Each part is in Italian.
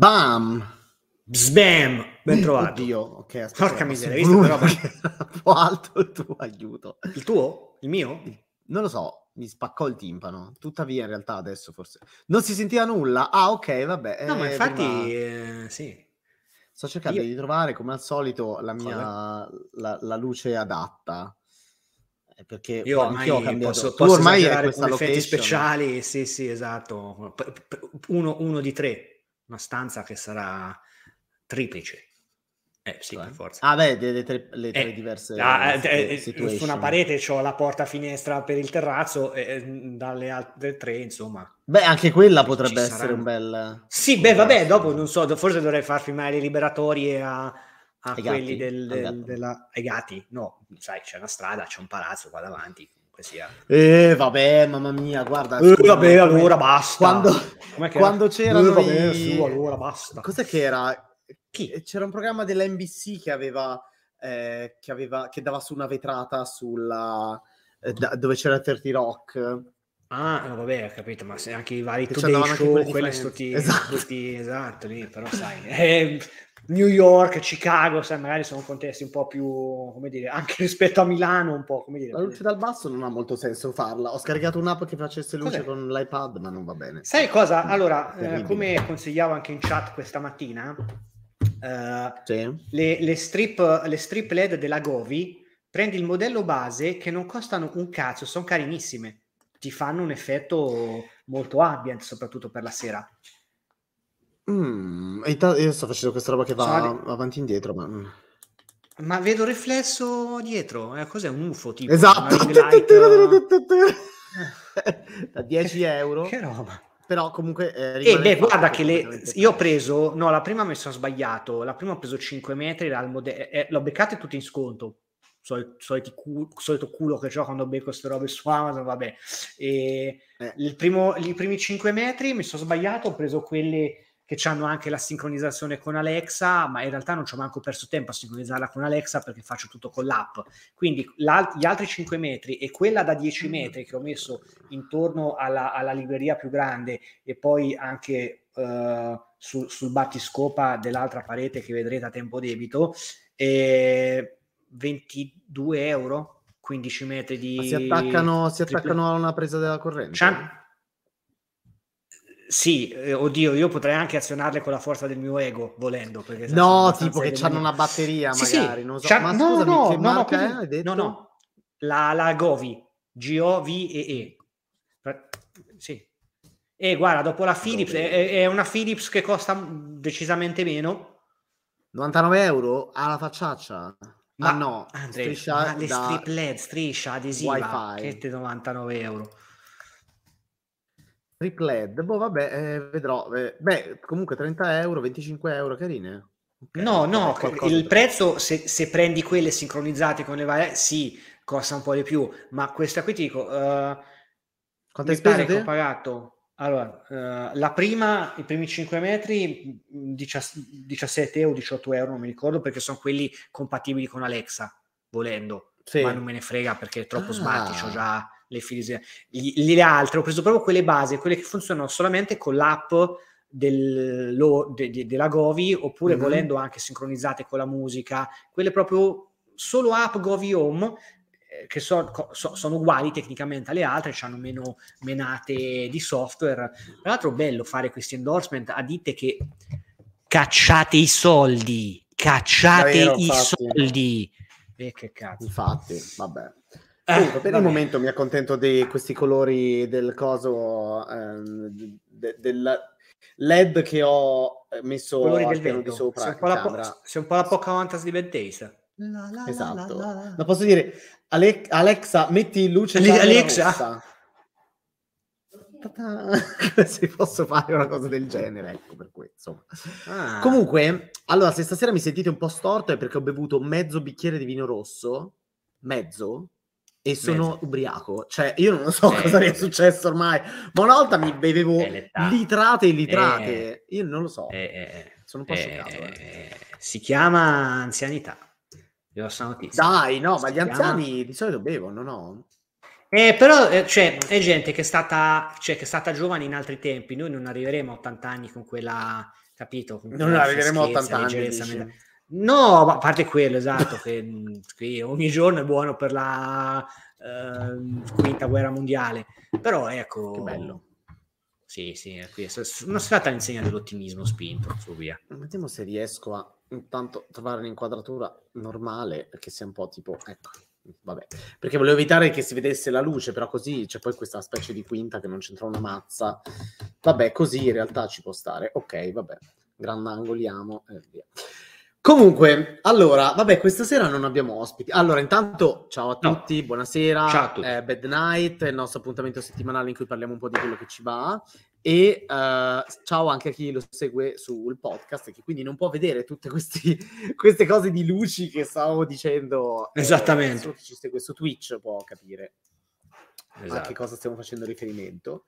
Bam! Sbam! Ben trovato. Oddio, ok. Aspetta, Porca miseria, hai visto roba? un po' alto il tuo aiuto. Il tuo? Il mio? Non lo so, mi spaccò il timpano. Tuttavia, in realtà, adesso forse non si sentiva nulla. Ah, ok, vabbè. No, ma eh, infatti, prima- eh, sì. Sto cercando io- di trovare, come al solito, la mia la, la luce adatta. Eh, Perché Io ormai ho cambiato. posso, posso ormai esagerare questa con effetti location. speciali, sì, sì, esatto. Uno, uno di tre, una stanza che sarà triplice. Eh sì, Cioè? per forza. Ah, beh, le, tre, le tre Eh, diverse Ah, eh, si- eh, situation. su una parete ho la porta finestra per il terrazzo e eh, dalle altre tre, insomma. Beh, anche quella potrebbe essere saranno. un bel... Sì, beh, vabbè, dopo non so, forse dovrei far filmare i liberatori a, a quelli gatti? del, del- della, ai gatti. No, sai, c'è una strada, c'è un palazzo qua davanti, comunque sia. Eh, vabbè, mamma mia, guarda. Eh, vabbè, allora basta. Quando, quando era? c'erano Eh, vabbè, i- su, allora basta. Cos'è che era? Chi? Eh, C'era un programma della NBC che aveva, eh, che aveva, che dava su una vetrata sulla, eh, da- dove c'era 30 Rock. Ah, no, vabbè, ho capito, ma se anche i vari Today Show, quelli di quelli Friends. tutti, Esatto. tutti- esatto, lì, però sai, eh, New York, Chicago, sai, magari sono contesti un po' più, come dire, anche rispetto a Milano, un po', come dire. La luce dal basso non ha molto senso farla. Ho scaricato un'app che facesse luce Cos'è? con l'iPad, ma non va bene. Sai cosa? Allora, eh, come consigliavo anche in chat questa mattina, eh, Sì? le, le strip, le strip LED della Govi, prendi il modello base che non costano un cazzo, sono carinissime, ti fanno un effetto molto ambient, soprattutto per la sera. Mm, e intanto io sto facendo questa roba che va Sono avanti e indietro, ma... mm. Ma vedo riflesso dietro, eh, cos'è un UFO tipo? Esatto. Ring light, da 10 euro. Che roba. Però comunque... eh, E rimane beh, fatto guarda che le, completamente io ho preso, no, la prima mi sono sbagliato, la prima ho preso 5 metri, era il mode- eh, l'ho beccate tutte in sconto, Sol- soliti cu- solito culo che ho quando becco queste robe su Amazon, vabbè. E Eh. il primo, I primi 5 metri mi sono sbagliato, ho preso quelle che hanno anche la sincronizzazione con Alexa, ma in realtà non ci ho manco perso tempo a sincronizzarla con Alexa perché faccio tutto con l'app. Quindi gli altri 5 metri e quella da 10 metri che ho messo intorno alla, alla libreria più grande e poi anche eh, sul, sul battiscopa dell'altra parete che vedrete a tempo debito, eh, 22 euro, 15 metri di... Ma si attaccano, si attaccano a una presa della corrente? C'han- Sì, eh, oddio, io potrei anche azionarle con la forza del mio ego, volendo. Perché No, tipo che hanno una batteria Sì, sì, magari, non so. c'ha- Ma no, scusami, no, che no, no, quindi- no, no, la, la Govi, G-O-V-E-E. Sì. E guarda, dopo la Philips, è, è una Philips che costa decisamente meno. 99 euro? Ah, la facciaccia? Ma ah no, Andre, striscia ma le da strip LED, striscia adesiva, Wi-Fi. che te 99 euro. Strip LED. Boh, vabbè, eh, vedrò. Eh, beh, comunque 30 euro, 25 euro, carine. Ok, No, no, il prezzo se, se prendi quelle sincronizzate con le varie, sì, costa un po' di più, ma questa qui ti dico, eh, Quanto hai speso che ho pagato, allora, eh, la prima, i primi 5 metri, mh, 17 17 euro, 18 euro, non mi ricordo, perché sono quelli compatibili con Alexa, volendo, Sì. ma non me ne frega perché è troppo Ah. sbatti, ho già le. Gli- Le altre ho preso proprio quelle base, quelle che funzionano solamente con l'app del- lo- de- de- della Govi oppure Mhm. volendo anche sincronizzate con la musica, quelle proprio solo app Govi Home eh, che so- so- sono uguali tecnicamente alle altre, hanno meno menate di software. Tra l'altro bello fare questi endorsement a ditte che cacciate i soldi, cacciate Davvero, i infatti. soldi. E che cazzo. Infatti, vabbè. Eh, Comunque, per il momento mi accontento di questi colori del coso ehm, de- del LED che ho eh, messo colori al del piano di vento. sopra sei, un po la po- sei un po' la Pocahontas di Ben Taste. La, la, la, Esatto. la, posso dire, Ale- Alexa, metti in luce Ale- Alexa? Se posso fare una cosa del genere, ecco per questo. insomma. Ah. Comunque, allora, se stasera mi sentite un po' storto è perché ho bevuto mezzo bicchiere di vino rosso, mezzo, e sono Mezzo. ubriaco. Cioè, io non so Eh. cosa mi è successo ormai, ma una volta mi bevevo litrate e litrate. Io non lo so, Eh, eh, sono un po' eh, scioccato. eh. eh, si chiama anzianità. Ho notizia. Dai, no, Si ma gli chiama- anziani di solito bevono, no? Eh, però eh, cioè, è gente che è, stata, cioè, che è stata giovane in altri tempi. Noi non arriveremo a 80 anni con quella capito? Non arriveremo a 80 anni. No, a parte quello, esatto, che qui ogni giorno è buono per la uh, quinta guerra mondiale, però ecco... Che bello. Sì, sì, qui è una serata all'insegna dell'ottimismo spinto, su via. Vediamo se riesco a intanto trovare un'inquadratura normale, che sia un po' tipo, ecco, vabbè, perché volevo evitare che si vedesse la luce, però così c'è poi questa specie di quinta che non c'entra una mazza. Vabbè, così in realtà ci può stare. Ok, vabbè, grandangoliamo e via. Comunque, allora, vabbè, questa sera non abbiamo ospiti. Allora, intanto, ciao a tutti, no. buonasera. Ciao a tutti. Eh, Bad Night, il nostro appuntamento settimanale in cui parliamo un po' di quello che ci va. E uh, ciao anche a chi lo segue sul podcast e che quindi non può vedere tutte questi, queste cose di luci che stavo dicendo. Eh, Esattamente. Eh, chi ci segue su Twitch può capire esatto. a che cosa stiamo facendo riferimento.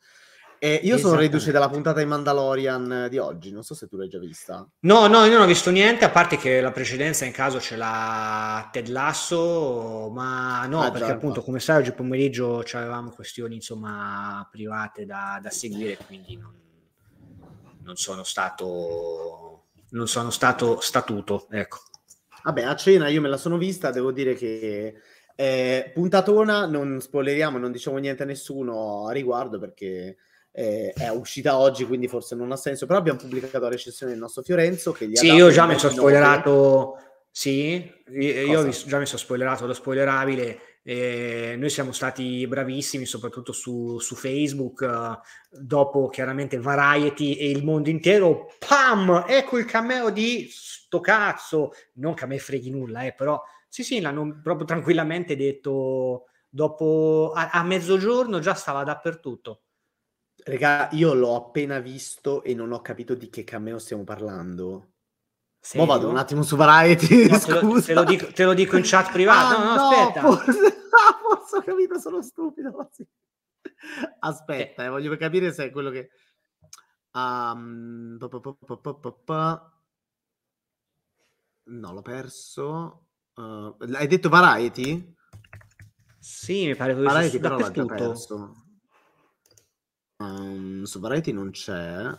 Eh, io sono reduce dalla puntata di Mandalorian di oggi, non so se tu l'hai già vista. No, no, io non ho visto niente, a parte che la precedenza in caso ce l'ha Ted Lasso, ma no, ah, perché già, appunto, come sai, oggi pomeriggio avevamo questioni, insomma, private da, da seguire, quindi non, non, sono stato non sono stato statuto, ecco. Vabbè, a cena io me la sono vista, devo dire che eh, puntatona, non spoileriamo, non diciamo niente a nessuno a riguardo perché eh, è uscita oggi, quindi forse non ha senso, però abbiamo pubblicato la recensione del nostro Fiorenzo. Che gli sì, io già mi sono spoilerato. Sì, io visto, già mi sono spoilerato lo spoilerabile. Eh, noi siamo stati bravissimi, soprattutto su, su Facebook. Uh, dopo chiaramente Variety e il mondo intero, pam! Ecco il cameo di sto cazzo. Non che a me freghi nulla, eh, però sì, sì, l'hanno proprio tranquillamente detto. Dopo a, a mezzogiorno già stava dappertutto. Regà, io l'ho appena visto e non ho capito di che cameo stiamo parlando. Serio? Mo vado un attimo su Variety. No, te, lo, te, lo dico, te, lo, dico, in chat privata. Ah, no, no, no, aspetta. Forse, no, forse ho capito, sono stupido. Sì. Aspetta, eh. Eh, voglio capire se è quello che. Um, pa, pa, pa, no, l'ho perso. Uh, hai detto Variety? Sì, mi pare che Variety però già perso. Um, su Variety non c'è.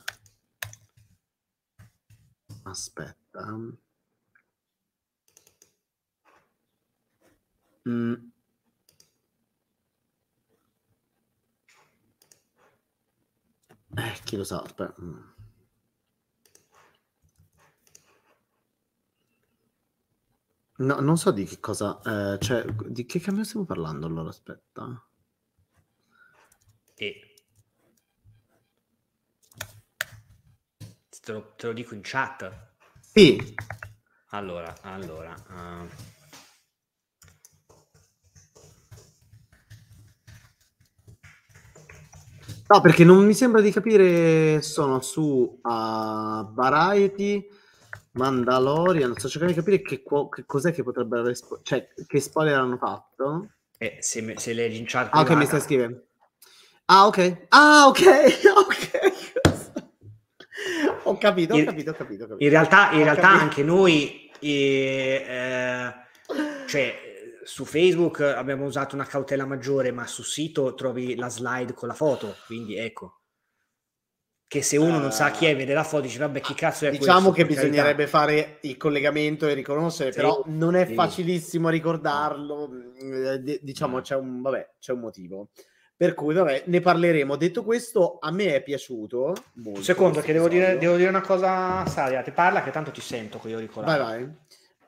Aspetta. Mm. Eh, chi lo sa, aspetta. Mm. No, non so di che cosa, eh, cioè, di che cambio stiamo parlando allora, aspetta. E te lo, te lo dico in chat. Sì. Allora, allora. Uh... No, perché non mi sembra di capire, sono su uh, Variety, Mandalorian, sto cercando di capire che, che cos'è che potrebbero aver, spo- cioè che spoiler hanno fatto. Eh, se, se leggi in chat... Ah, ok, mi stai scrivendo. Ah, ok. Ah, ok, ok ho capito, ho capito, ho capito, ho capito. In realtà, in realtà anche noi, eh, eh, cioè, su Facebook abbiamo usato una cautela maggiore, ma sul sito trovi la slide con la foto, quindi ecco. Che se uno uh, non sa chi è, vede la foto, dice vabbè, chi cazzo è Diciamo questo, che bisognerebbe carità. fare il collegamento e riconoscere, sì, però non è sì. facilissimo ricordarlo. Eh, diciamo, c'è un, vabbè, c'è un motivo. Per cui, vabbè, ne parleremo. Detto questo, a me è piaciuto. Molto Secondo, che devo dire, devo dire, una cosa, Saria, ti parla che tanto ti sento con gli auricolari. Vai, vai.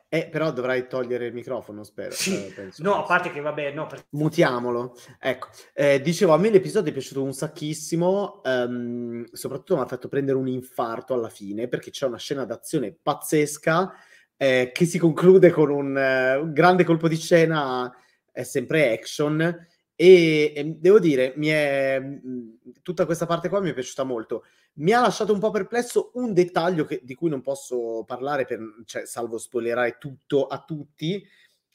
Eh, però dovrai togliere il microfono, spero. Sì. Eh, no, a parte che vabbè, no. Per... Mutiamolo. Ecco, eh, dicevo, a me l'episodio è piaciuto un sacchissimo, um, soprattutto mi ha fatto prendere un infarto alla fine, perché c'è una scena d'azione pazzesca eh, che si conclude con un, uh, un grande colpo di scena, è sempre action, e, e devo dire, è, tutta questa parte qua mi è piaciuta molto. Mi ha lasciato un po' perplesso un dettaglio che, di cui non posso parlare, per, cioè, salvo spoilerare tutto a tutti,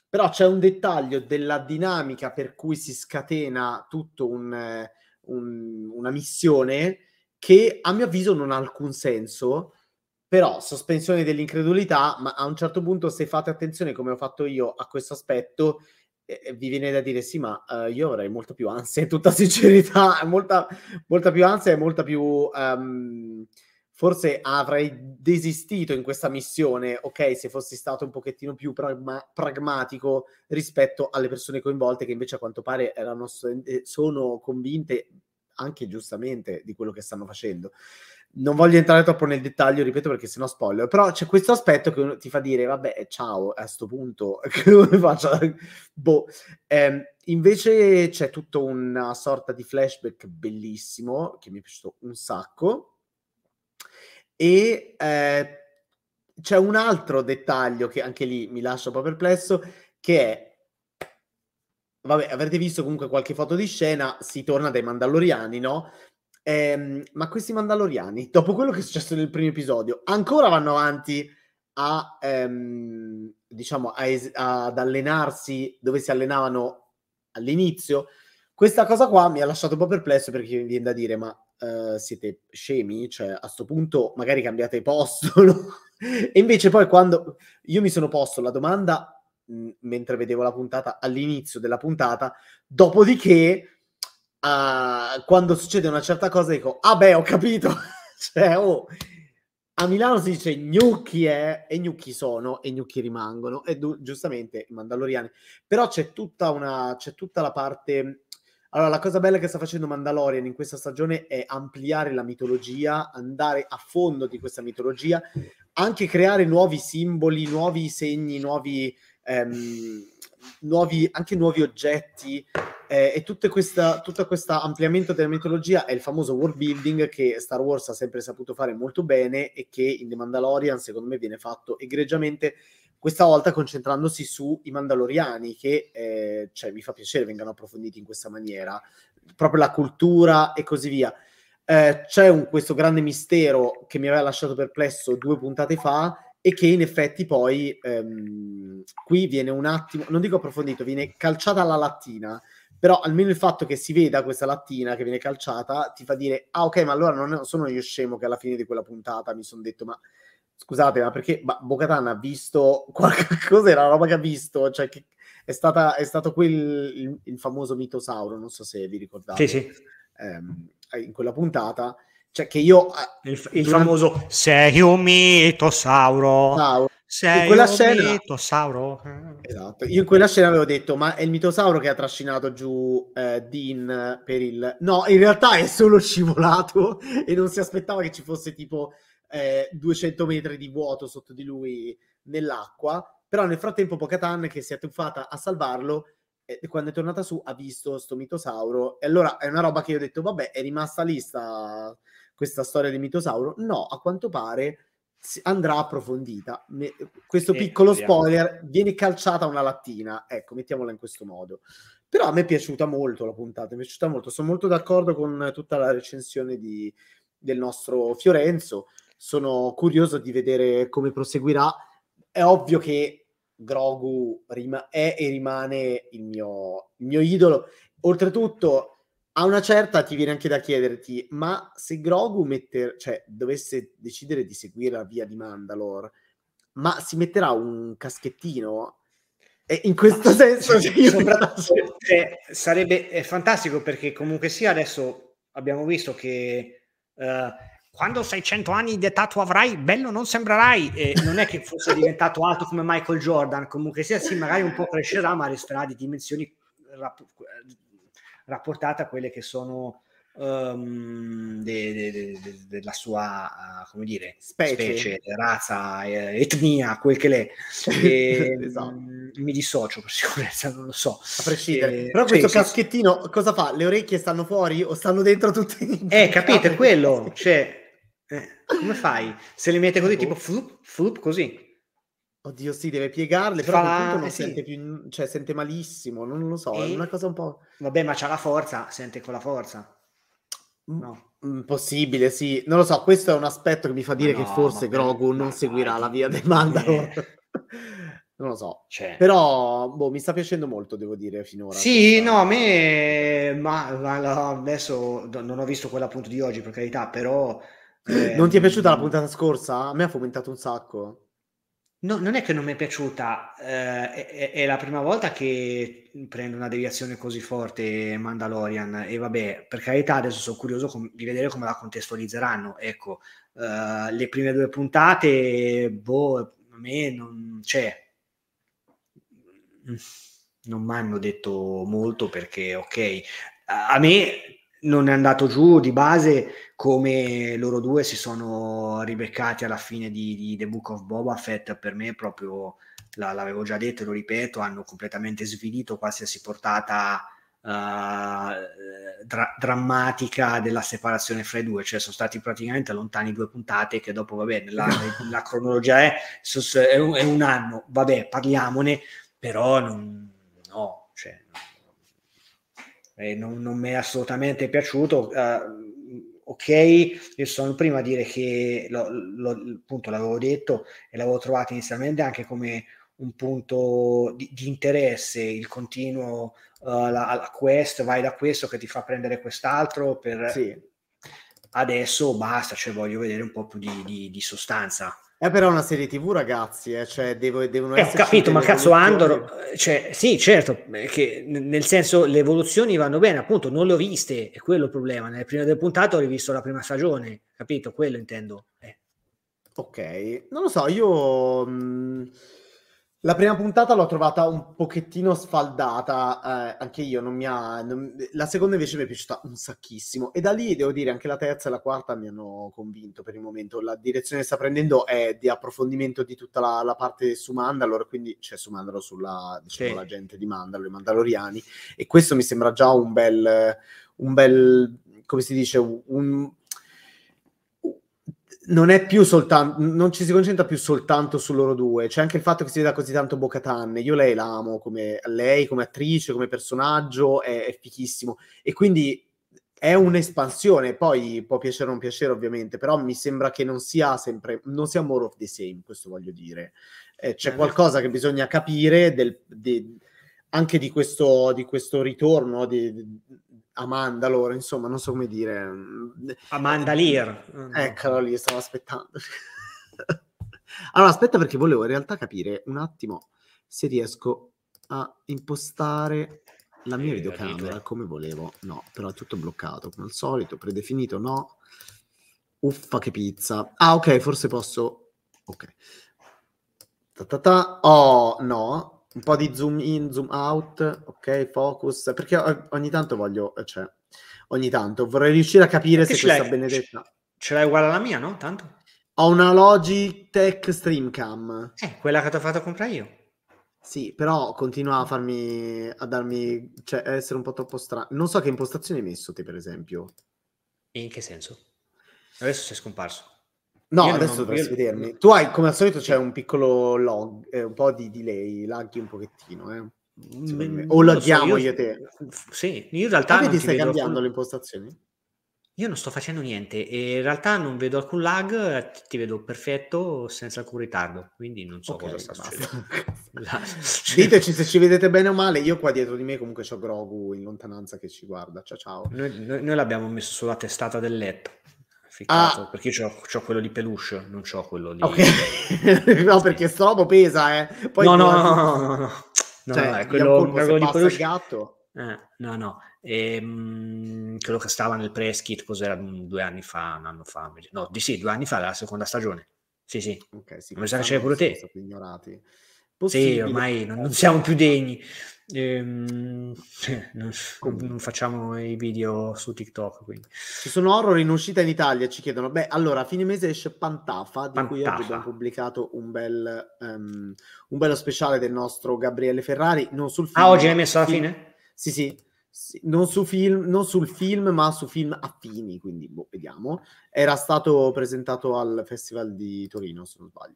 però c'è un dettaglio della dinamica per cui si scatena tutto un, un, una missione che a mio avviso non ha alcun senso, però sospensione dell'incredulità, ma a un certo punto se fate attenzione come ho fatto io a questo aspetto, vi viene da dire sì, ma uh, io avrei molta più ansia, in tutta sincerità, molta, molta più ansia e molta più um, forse avrei desistito in questa missione, ok, se fossi stato un pochettino più pragma- pragmatico rispetto alle persone coinvolte che invece a quanto pare erano, eh, sono convinte anche giustamente di quello che stanno facendo. Non voglio entrare troppo nel dettaglio, ripeto, perché sennò spoiler, però c'è questo aspetto che ti fa dire, vabbè, ciao, a questo punto, come faccio? boh. Eh, invece c'è tutta una sorta di flashback bellissimo, che mi è piaciuto un sacco, e eh, c'è un altro dettaglio che anche lì mi lascia un po' perplesso, che è vabbè, avrete visto comunque qualche foto di scena, si torna dai Mandaloriani, no? Ehm, ma questi Mandaloriani, dopo quello che è successo nel primo episodio, ancora vanno avanti a, ehm, diciamo, a es- ad allenarsi dove si allenavano all'inizio. Questa cosa qua mi ha lasciato un po' perplesso perché mi viene da dire, ma uh, siete scemi? Cioè, a questo punto magari cambiate posto, no? e invece poi quando io mi sono posto la domanda mentre vedevo la puntata all'inizio della puntata, dopodiché uh, quando succede una certa cosa dico, ah beh, ho capito, cioè, oh, a Milano si dice gnocchi è, e gnocchi sono, e gnocchi rimangono, e du- giustamente i mandaloriani, però c'è tutta una, c'è tutta la parte... Allora, la cosa bella che sta facendo Mandalorian in questa stagione è ampliare la mitologia, andare a fondo di questa mitologia, anche creare nuovi simboli, nuovi segni, nuovi, ehm, nuovi, anche nuovi oggetti eh, e tutto questo ampliamento della mitologia è il famoso world building che Star Wars ha sempre saputo fare molto bene e che in The Mandalorian secondo me viene fatto egregiamente questa volta concentrandosi sui Mandaloriani che eh, cioè, mi fa piacere vengano approfonditi in questa maniera proprio la cultura e così via. Eh, c'è un, questo grande mistero che mi aveva lasciato perplesso due puntate fa e che in effetti poi ehm, qui viene un attimo, non dico approfondito, viene calciata alla lattina, però almeno il fatto che si veda questa lattina che viene calciata ti fa dire, ah ok, ma allora non sono io scemo che alla fine di quella puntata mi sono detto, ma scusate, ma perché ma Bocatan ha visto qualcosa, era la roba che ha visto, cioè che è, stata, è stato quel, il, il, famoso mitosauro, non so se vi ricordate. Sì, sì. Ehm, in quella puntata cioè che io... Il, il durante... famoso sei un mitosauro. Sauro. Sei in quella un scena... mitosauro. Esatto. Io in quella scena avevo detto, ma è il mitosauro che ha trascinato giù eh, Dean per il... No, in realtà è solo scivolato e non si aspettava che ci fosse tipo eh, 200 metri di vuoto sotto di lui nell'acqua. Però nel frattempo Pocatan che si è tuffata a salvarlo e quando è tornata su ha visto sto mitosauro e allora è una roba che io ho detto vabbè è rimasta lì sta questa storia di mitosauro? No, a quanto pare andrà approfondita. questo piccolo spoiler viene calciata una lattina, ecco, mettiamola in questo modo. Però a me è piaciuta molto la puntata, mi è piaciuta molto. Sono molto d'accordo con tutta la recensione di, del nostro Fiorenzo. Sono curioso di vedere come proseguirà. È ovvio che Grogu rima- è e rimane il mio, il mio idolo. Oltretutto, a una certa ti viene anche da chiederti, ma se Grogu mette, cioè, dovesse decidere di seguire la via di Mandalore, ma si metterà un caschettino? E in questo ma, senso cioè, cioè, sarebbe fantastico perché comunque sia adesso abbiamo visto che uh, quando sei 100 anni di età tu avrai, bello non sembrerai, e non è che fosse diventato alto come Michael Jordan, comunque sia sì, magari un po' crescerà, ma resterà di dimensioni rapportate a quelle che sono um, de, de, de, della sua, uh, come dire, specie, specie razza, eh, etnia, quel che l'è. E, esatto. mh, mi dissocio per sicurezza, non lo so. A prescindere. Eh, Però questo cioè, caschettino cosa fa? Le orecchie stanno fuori o stanno dentro tutte? Eh, capite, quello, cioè... Eh, come fai? Se le mette così, tipo flup, flup, così. Oddio, sì, deve piegarle, però Fa... appunto non eh, sente sì. più, cioè sente malissimo, non lo so, e... è una cosa un po'... Vabbè, ma c'ha la forza, sente con la forza. No. Possibile, sì. Non lo so, questo è un aspetto che mi fa dire no, che forse vabbè, Grogu non seguirà la via del Mandalore. non lo so. C'è. Però boh, mi sta piacendo molto, devo dire, finora. Sì, questa... no, a me... Ma, ma, adesso non ho visto quella appunto di oggi, per carità, però... Eh, non ti è piaciuta la puntata scorsa? A me ha fomentato un sacco. No, non è che non mi è piaciuta, eh, è, è, la prima volta che prendo una deviazione così forte Mandalorian e vabbè, per carità adesso sono curioso com- di vedere come la contestualizzeranno, ecco, uh, le prime due puntate, boh, a me non c'è, non mi hanno detto molto perché ok, a me non è andato giù di base come loro due si sono ribeccati alla fine di, di The Book of Boba Fett. Per me proprio la, l'avevo già detto e lo ripeto hanno completamente svilito qualsiasi portata uh, dra- drammatica della separazione fra i due. Cioè sono stati praticamente lontani due puntate che dopo vabbè nella, nella cronologia è, è, un, anno. Vabbè parliamone però non, no eh, non, non, mi è assolutamente piaciuto. Uh, ok, io sono prima a dire che lo, lo, appunto l'avevo detto e l'avevo trovato inizialmente anche come un punto di, di interesse, il continuo uh, la, la, quest, vai da questo che ti fa prendere quest'altro per sì. adesso basta, cioè voglio vedere un po' più di, di, di sostanza. È però una serie TV, ragazzi, eh? cioè devo, devono eh, Ho capito, ma cazzo Andor, cioè, sì, certo, che nel senso le evoluzioni vanno bene, appunto, non le ho viste, è quello il problema. Nelle prime due puntate ho rivisto la prima stagione, capito? Quello intendo. Eh. Ok, non lo so, io... Mh mm, la prima puntata l'ho trovata un pochettino sfaldata, eh, anche io non mi ha... Non... La seconda invece mi è piaciuta un sacchissimo e da lì devo dire anche la terza e la quarta mi hanno convinto per il momento. La direzione che sta prendendo è di approfondimento di tutta la, la parte su Mandalore, quindi c'è su Mandalore sulla diciamo, sì. gente di Mandalore, i Mandaloriani e questo mi sembra già un bel... Un bel come si dice, un, non è più soltanto, non ci si concentra più soltanto su loro due, c'è anche il fatto che si veda così tanto Bocatan. Io lei la amo come lei, come attrice, come personaggio, è, è fichissimo. E quindi è un'espansione, poi può piacere o non piacere ovviamente, però mi sembra che non sia sempre, non sia more of the same, questo voglio dire. Eh, c'è qualcosa che bisogna capire del, de, anche di questo, di questo ritorno, di, Amanda loro, insomma, non so come dire. Amanda Lear. Eccolo lì, stavo aspettando. allora, aspetta perché volevo in realtà capire un attimo se riesco a impostare la mia videocamera come volevo. No, però è tutto bloccato, come al solito, predefinito, no. Uffa che pizza. Ah, ok, forse posso... Ok. Ta ta ta. Oh, no, un po' di zoom in, zoom out, ok, focus, perché ogni tanto voglio, eh, cioè, ogni tanto vorrei riuscire a capire se questa benedetta... Ce l'hai uguale alla mia, no? Tanto? Ho una Logitech Streamcam. Eh, quella che ti ho fatto comprare io. Sì, però continua a farmi, a darmi, cioè, a essere un po' troppo strano. Non so che impostazione hai messo te, per esempio. In che senso? Adesso sei scomparso. No, io adesso dovresti io... vedermi. Tu hai, come al solito, c'è un piccolo log, eh, un po' di delay, laghi un pochettino, eh. Mm, o laghiamo so, io... io te. Sì, io in realtà... Ah, vedi, stai cambiando alcun... le impostazioni? Io non sto facendo niente e in realtà non vedo alcun lag, ti vedo perfetto senza alcun ritardo, quindi non so okay, cosa sta succedendo. Diteci se ci vedete bene o male, io qua dietro di me comunque ho Grogu in lontananza che ci guarda, ciao ciao. Noi, noi, noi l'abbiamo messo sulla testata del letto ficcato, ah. perché io ho quello di peluche, non ho quello di... Ok, no perché sto robo pesa, eh. Poi no, no, no, no, no, no, cioè, no, è quello, quello di peluche... gatto. Eh, no, no, e, ehm, quello che stava nel press kit, cos'era due anni fa, un anno fa, no, di sì, due anni fa, la seconda stagione. Sì, sì. Ok, sì. Mi sa che c'era pure te. Ignorati. Possibile. Sì, ormai non, non siamo più degni. Ehm, non, non, facciamo i video su TikTok. Quindi. Ci sono horror in uscita in Italia. Ci chiedono: beh, allora a fine mese esce Pantafa, di Pantafa. cui oggi abbiamo pubblicato un, bel, um, un bello speciale del nostro Gabriele Ferrari. Non sul film. Ah, oggi l'hai messo alla film. fine? Sì, sì. sì non, su film, non, sul film, ma su film affini. Quindi boh, vediamo. Era stato presentato al Festival di Torino, se non sbaglio.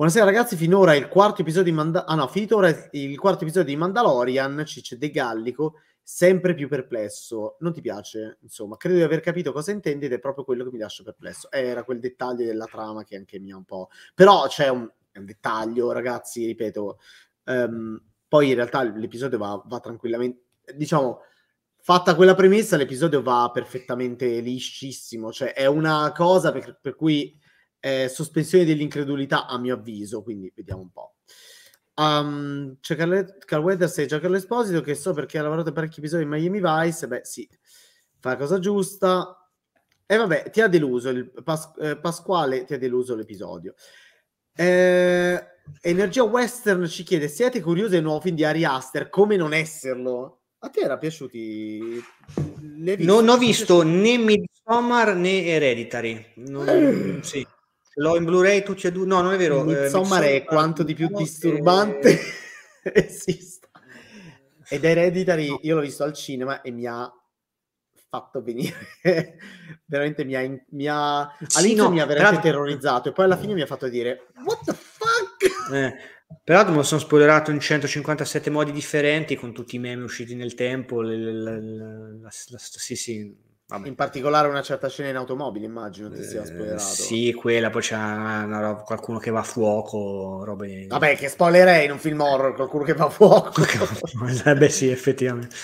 Buonasera ragazzi, finora il quarto episodio di Manda- ah no, finito ora il quarto episodio di Mandalorian, Cicce De Gallico, sempre più perplesso. Non ti piace? Insomma, credo di aver capito cosa intendi ed è proprio quello che mi lascia perplesso. Era quel dettaglio della trama che anche mi ha un po'... Però c'è un, un dettaglio, ragazzi, ripeto. Um, poi in realtà l'episodio va, va tranquillamente... Diciamo, fatta quella premessa, l'episodio va perfettamente liscissimo. Cioè, è una cosa per, per cui eh, sospensione dell'incredulità a mio avviso, quindi vediamo un po'. Um, c'è Carl, Carl Weathers e Giancarlo Esposito che so perché ha lavorato parecchi episodi in Miami Vice, beh sì, fa la cosa giusta. E vabbè, ti ha deluso, il Pas- eh, Pasquale ti ha deluso l'episodio. Eh, Energia Western ci chiede, siete curiosi del nuovo film di Ari Aster? Come non esserlo? A te era piaciuti? Non ho visto né Midsommar né Hereditary. Non... Eh. Sì. L'ho in Blu-ray tutti e due. No, non è vero. Eh, Midsommar è quanto di più disturbante e... esista. Ed Hereditary io l'ho visto al cinema e mi ha fatto venire veramente mi ha, mi ha all'inizio no, mi ha veramente però... terrorizzato e poi alla fine mi ha fatto dire what the fuck eh, peraltro me lo sono spoilerato in 157 modi differenti con tutti i meme usciti nel tempo le, le, le, la, la, sì sì Vabbè. In particolare una certa scena in automobile, immagino che sia eh, spoilerato. sì, quella, poi c'è una, qualcuno che va a fuoco, robe... Vabbè, che spoilerei in un film horror, qualcuno che va a fuoco. Beh sì, effettivamente.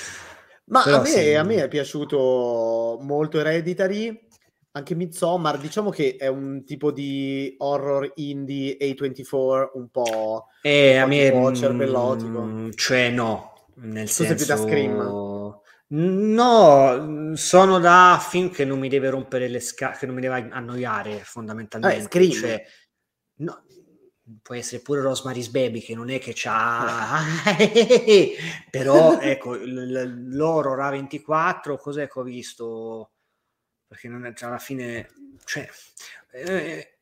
Ma a me, sì. a me, è piaciuto molto Hereditary, anche Midsommar, diciamo che è un tipo di horror indie A24 un po', eh, un po a me, cervellotico. Mm, cioè no, nel tu senso... più da Scream? No, sono da film che non mi deve rompere le scale, che non mi deve annoiare fondamentalmente. Eh, Scream. Cioè, no, può essere pure Rosemary's Baby che non è che c'ha però ecco l'horror A24 cos'è che ho visto perché non è, cioè, alla fine cioè, eh,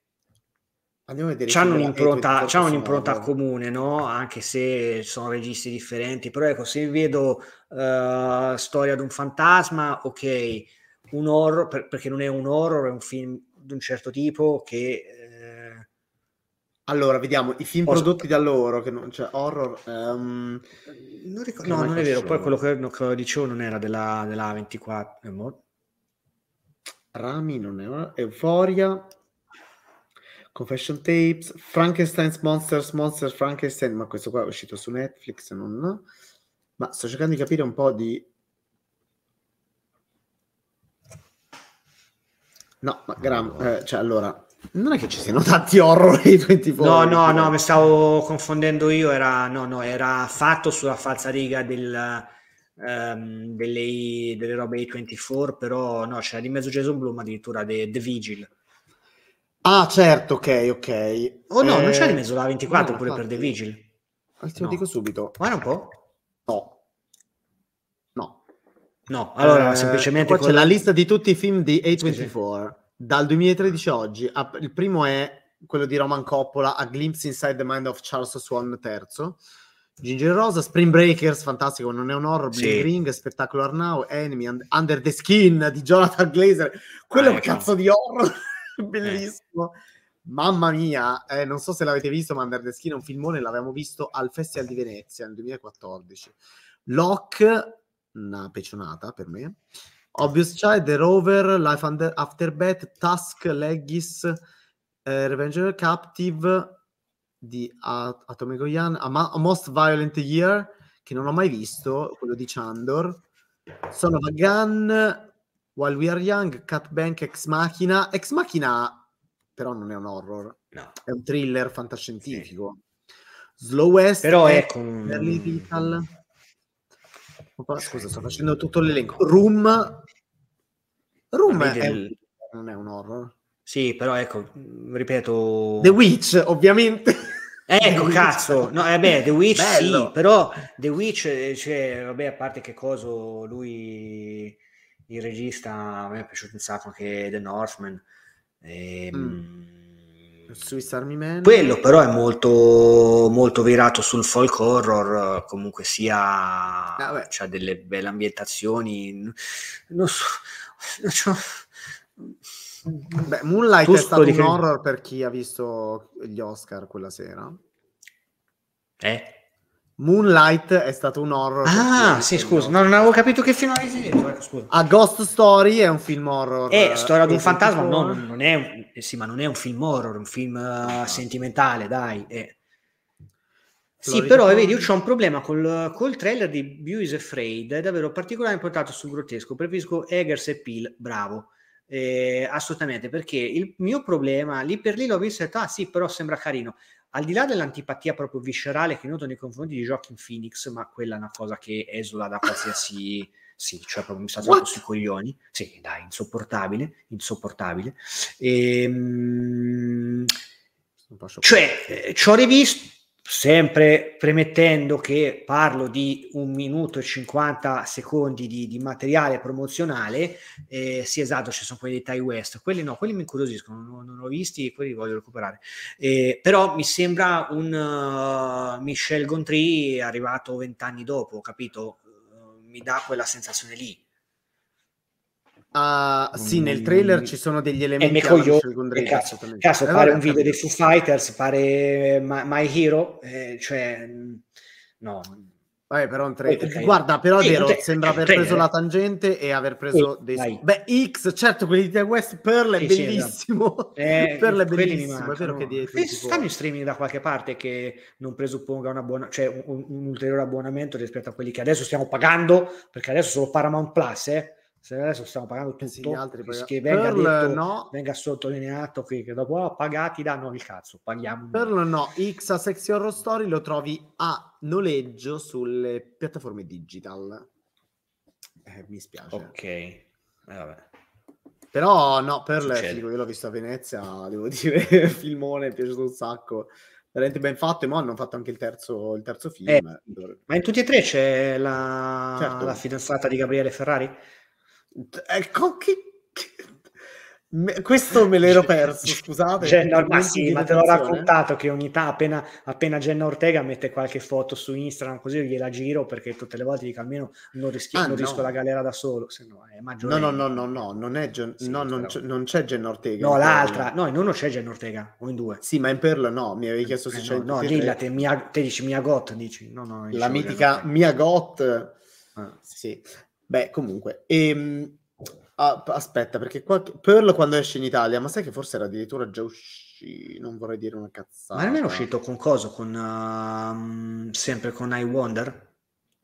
Andiamo a vedere c'hanno un'impronta, c'hanno un'impronta comune, no? Anche se sono registi differenti, però ecco, se vedo uh, Storia di un fantasma, ok, un horror, per, perché non è un horror, è un film di un certo tipo che allora, vediamo i film Posso... prodotti da loro, che non cioè, horror. Um... Non ricordo, no, non è vero. Poi quello che, che dicevo non era della, della 24. Eh, Rami non è Euforia. Confession Tapes, Frankenstein's Monsters, Monsters Frankenstein, ma questo qua è uscito su Netflix, non... Ma sto cercando di capire un po' di... No, ma Gram, eh, cioè allora, non è che ci siano tanti horror di 24. No, no, no, mi stavo confondendo io. Era, no, no, era fatto sulla falsariga del, um, delle, delle robe A24, però no, c'era di mezzo Jason Bloom addirittura The, The Vigil. Ah, certo, ok, ok. Oh no, eh, non c'è di mezzo la 24 no, pure infatti. per The Vigil. Te lo no. dico subito. Guarda un po'. No. No. No, allora eh, semplicemente... Qua c'è la lista di tutti i film di A24. Sì, sì dal 2013 a oggi. Il primo è quello di Roman Coppola, A Glimpse Inside the Mind of Charles Swan III. Ginger Rosa, Spring Breakers, fantastico, non è un horror, sì. Bling Ring, Spettacolo Arnau, Enemy, Under the Skin di Jonathan Glazer. Quello ah, è un ecco. cazzo di horror, bellissimo. Eh. Mamma mia, eh, non so se l'avete visto, ma Under the Skin è un filmone, l'avevamo visto al Festival di Venezia nel 2014. Lock, una pecionata per me. Obvious Child, The Rover, Life Under, After Beth, Task, Leggis, eh, the Captive di At- Atomic Goyan, A, Ma- A Most Violent Year, che non ho mai visto, quello di Chandor, Son of a Gun, While We Are Young, Cat Bank, Ex Machina. Ex Machina però non è un horror, no. è un thriller fantascientifico. Sì. Slow West, però è con... Merlin Vital. Scusa, sto facendo tutto l'elenco. Room. Room è, del... non è un horror. Sì, però ecco, ripeto... The Witch, ovviamente. Ecco, cazzo, no, eh beh, The Witch Bello. sì, però The Witch, cioè, vabbè, a parte che coso, lui, il regista, a me è piaciuto un sacco anche The Northman. E, ehm, mm Swiss Army Man. Quello però è molto, molto virato sul folk horror, comunque sia, ah, c'ha delle belle ambientazioni, non so, so. Beh, Moonlight tu è stato un horror per chi ha visto gli Oscar quella sera. Eh? Moonlight è stato un horror. Ah, sì, scusa, no, non avevo capito che film avevi detto. A Ghost Story è un film horror. Eh, Storia di un fantasma, no, non è un, eh, sì, ma non è un film horror, è un film uh, sentimentale, dai. Eh. Sì, però vedi, io ho un problema col, col trailer di Bew is Afraid, è davvero particolarmente portato sul grottesco. Preferisco Eggers e Peel, bravo. Eh, assolutamente, perché il mio problema lì per lì l'ho visto e ho detto, ah sì, però sembra carino. Al di là dell'antipatia proprio viscerale che noto nei confronti di Joaquin Phoenix, ma quella è una cosa che esula da qualsiasi... sì, cioè proprio mi sta troppo sui coglioni. Sì, dai, insopportabile, insopportabile. Ehm, cioè, eh, ci ho rivisto sempre premettendo che parlo di un minuto e 50 secondi di, di materiale promozionale, eh, sì esatto, ci sono quelli di Ty West, quelli no, quelli mi incuriosiscono, non, non ho visti, quelli li voglio recuperare, eh, però mi sembra un uh, Michel Gondry arrivato vent'anni dopo, capito? Uh, mi dà quella sensazione lì. Uh, sì, nel trailer mm, ci sono degli elementi e coglio, cazzo, cazzo, pare un video dei Foo Fighters, pare My, My Hero, eh, cioè no. Vabbè, però un trailer. Guarda, però è vero, sembra aver preso la tangente e aver preso sì, dei dai. Beh, X, certo, quelli di West Pearl è sì, bellissimo. Eh, Pearl è bellissimo, è vero che dietro e stanno in streaming da qualche parte che non presupponga una buona, cioè un, un ulteriore abbonamento rispetto a quelli che adesso stiamo pagando, perché adesso solo Paramount Plus, eh se adesso stiamo pagando tutto, sì, altri pag- che venga, Pearl, detto, no. venga sottolineato qui che dopo oh, pagati danno il cazzo, paghiamo. Pearl no, X a Sexy Horror Story lo trovi a noleggio sulle piattaforme digital. Eh, mi spiace. Ok, eh, vabbè. Però no, Pearl figo, io l'ho visto a Venezia, devo dire, filmone, è piaciuto un sacco veramente ben fatto e mo hanno fatto anche il terzo, il terzo film. Eh, ma in tutti e tre c'è la, certo. la fidanzata di Gabriele Ferrari? Ecco che... Questo me l'ero perso, scusate. Jenna, ma sì, ma te l'ho raccontato che ogni tanto appena, appena Jenna Ortega mette qualche foto su Instagram così io gliela giro perché tutte le volte dico almeno non, rischi, ah, non no. rischio la galera da solo, se no è No, no, no, no, no, non, è Gen- sì, no non, c'è, non, c'è, Jenna Ortega. No, l'altra, no, in uno c'è Jenna Ortega, o in due. Sì, ma in Perla no, mi avevi chiesto se eh, c'è... No, no dilla, te, Mia, te dici Mia Got, dici. No, no, la mitica Mia Got. Ah. Sì, beh, comunque... Ehm Ah, aspetta, perché qua... Pearl quando esce in Italia, ma sai che forse era addirittura già uscito, non vorrei dire una cazzata. Ma non è uscito con coso, con, uh, sempre con I Wonder?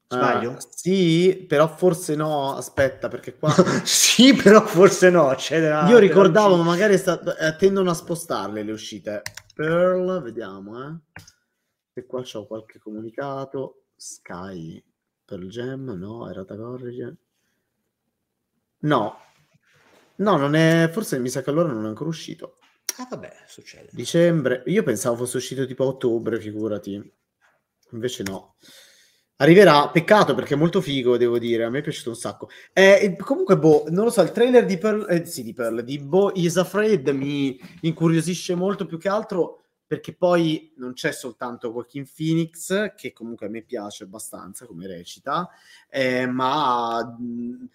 Sbaglio? Uh, sì, però forse no, aspetta, perché qua... sì, però forse no. C'era, Io ricordavo, ma magari sta... eh, tendono a spostarle le uscite. Pearl, vediamo, eh. E qua c'ho qualche comunicato. Sky, Pearl Gem, no, era da corrige. No, no, non è. Forse mi sa che allora non è ancora uscito. Ah, vabbè, succede. Dicembre. Io pensavo fosse uscito tipo a ottobre, figurati. Invece no. Arriverà, peccato perché è molto figo, devo dire, a me è piaciuto un sacco. Eh, comunque, boh, non lo so, il trailer di Pearl, eh, sì, di Pearl, di Bo Is Afraid mi incuriosisce molto più che altro perché poi non c'è soltanto Joaquin Phoenix, che comunque a me piace abbastanza come recita, eh, ma... Mh,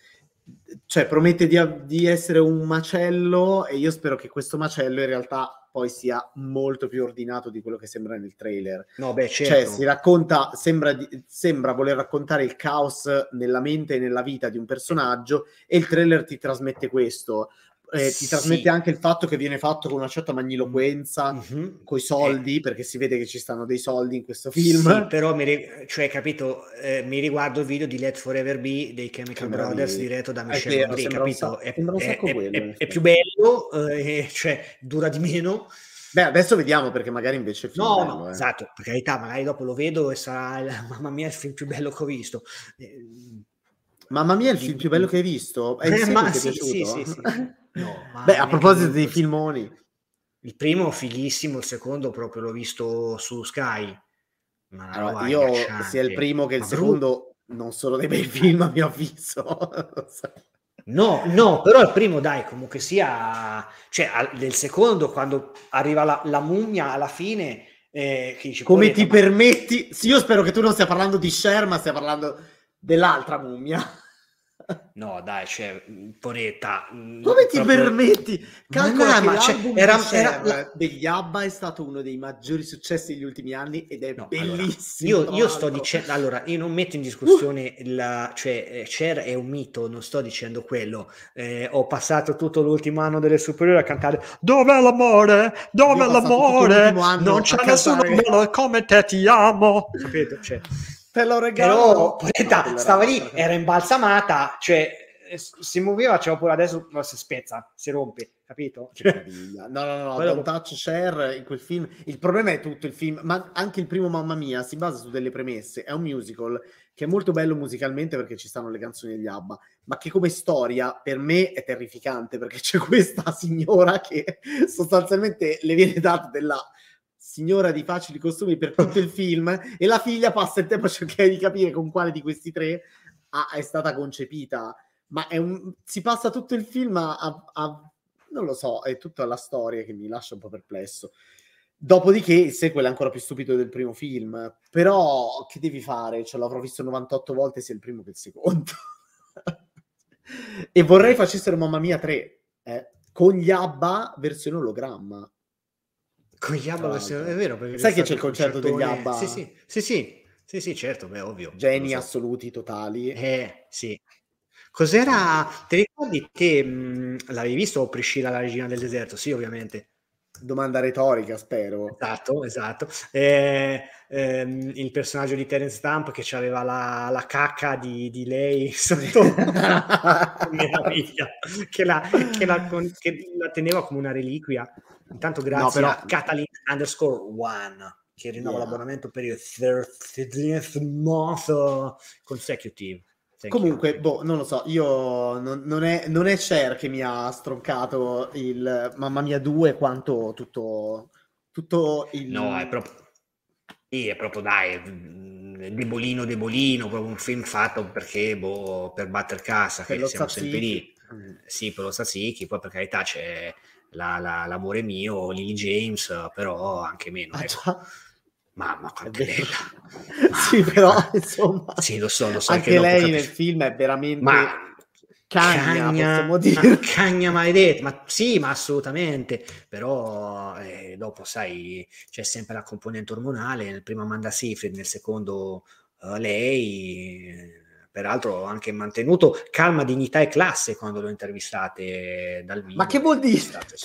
cioè promette di, di, essere un macello e io spero che questo macello in realtà poi sia molto più ordinato di quello che sembra nel trailer. No, beh, cioè, certo. Cioè, si racconta, sembra, di, sembra voler raccontare il caos nella mente e nella vita di un personaggio e il trailer ti trasmette questo eh, ti trasmette anche il fatto che viene fatto con una certa magniloquenza, mm-hmm. con i soldi, eh. perché si vede che ci stanno dei soldi in questo film. Sì, però mi, cioè, capito, eh, mi riguardo il video di Let Forever Be dei Chemical che Brothers diretto da Michel Gondry, capito? È, è, quello, è, più bello, eh, cioè dura di meno. Beh, adesso vediamo perché magari invece è No, bello, no, eh. esatto, per carità, magari dopo lo vedo e sarà, mamma mia, il film più bello che ho visto. Eh, mamma mia, il film più bello che hai visto? È il eh, ma, che sì, sì, sì, sì. No, Beh, a proposito dei filmoni. Il primo fighissimo, il secondo proprio l'ho visto su Sky. Ma allora, io sia il primo che il ma secondo bru- non sono dei bei film a mio avviso. no, no, però il primo dai, comunque sia, cioè del secondo quando arriva la, la mummia alla fine... Eh, dice, Come ti ma... permetti? Sì, io spero che tu non stia parlando di Sher, ma stia parlando dell'altra mummia. No, dai, cioè, poretta. Mm, Come ti proprio... permetti? Calcola ma no, cioè, era, era la... degli ABBA è stato uno dei maggiori successi degli ultimi anni ed è no, bellissimo. Allora, io, io, sto dicendo, allora, io non metto in discussione uh. la, cioè, eh, Cher è un mito, non sto dicendo quello. Eh, ho passato tutto l'ultimo anno delle superiori a cantare Dov'è l'amore? Dov'è l'amore? Non c'è nessuno come te ti amo. Capito? Cioè, Te lo regalo. Però, poretta, stava lì, era imbalsamata, cioè si muoveva, c'era pure adesso no, si spezza, si rompe, capito? No, no, no, Don't Touch Share in quel film. Il problema è tutto il film, ma anche il primo Mamma Mia si basa su delle premesse. È un musical che è molto bello musicalmente perché ci stanno le canzoni degli ABBA, ma che come storia per me è terrificante perché c'è questa signora che sostanzialmente le viene data della signora di facili costumi per tutto il film e la figlia passa il tempo a cercare di capire con quale di questi tre ha, è stata concepita. Ma un, si passa tutto il film a, a, a, non lo so, è tutta la storia che mi lascia un po' perplesso. Dopodiché il sequel è ancora più stupido del primo film, però che devi fare? Ce l'avrò visto 98 volte sia il primo che il secondo. e vorrei facessero Mamma Mia 3, eh, con gli ABBA versione ologramma. Con gli ABBA versione... è vero. Sai che c'è il concerto degli ABBA? Sì, sì, sì, sì, sì, sì certo, beh, ovvio. Geni so. assoluti, totali. Eh, sì. Cos'era? Ti ricordi che mh, l'avevi visto Priscilla, la regina del deserto? Sì, ovviamente. Domanda retorica, spero. Esatto, esatto. Eh, ehm, il personaggio di Terence Stamp che aveva la, la cacca di, di, lei sotto meraviglia, che la, che, la, che la, teneva come una reliquia. Intanto grazie no, però... a Catalin underscore one che rinnova yeah. l'abbonamento per il 13th month consecutive. Comunque, boh, non lo so, io non, non, è, non è Cher che mi ha stroncato il Mamma Mia 2 quanto tutto, tutto il... No, è proprio... Sì, è proprio, dai, mm, debolino, debolino, proprio un film fatto perché, boh, per batter cassa, per che siamo sempre lì. Sì, per lo Stazzicchi, poi per carità c'è la, la, l'amore mio, Lily James, però anche meno. Ah, ecco. Mamma quanto è bella. sì, però insomma. Sì, lo so, lo so. Anche lei capisco. nel film è veramente ma... cagna, cagna, dire. Ma cagna maledetta, ma sì, ma assolutamente. Però eh, dopo, sai, c'è sempre la componente ormonale. Nel primo Amanda Seyfried, nel secondo uh, lei... Peraltro ho anche mantenuto calma, dignità e classe quando l'ho intervistate dal vivo. Ma che vuol dire?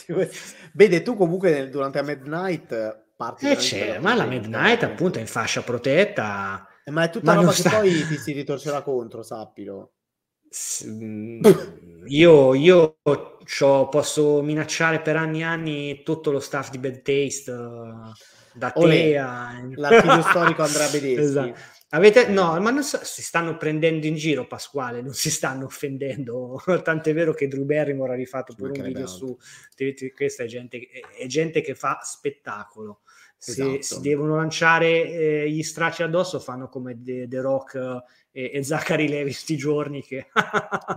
Vede, tu comunque durante a Midnight parti. Eh c'è, ma la Midnight appunto è in fascia protetta. Eh, ma è tutta ma roba che sta... poi ti si ritorcerà contro, sappilo. Mm, io, io posso minacciare per anni e anni tutto lo staff di Bad Taste da Olè, te a... l'archivio storico Andrea Bedeschi esatto. Avete, no, ma non so, si stanno prendendo in giro Pasquale, non si stanno offendendo. Tant'è vero che Drew Barrymore ha rifatto pure un video su. Questa è gente, è gente che fa spettacolo se esatto. si devono lanciare eh, gli stracci addosso fanno come The, The Rock eh, e, Zachary Levi sti giorni che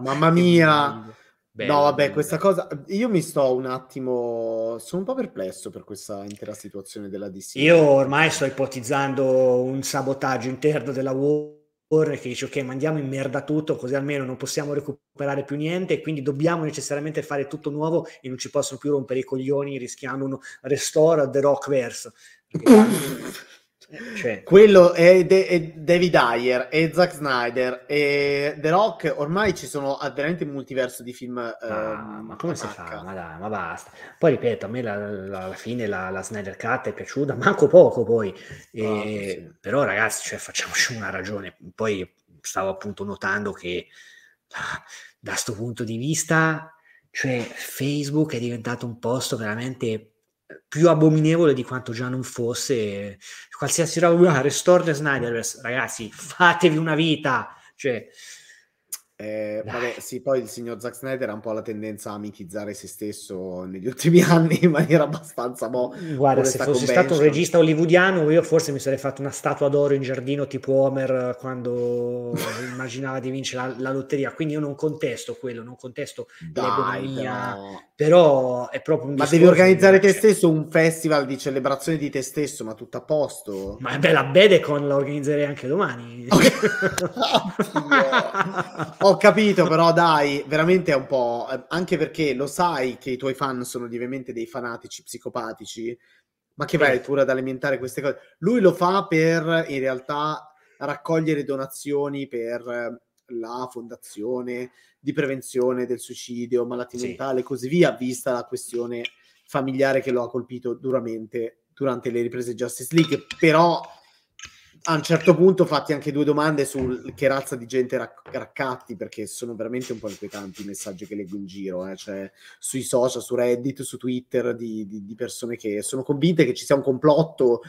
mamma mia bello, no vabbè bello, questa cosa io mi sto un attimo sono un po' perplesso per questa intera situazione della DC io ormai sto ipotizzando un sabotaggio interno della Warner che dice ok mandiamo in merda tutto così almeno non possiamo recuperare più niente e quindi dobbiamo necessariamente fare tutto nuovo e non ci possono più rompere i coglioni rischiando un restore The Rock verse cioè. Quello è, De- è, David Ayer e Zack Snyder e The Rock. Ormai ci sono veramente un multiverso di film. Ah, ehm, ma come si fa? Ma, dai, ma basta. Poi ripeto, a me la, la, alla fine la, la, Snyder Cut è piaciuta, manco poco poi. E, oh, sì. Però ragazzi, cioè, facciamoci una ragione. Poi stavo appunto notando che ah, da questo punto di vista, cioè Facebook è diventato un posto veramente più abominevole di quanto già non fosse qualsiasi roba, Restore Snyderverse, ragazzi, fatevi una vita, cioè eh, vabbè, sì, poi il signor Zack Snyder ha un po' la tendenza a mitizzare se stesso negli ultimi anni in maniera abbastanza mo. Guarda, se fossi stato un regista hollywoodiano, io forse mi sarei fatto una statua d'oro in giardino tipo Homer quando immaginava di vincere la, la, lotteria. Quindi io non contesto quello, non contesto l'economia, però è proprio un Ma devi organizzare te stesso un festival di celebrazione di te stesso, ma tutto a posto. Ma beh, la Bedecon la organizzerei anche domani. Ho capito, però dai, veramente è un po'... Eh, anche perché lo sai che i tuoi fan sono ovviamente dei fanatici psicopatici, ma che vai pure ad alimentare queste cose. Lui lo fa per, in realtà, raccogliere donazioni per la fondazione di prevenzione del suicidio, malattie sì. mentali e così via, vista la questione familiare che lo ha colpito duramente durante le riprese Justice League. Però a un certo punto fatti anche due domande su che razza di gente rac- raccatti, perché sono veramente un po' inquietanti i messaggi che leggo in giro, eh? cioè sui social, su Reddit, su Twitter, di, di, di, persone che sono convinte che ci sia un complotto.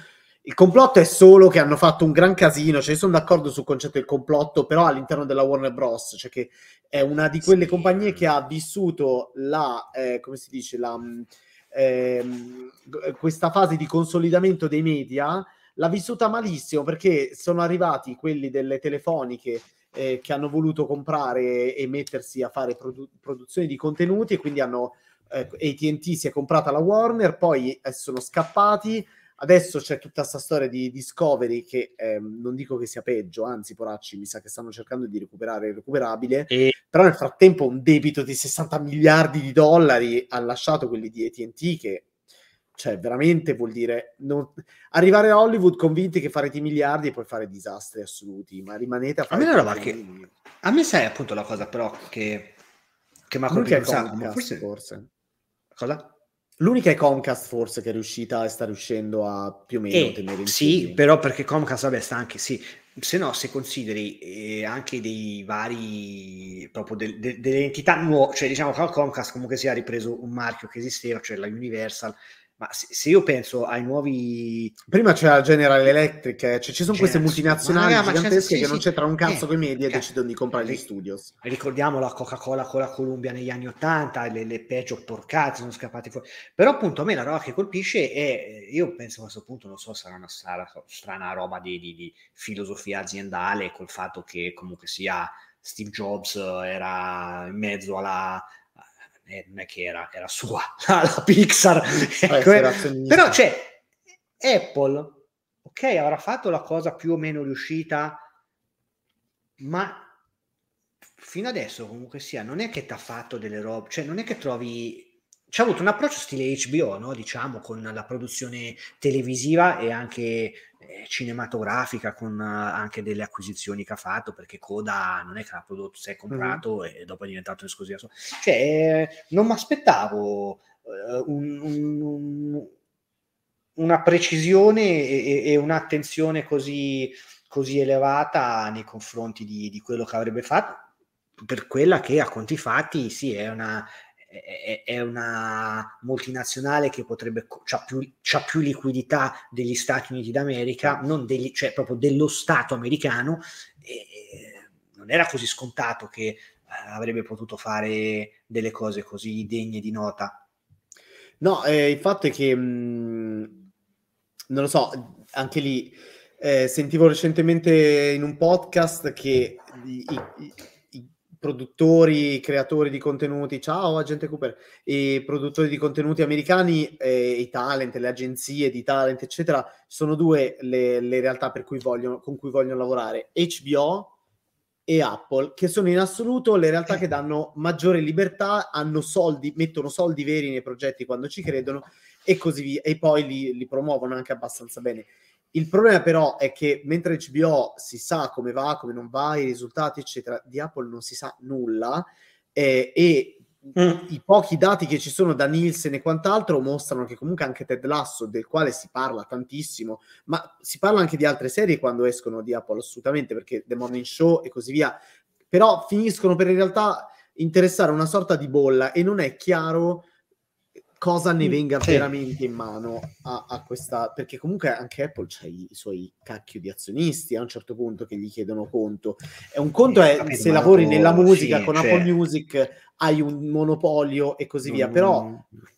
Il complotto è solo che hanno fatto un gran casino, cioè sono d'accordo sul concetto del complotto, però all'interno della Warner Bros., cioè che è una di quelle sì. compagnie che ha vissuto la, eh, come si dice, la, eh, questa fase di consolidamento dei media l'ha vissuta malissimo perché sono arrivati quelli delle telefoniche eh, che hanno voluto comprare e mettersi a fare produ- produzioni di contenuti e quindi hanno eh, ATT si è comprata la Warner, poi eh, sono scappati. Adesso c'è tutta questa storia di Discovery che eh, non dico che sia peggio, anzi, poracci, mi sa che stanno cercando di recuperare il recuperabile. E... Però nel frattempo un debito di 60 miliardi di dollari ha lasciato quelli di ATT che cioè, veramente vuol dire non... arrivare a Hollywood convinti che farete miliardi e poi fare disastri assoluti, ma rimanete a fare... A me, roba che... a me sai appunto la cosa però che, che mi ha colpito sacco, forse... forse. Cosa? L'unica è Comcast forse che è riuscita e sta riuscendo a più o meno eh, tenere in Sì, piedi. però perché Comcast vabbè sta anche, sì, se no se consideri eh, anche dei vari, proprio de, de, delle entità nuove, cioè diciamo che Comcast comunque si è ripreso un marchio che esisteva, cioè la Universal, ma se, se, io penso ai nuovi. Prima c'era General Electric, eh, cioè ci sono queste multinazionali raga, gigantesche sì, che sì. non c'entrano un cazzo eh, con i media e decidono di comprare gli studios. Ricordiamo la Coca-Cola con la Columbia negli anni Ottanta, le, le peggio porcate sono scappate fuori. Però appunto a me la roba che colpisce è, io penso a questo punto, non so, sarà una strana, strana roba di, di, di filosofia aziendale col fatto che comunque sia Steve Jobs era in mezzo alla eh, non è che era, era sua la, Pixar, ecco, eh, però c'è Apple, ok, avrà fatto la cosa più o meno riuscita, ma fino adesso comunque sia, non è che ti ha fatto delle robe, cioè non è che trovi c'è avuto un approccio stile HBO, no? diciamo, con la produzione televisiva e anche eh, cinematografica, con uh, anche delle acquisizioni che ha fatto, perché Coda non è che l'ha prodotto, si è comprato mm-hmm. e dopo è diventato esclusiva. Cioè, eh, non mi aspettavo uh, un, un, una precisione e, e un'attenzione così, così, elevata nei confronti di, di quello che avrebbe fatto per quella che a conti fatti sì è una, è, una multinazionale che potrebbe c'ha più, c'ha più liquidità degli Stati Uniti d'America, non degli, cioè proprio dello Stato americano, e, non era così scontato che eh, avrebbe potuto fare delle cose così degne di nota. No, eh, il fatto è che mh, mhmm, non lo so, anche lì eh, sentivo recentemente in un podcast che i, i, produttori, creatori di contenuti, ciao agente Cooper, i produttori di contenuti americani, eh, i talent, le agenzie di talent, eccetera, sono due le, le realtà cui vogliono, con cui vogliono lavorare, HBO e Apple, che sono in assoluto le realtà che danno maggiore libertà, hanno soldi, mettono soldi veri nei progetti quando ci credono e così via, e poi li, li promuovono anche abbastanza bene. Il problema però è che mentre HBO si sa come va, come non va, i risultati, eccetera, di Apple non si sa nulla eh, e mm. i pochi dati che ci sono da Nielsen e quant'altro mostrano che comunque anche Ted Lasso, del quale si parla tantissimo, ma si parla anche di altre serie quando escono di Apple, assolutamente, perché The Morning Show e così via, però finiscono per in realtà interessare una sorta di bolla e non è chiaro cosa ne mm, venga sì. veramente in mano a, a, questa perché comunque anche Apple ha i, i, suoi cacchio di azionisti a un certo punto che gli chiedono conto e un conto sì, è se lavori nella musica sì, con cioè... Apple Music hai un monopolio e così via mm. però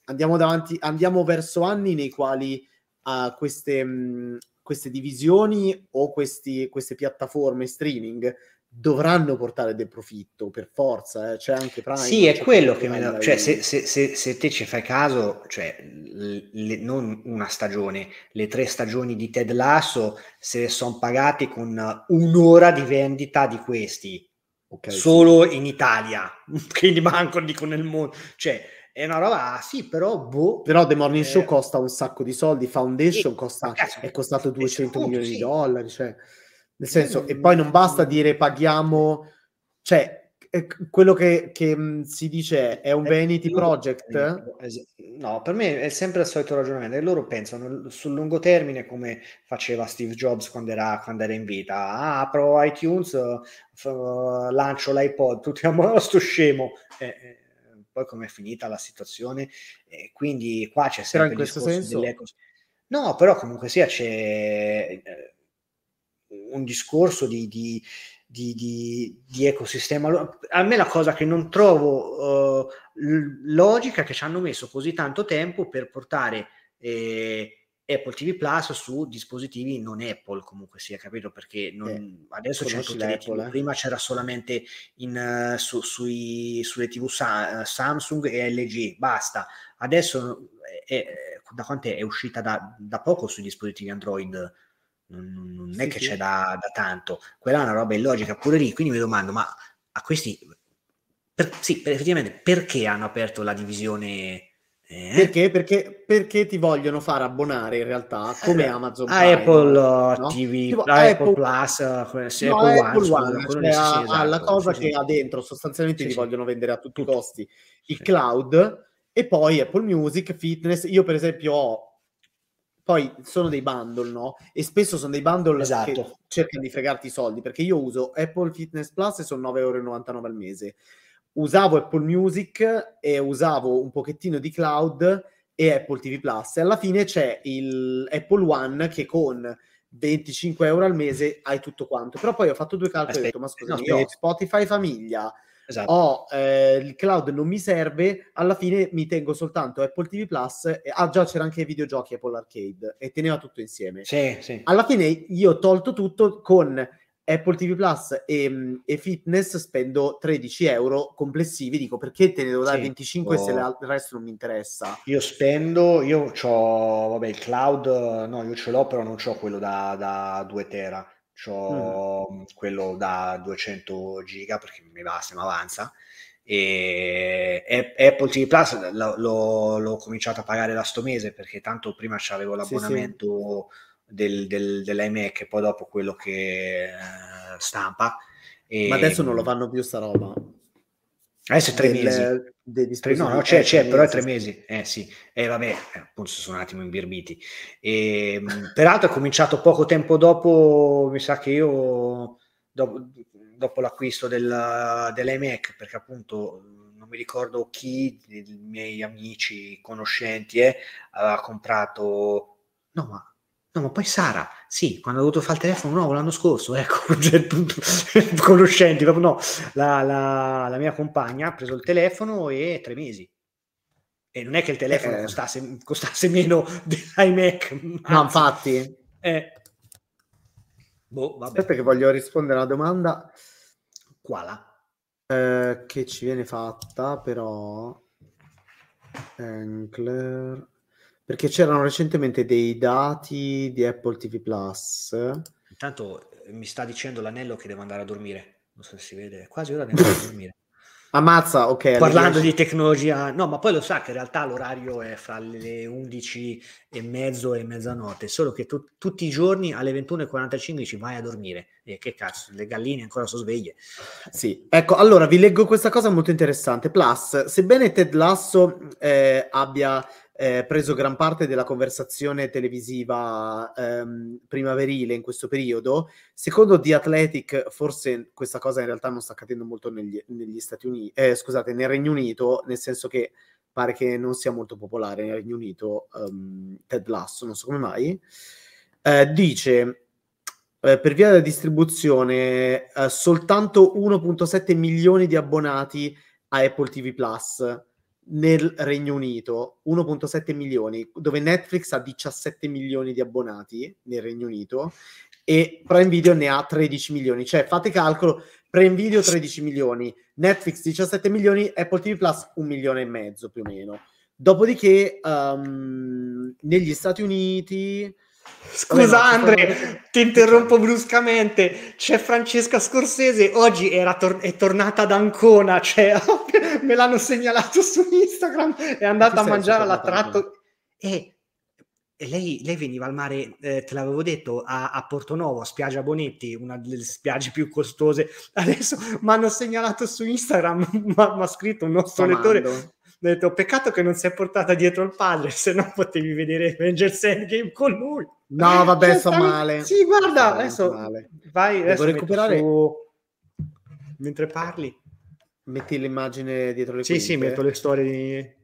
andiamo davanti andiamo verso anni nei quali uh, queste, mh, mm, queste divisioni o questi, queste piattaforme streaming dovranno portare del profitto per forza, eh. c'è anche Prime. Sì, è quello che da... cioè se, se, se, se, te ci fai caso, cioè le, non una stagione, le tre stagioni di Ted Lasso se le sono pagate con un'ora di vendita di questi, okay, solo sì. in Italia, quindi manco dico nel mondo, cioè è una roba, ah, sì, però boh. Però The Morning eh... Show costa un sacco di soldi, Foundation sì, costa, cazzo, è costato 200 milioni sì. di dollari, cioè nel senso, e poi non basta dire paghiamo, cioè quello che, che si dice è un vanity project. no, per me è sempre il solito ragionamento. E loro pensano sul lungo termine come faceva Steve Jobs quando era, quando era in vita. Ah, apro iTunes, f- lancio l'iPod, tutti a sto scemo. Eh, eh, poi com'è finita la situazione? Eh, quindi qua c'è sempre in questo senso... No, però comunque sia c'è eh, un discorso di, di di, di, di, ecosistema. A me la cosa che non trovo uh, logica è che ci hanno messo così tanto tempo per portare eh, Apple TV Plus su dispositivi non Apple, comunque sia capito perché non, eh, adesso c'è tutte le TV, eh? prima c'era solamente in, uh, su, sui, sulle TV Sa- Samsung e LG, basta. Adesso è, da quanto è uscita da, da poco sui dispositivi Android non, non è sì, che sì. c'è da, da, tanto, quella è una roba illogica pure lì, quindi mi domando, ma a questi, per, sì, per, effettivamente, perché hanno aperto la divisione? Eh? Perché? Perché, perché ti vogliono far abbonare in realtà come eh, Amazon a Prime, Apple no? TV, tipo, Apple, Apple Plus, uh, no, Apple, Apple One, One cioè ha, esatto, la cosa sì, che ha dentro sostanzialmente sì, ti vogliono vendere a tutti i costi il cloud e poi Apple Music, Fitness. Io per esempio ho poi sono dei bundle, no? E spesso sono dei bundle esatto. che cercano di fregarti i soldi, perché io uso Apple Fitness Plus e sono 9,99 euro al mese. Usavo Apple Music e usavo un pochettino di cloud e Apple TV Plus. E alla fine c'è il Apple One che con 25 euro al mese hai tutto quanto. Però poi ho fatto due calcoli e ho detto, ma scusa, no, io ho Spotify famiglia, esatto. ho eh, il cloud non mi serve, alla fine mi tengo soltanto Apple TV Plus. E, ah, già c'era anche i videogiochi Apple Arcade e teneva tutto insieme. Sì, sì. Alla fine io ho tolto tutto con Apple TV Plus e, e, Fitness spendo 13 euro complessivi. Dico perché te ne devo dare sì, 25 oh. se il resto non mi interessa? Io spendo, io ho vabbè il cloud, no, io ce l'ho, però non ho quello da, da 2 tera ho mm. quello da 200 giga perché mi basta, mi avanza. E Apple TV Plus l'ho, l'ho, cominciato a pagare da sto mese perché tanto prima c'avevo l'abbonamento sì, sì. Del, del, dell'iMac e poi dopo quello che eh, stampa. E, Ma adesso non lo fanno più sta roba. Adesso è tre del, mesi. Tre, no, no, c'è, c'è, però è tre mesi. Eh sì, e eh, vabbè, eh, appunto sono un attimo imbirbiti. E, ehm, peraltro è cominciato poco tempo dopo, mi sa che io, dopo, dopo l'acquisto del, dell'iMac, perché appunto non mi ricordo chi, dei miei amici, conoscenti, eh, aveva comprato... No, ma No, ma poi Sara, sì, quando ha dovuto fare il telefono nuovo l'anno scorso, ecco, cioè, conoscenti, proprio no, la, la, la, mia compagna ha preso il telefono e tre mesi. E non è che il telefono eh. costasse, costasse, meno dell'iMac. No, infatti. Eh. Boh, vabbè. Aspetta che voglio rispondere alla domanda. Quala? Eh, che ci viene fatta, però... Encler perché c'erano recentemente dei dati di Apple TV Plus. Intanto eh, mi sta dicendo l'anello che devo andare a dormire. Non so se si vede, è quasi ora di andare a dormire. Ammazza, ok. Parlando di tecnologia, no, ma poi lo sa che in realtà l'orario è fra le 11 e mezzo e mezzanotte, solo che tu, tutti i giorni alle 21.45 dici vai a dormire. E che cazzo, le galline ancora sono sveglie. Sì, ecco, allora vi leggo questa cosa molto interessante. Plus, sebbene Ted Lasso eh, abbia eh, preso gran parte della conversazione televisiva ehm, primaverile in questo periodo. Secondo The Athletic, forse questa cosa in realtà non sta accadendo molto negli, negli Stati Uniti, eh, scusate, nel Regno Unito, nel senso che pare che non sia molto popolare nel Regno Unito um, Ted Lasso, non so come mai. Eh, dice eh, per via della distribuzione eh, soltanto 1.7 milioni di abbonati a Apple TV Plus nel Regno Unito 1.7 milioni, dove Netflix ha 17 milioni di abbonati nel Regno Unito e Prime Video ne ha 13 milioni. Cioè, fate calcolo, Prime Video 13 milioni, Netflix 17 milioni, Apple TV Plus un milione e mezzo più o meno. Dopodiché, um, negli Stati Uniti Scusa Andre, ti interrompo bruscamente. C'è Francesca Scorsese, oggi tor- è tornata ad Ancona, cioè, me l'hanno segnalato su Instagram, è andata a mangiare alla tratto e, e lei, lei, veniva al mare, eh, te l'avevo detto, a, a Portonovo, a Spiaggia Bonetti, una delle spiagge più costose. Adesso mi hanno segnalato su Instagram, mi ha scritto un nostro Sto lettore detto, peccato che non si è portata dietro il padre, se no potevi vedere Avengers Endgame con lui. No, vabbè, sto stavi... male. Sì, guarda, adesso male. vai, Devo recuperare... Su... Mentre parli. Metti l'immagine dietro le sì, quinte? Sì, metto le storie di...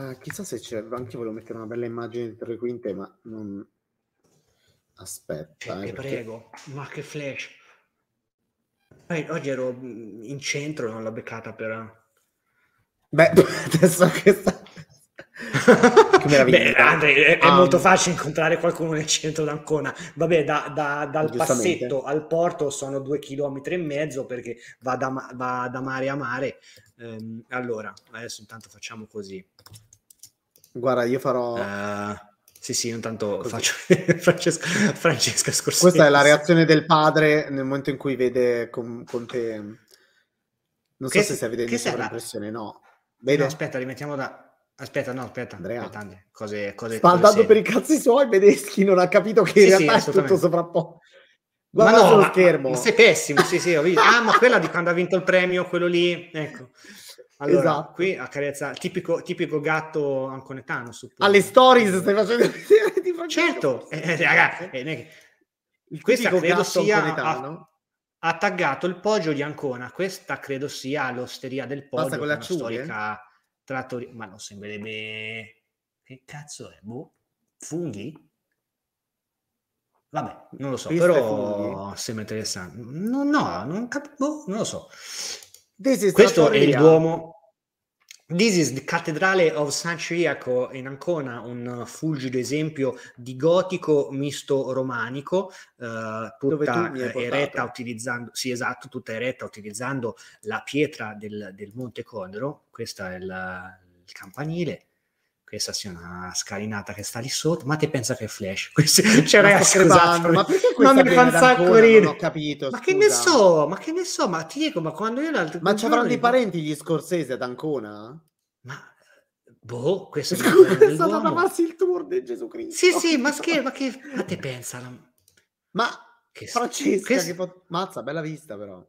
Uh, chissà se c'è, anche volevo mettere una bella immagine dietro le quinte, ma non... Aspetta. Cioè, eh, prego, ma che flash. Poi, oggi ero in centro, non l'ho beccata per... Beh, adesso che sta... Beh, Andre, è, è um, molto facile incontrare qualcuno nel centro d'Ancona. Vabbè, da, da, dal passetto al porto sono due chilometri e mezzo perché va da, va da mare a mare. Ehm, allora, adesso intanto facciamo così. Guarda, io farò... Uh, sì, sì, intanto Così. faccio Francesca, Francesca Scorsese. Questa è la reazione del padre nel momento in cui vede con, con te. Non che so se stai vedendo in sovraimpressione, no. Vede? No, aspetta, rimettiamo da... Aspetta, no, aspetta. Andrea. Aspetta, cose, cose, Sta andando per i cazzi suoi, Bedeschi non ha capito che in sì, realtà sì, è tutto sovrapposto. Guarda ma no, ma, schermo. Ma sei pessimo, sì, sì, ho visto. Ah, ma quella di quando ha vinto il premio, quello lì, ecco. Allora, esatto. qui accarezza tipico, tipico gatto anconetano. Suppongo. Alle stories stai facendo vedere di Certo, eh, eh, ragazzi, eh, questa credo sia ha, ha, taggato il poggio di Ancona. Questa credo sia l'osteria del poggio, con la storica trattoria. Ma non sembrerebbe che cazzo è? Boh, funghi? Vabbè, non lo so, Questa però sembra interessante. No, no, non, cap- boh, non lo so. Questo è il Duomo. This is the Cattedrale of San Ciriaco in Ancona, un fulgido esempio di gotico misto romanico, uh, tutta eretta utilizzando, sì esatto, tutta eretta utilizzando la pietra del, del Monte Condro, questo è il, il campanile, questa sia una scalinata che sta lì sotto, ma te pensa che è flash? cioè, ma, scusate, ma perché ma mi fa un sacco ridere. Non ho capito. Ma scusa. che ne so, ma che ne so, ma ti dico, ma quando io l'altro Ma ci avranno dei parenti gli scorsesi ad Ancona? Ma boh, questo Scusa, è stato da farsi il tour di Gesù Cristo. Sì, sì, ma che ma che ma te pensa? Ma che Francesca che, che pot... mazza, bella vista però.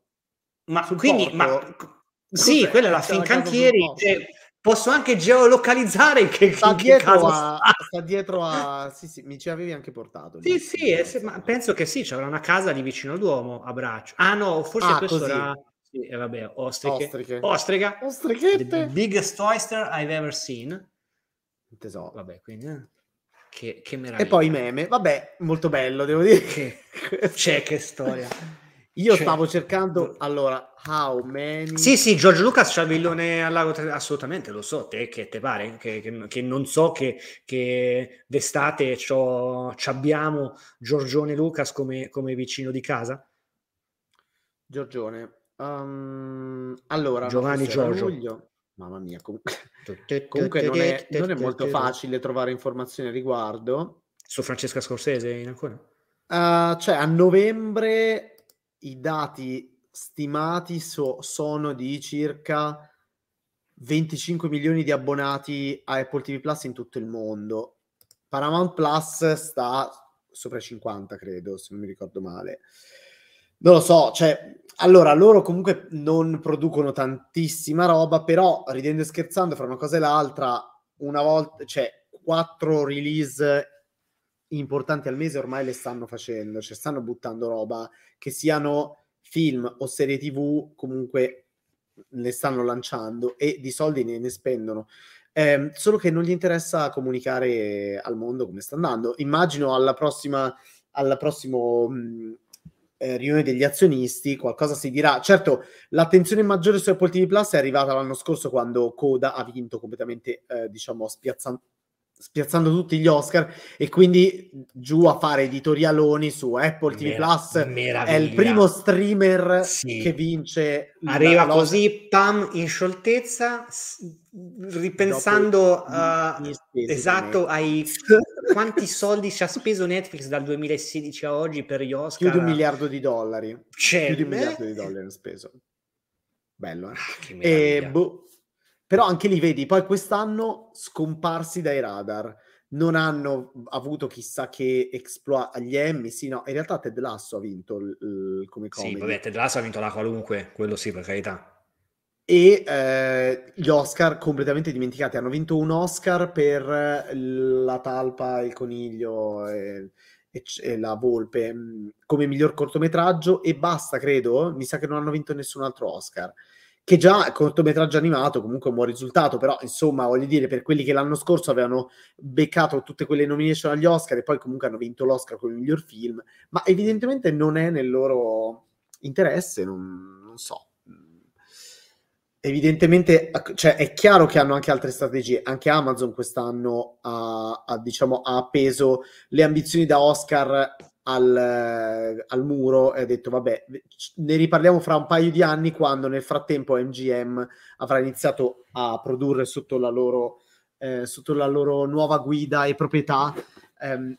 Ma Sul quindi porto, ma sì, quella è la Fincantieri, cioè, Posso anche geolocalizzare che, sta, che dietro a, sta. sta dietro a... Sì, sì, mi ci avevi anche portato. Sì, sì, è, ma penso che sì, c'era una casa lì vicino al Duomo, a braccio. Ah no, forse ah, questo così. era... Sì, eh, vabbè, ostriche. Ostriche. Ostrica. Ostrichette. The biggest oyster I've ever seen. Tesoro. Vabbè, quindi... Eh. Che, che meraviglia. E poi i meme. Vabbè, molto bello, devo dire. Che... C'è che storia. Io cioè, stavo cercando, allora, how many... Sì, sì, Giorgio Lucas c'ha il villone al lago, assolutamente, lo so, te che te pare, che, che, che non so che, che d'estate abbiamo Giorgione Lucas come, come, vicino di casa? Giorgione, um, allora... Giovanni Giorgio. Luglio. Mamma mia, comunque, comunque non, è, non, è, molto facile trovare informazioni a riguardo. Su Francesca Scorsese in ancora? Uh, cioè, a novembre i dati stimati so, sono di circa 25 milioni di abbonati a Apple TV Plus in tutto il mondo. Paramount Plus sta sopra i 50, credo, se non mi ricordo male. Non lo so, cioè, allora, loro comunque non producono tantissima roba, però, ridendo e scherzando, fra una cosa e l'altra, una volta, cioè, quattro release importanti al mese ormai le stanno facendo, cioè stanno buttando roba, che siano film o serie tv, comunque ne stanno lanciando e di soldi ne, ne spendono. Eh, solo che non gli interessa comunicare al mondo come sta andando. Immagino alla prossima, alla prossima mh, eh, riunione degli azionisti qualcosa si dirà. Certo, l'attenzione maggiore su Apple TV Plus è arrivata l'anno scorso quando Coda ha vinto completamente, eh, diciamo, spiazzando spiazzando tutti gli Oscar e quindi giù a fare editorialoni su Apple TV Plus meraviglia. è il primo streamer sì. che vince arriva la, così pam in scioltezza ripensando uh, esatto ai quanti soldi ci ha speso Netflix dal 2016 a oggi per gli Oscar più di un miliardo di dollari C'è più di un miliardo di dollari hanno speso bello eh? ah, e boh però anche lì vedi, poi quest'anno scomparsi dai radar, non hanno avuto chissà che exploit agli Emmy, sì, no, in realtà Ted Lasso ha vinto il, il, come comedy. Sì, vabbè, Ted Lasso ha vinto la qualunque, quello sì, per carità. e eh, gli Oscar completamente dimenticati. Hanno vinto un Oscar per la talpa, il coniglio e, e, e la volpe mm, come miglior cortometraggio e basta, credo. Mi sa che non hanno vinto nessun altro Oscar che già cortometraggio animato comunque un buon risultato, però insomma voglio dire per quelli che l'anno scorso avevano beccato tutte quelle nomination agli Oscar e poi comunque hanno vinto l'Oscar con il miglior film, ma evidentemente non è nel loro interesse, non, non so. Evidentemente, cioè, è chiaro che hanno anche altre strategie. Anche Amazon quest'anno ha, ha, diciamo, ha appeso le ambizioni da Oscar al, al, muro e ha detto vabbè ne riparliamo fra un paio di anni quando nel frattempo MGM avrà iniziato a produrre sotto la loro, eh, sotto la loro nuova guida e proprietà. Ehm,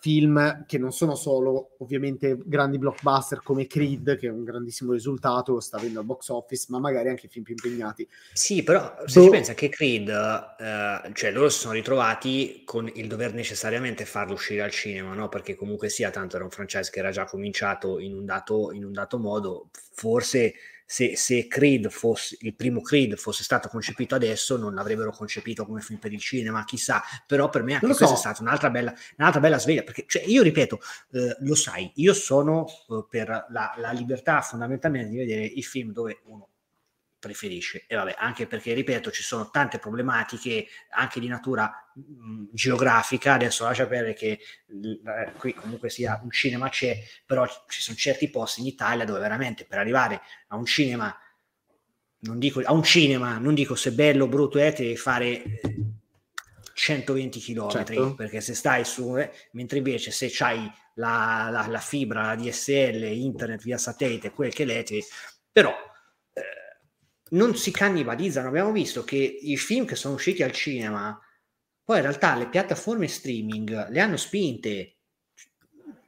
film che non sono solo ovviamente grandi blockbuster come Creed, che è un grandissimo risultato, sta avendo al box office, ma magari anche film più impegnati. Sì, però se Bo- ci pensa che Creed, eh, cioè loro si sono ritrovati con il dover necessariamente farlo uscire al cinema, no? Perché comunque sia, tanto era un franchise che era già cominciato in un dato, in un dato modo, forse se, se Creed fosse, il primo Creed fosse stato concepito adesso, non l'avrebbero concepito come film per il cinema, chissà. Però per me anche questa so. è stata un'altra bella, un'altra bella sveglia, perché cioè, io ripeto, eh, lo sai, io sono eh, per la, la libertà fondamentalmente di vedere i film dove uno preferisce. E vabbè, anche perché, ripeto, ci sono tante problematiche anche di natura mh, geografica. Adesso lascia perdere che eh, qui comunque sia un cinema c'è, però ci sono certi posti in Italia dove veramente per arrivare a un cinema, non dico a un cinema, non dico se bello o brutto è, devi fare 120 km certo. perché se stai su, eh, mentre invece se c'hai la, la, la, fibra, la DSL, internet via satellite, quel che l'è, però non si cannibalizzano. Abbiamo visto che i film che sono usciti al cinema, poi in realtà le piattaforme streaming le hanno spinte.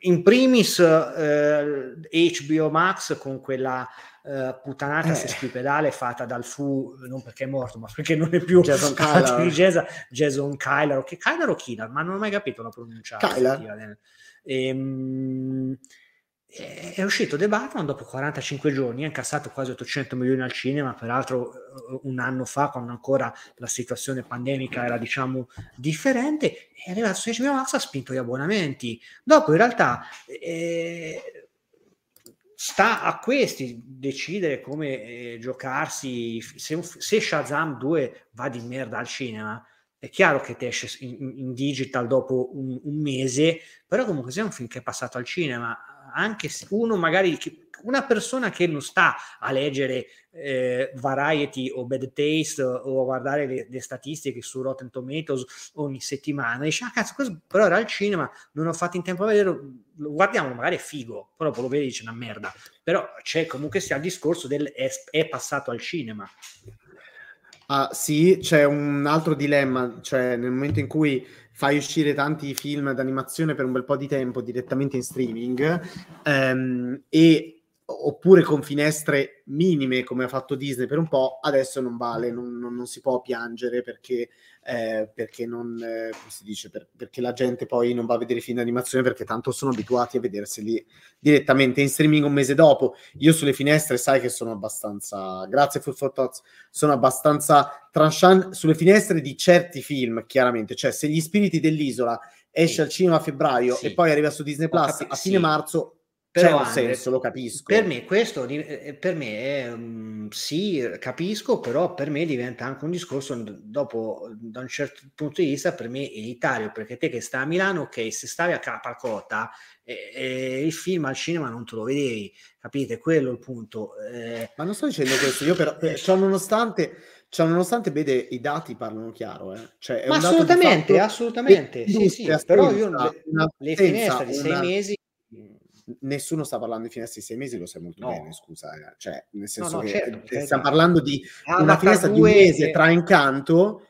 In primis eh, HBO Max con quella eh, puttanata eh. sesquipedale fatta dal Fu, non perché è morto, ma perché non è più Jason Kyler, Jason, Jason Kyler, o che Kyler o Killer, ma non ho mai capito la pronuncia. Kyler. Ehm, è uscito The Batman dopo 45 giorni, ha incassato quasi 800 milioni al cinema, peraltro eh, un anno fa, quando ancora la situazione pandemica era diciamo differente, è arrivato su HBO Max, ha spinto gli abbonamenti. Dopo in realtà eh, sta a questi decidere come eh, giocarsi, se, se Shazam 2 va di merda al cinema, è chiaro che ti esce in, in digital dopo un, un, mese, però comunque sia un film che è passato al cinema, anche se uno magari una persona che non sta a leggere eh, Variety o Bad Taste o a guardare le, le, statistiche su Rotten Tomatoes ogni settimana dice ah cazzo questo però era al cinema non ho fatto in tempo a vederlo lo guardiamo magari è figo però poi lo vedi dice una merda però c'è comunque sia il discorso del è, è passato al cinema Ah, sì, c'è un altro dilemma, cioè nel momento in cui fai uscire tanti film d'animazione per un bel po' di tempo direttamente in streaming ehm, e oppure con finestre minime come ha fatto Disney per un po', adesso non vale, non, non, non si può piangere perché, eh, perché non, eh, dice, per, perché la gente poi non va a vedere film d'animazione perché tanto sono abituati a vederseli direttamente in streaming un mese dopo. Io sulle finestre sai che sono abbastanza, grazie for Thoughts, sono abbastanza tranchant sulle finestre di certi film, chiaramente, cioè se Gli Spiriti dell'Isola esce sì. al cinema a febbraio sì. e poi arriva su Disney Plus a fine sì. marzo però c'è un senso, lo capisco. Per me questo, eh, per me è, um, sì, capisco, però per me diventa anche un discorso, dopo, da un certo punto di vista, per me è Italia, perché te che stai a Milano, ok, se stavi a Capacota, eh, eh, il film al cinema non te lo vedevi, capite? Quello è il punto. Eh, Ma non sto dicendo questo, io però, eh, cioè, nonostante... Cioè, nonostante vede i dati parlano chiaro, eh. cioè, Ma assolutamente, assolutamente, sì, sì, però io le, le finestre di sei mesi nessuno sta parlando di finestre di sei mesi, lo sai molto no. bene, scusa, eh. cioè, nel senso no, no, che certo, eh, stiamo parlando di una finestra di un mese e... tra Incanto,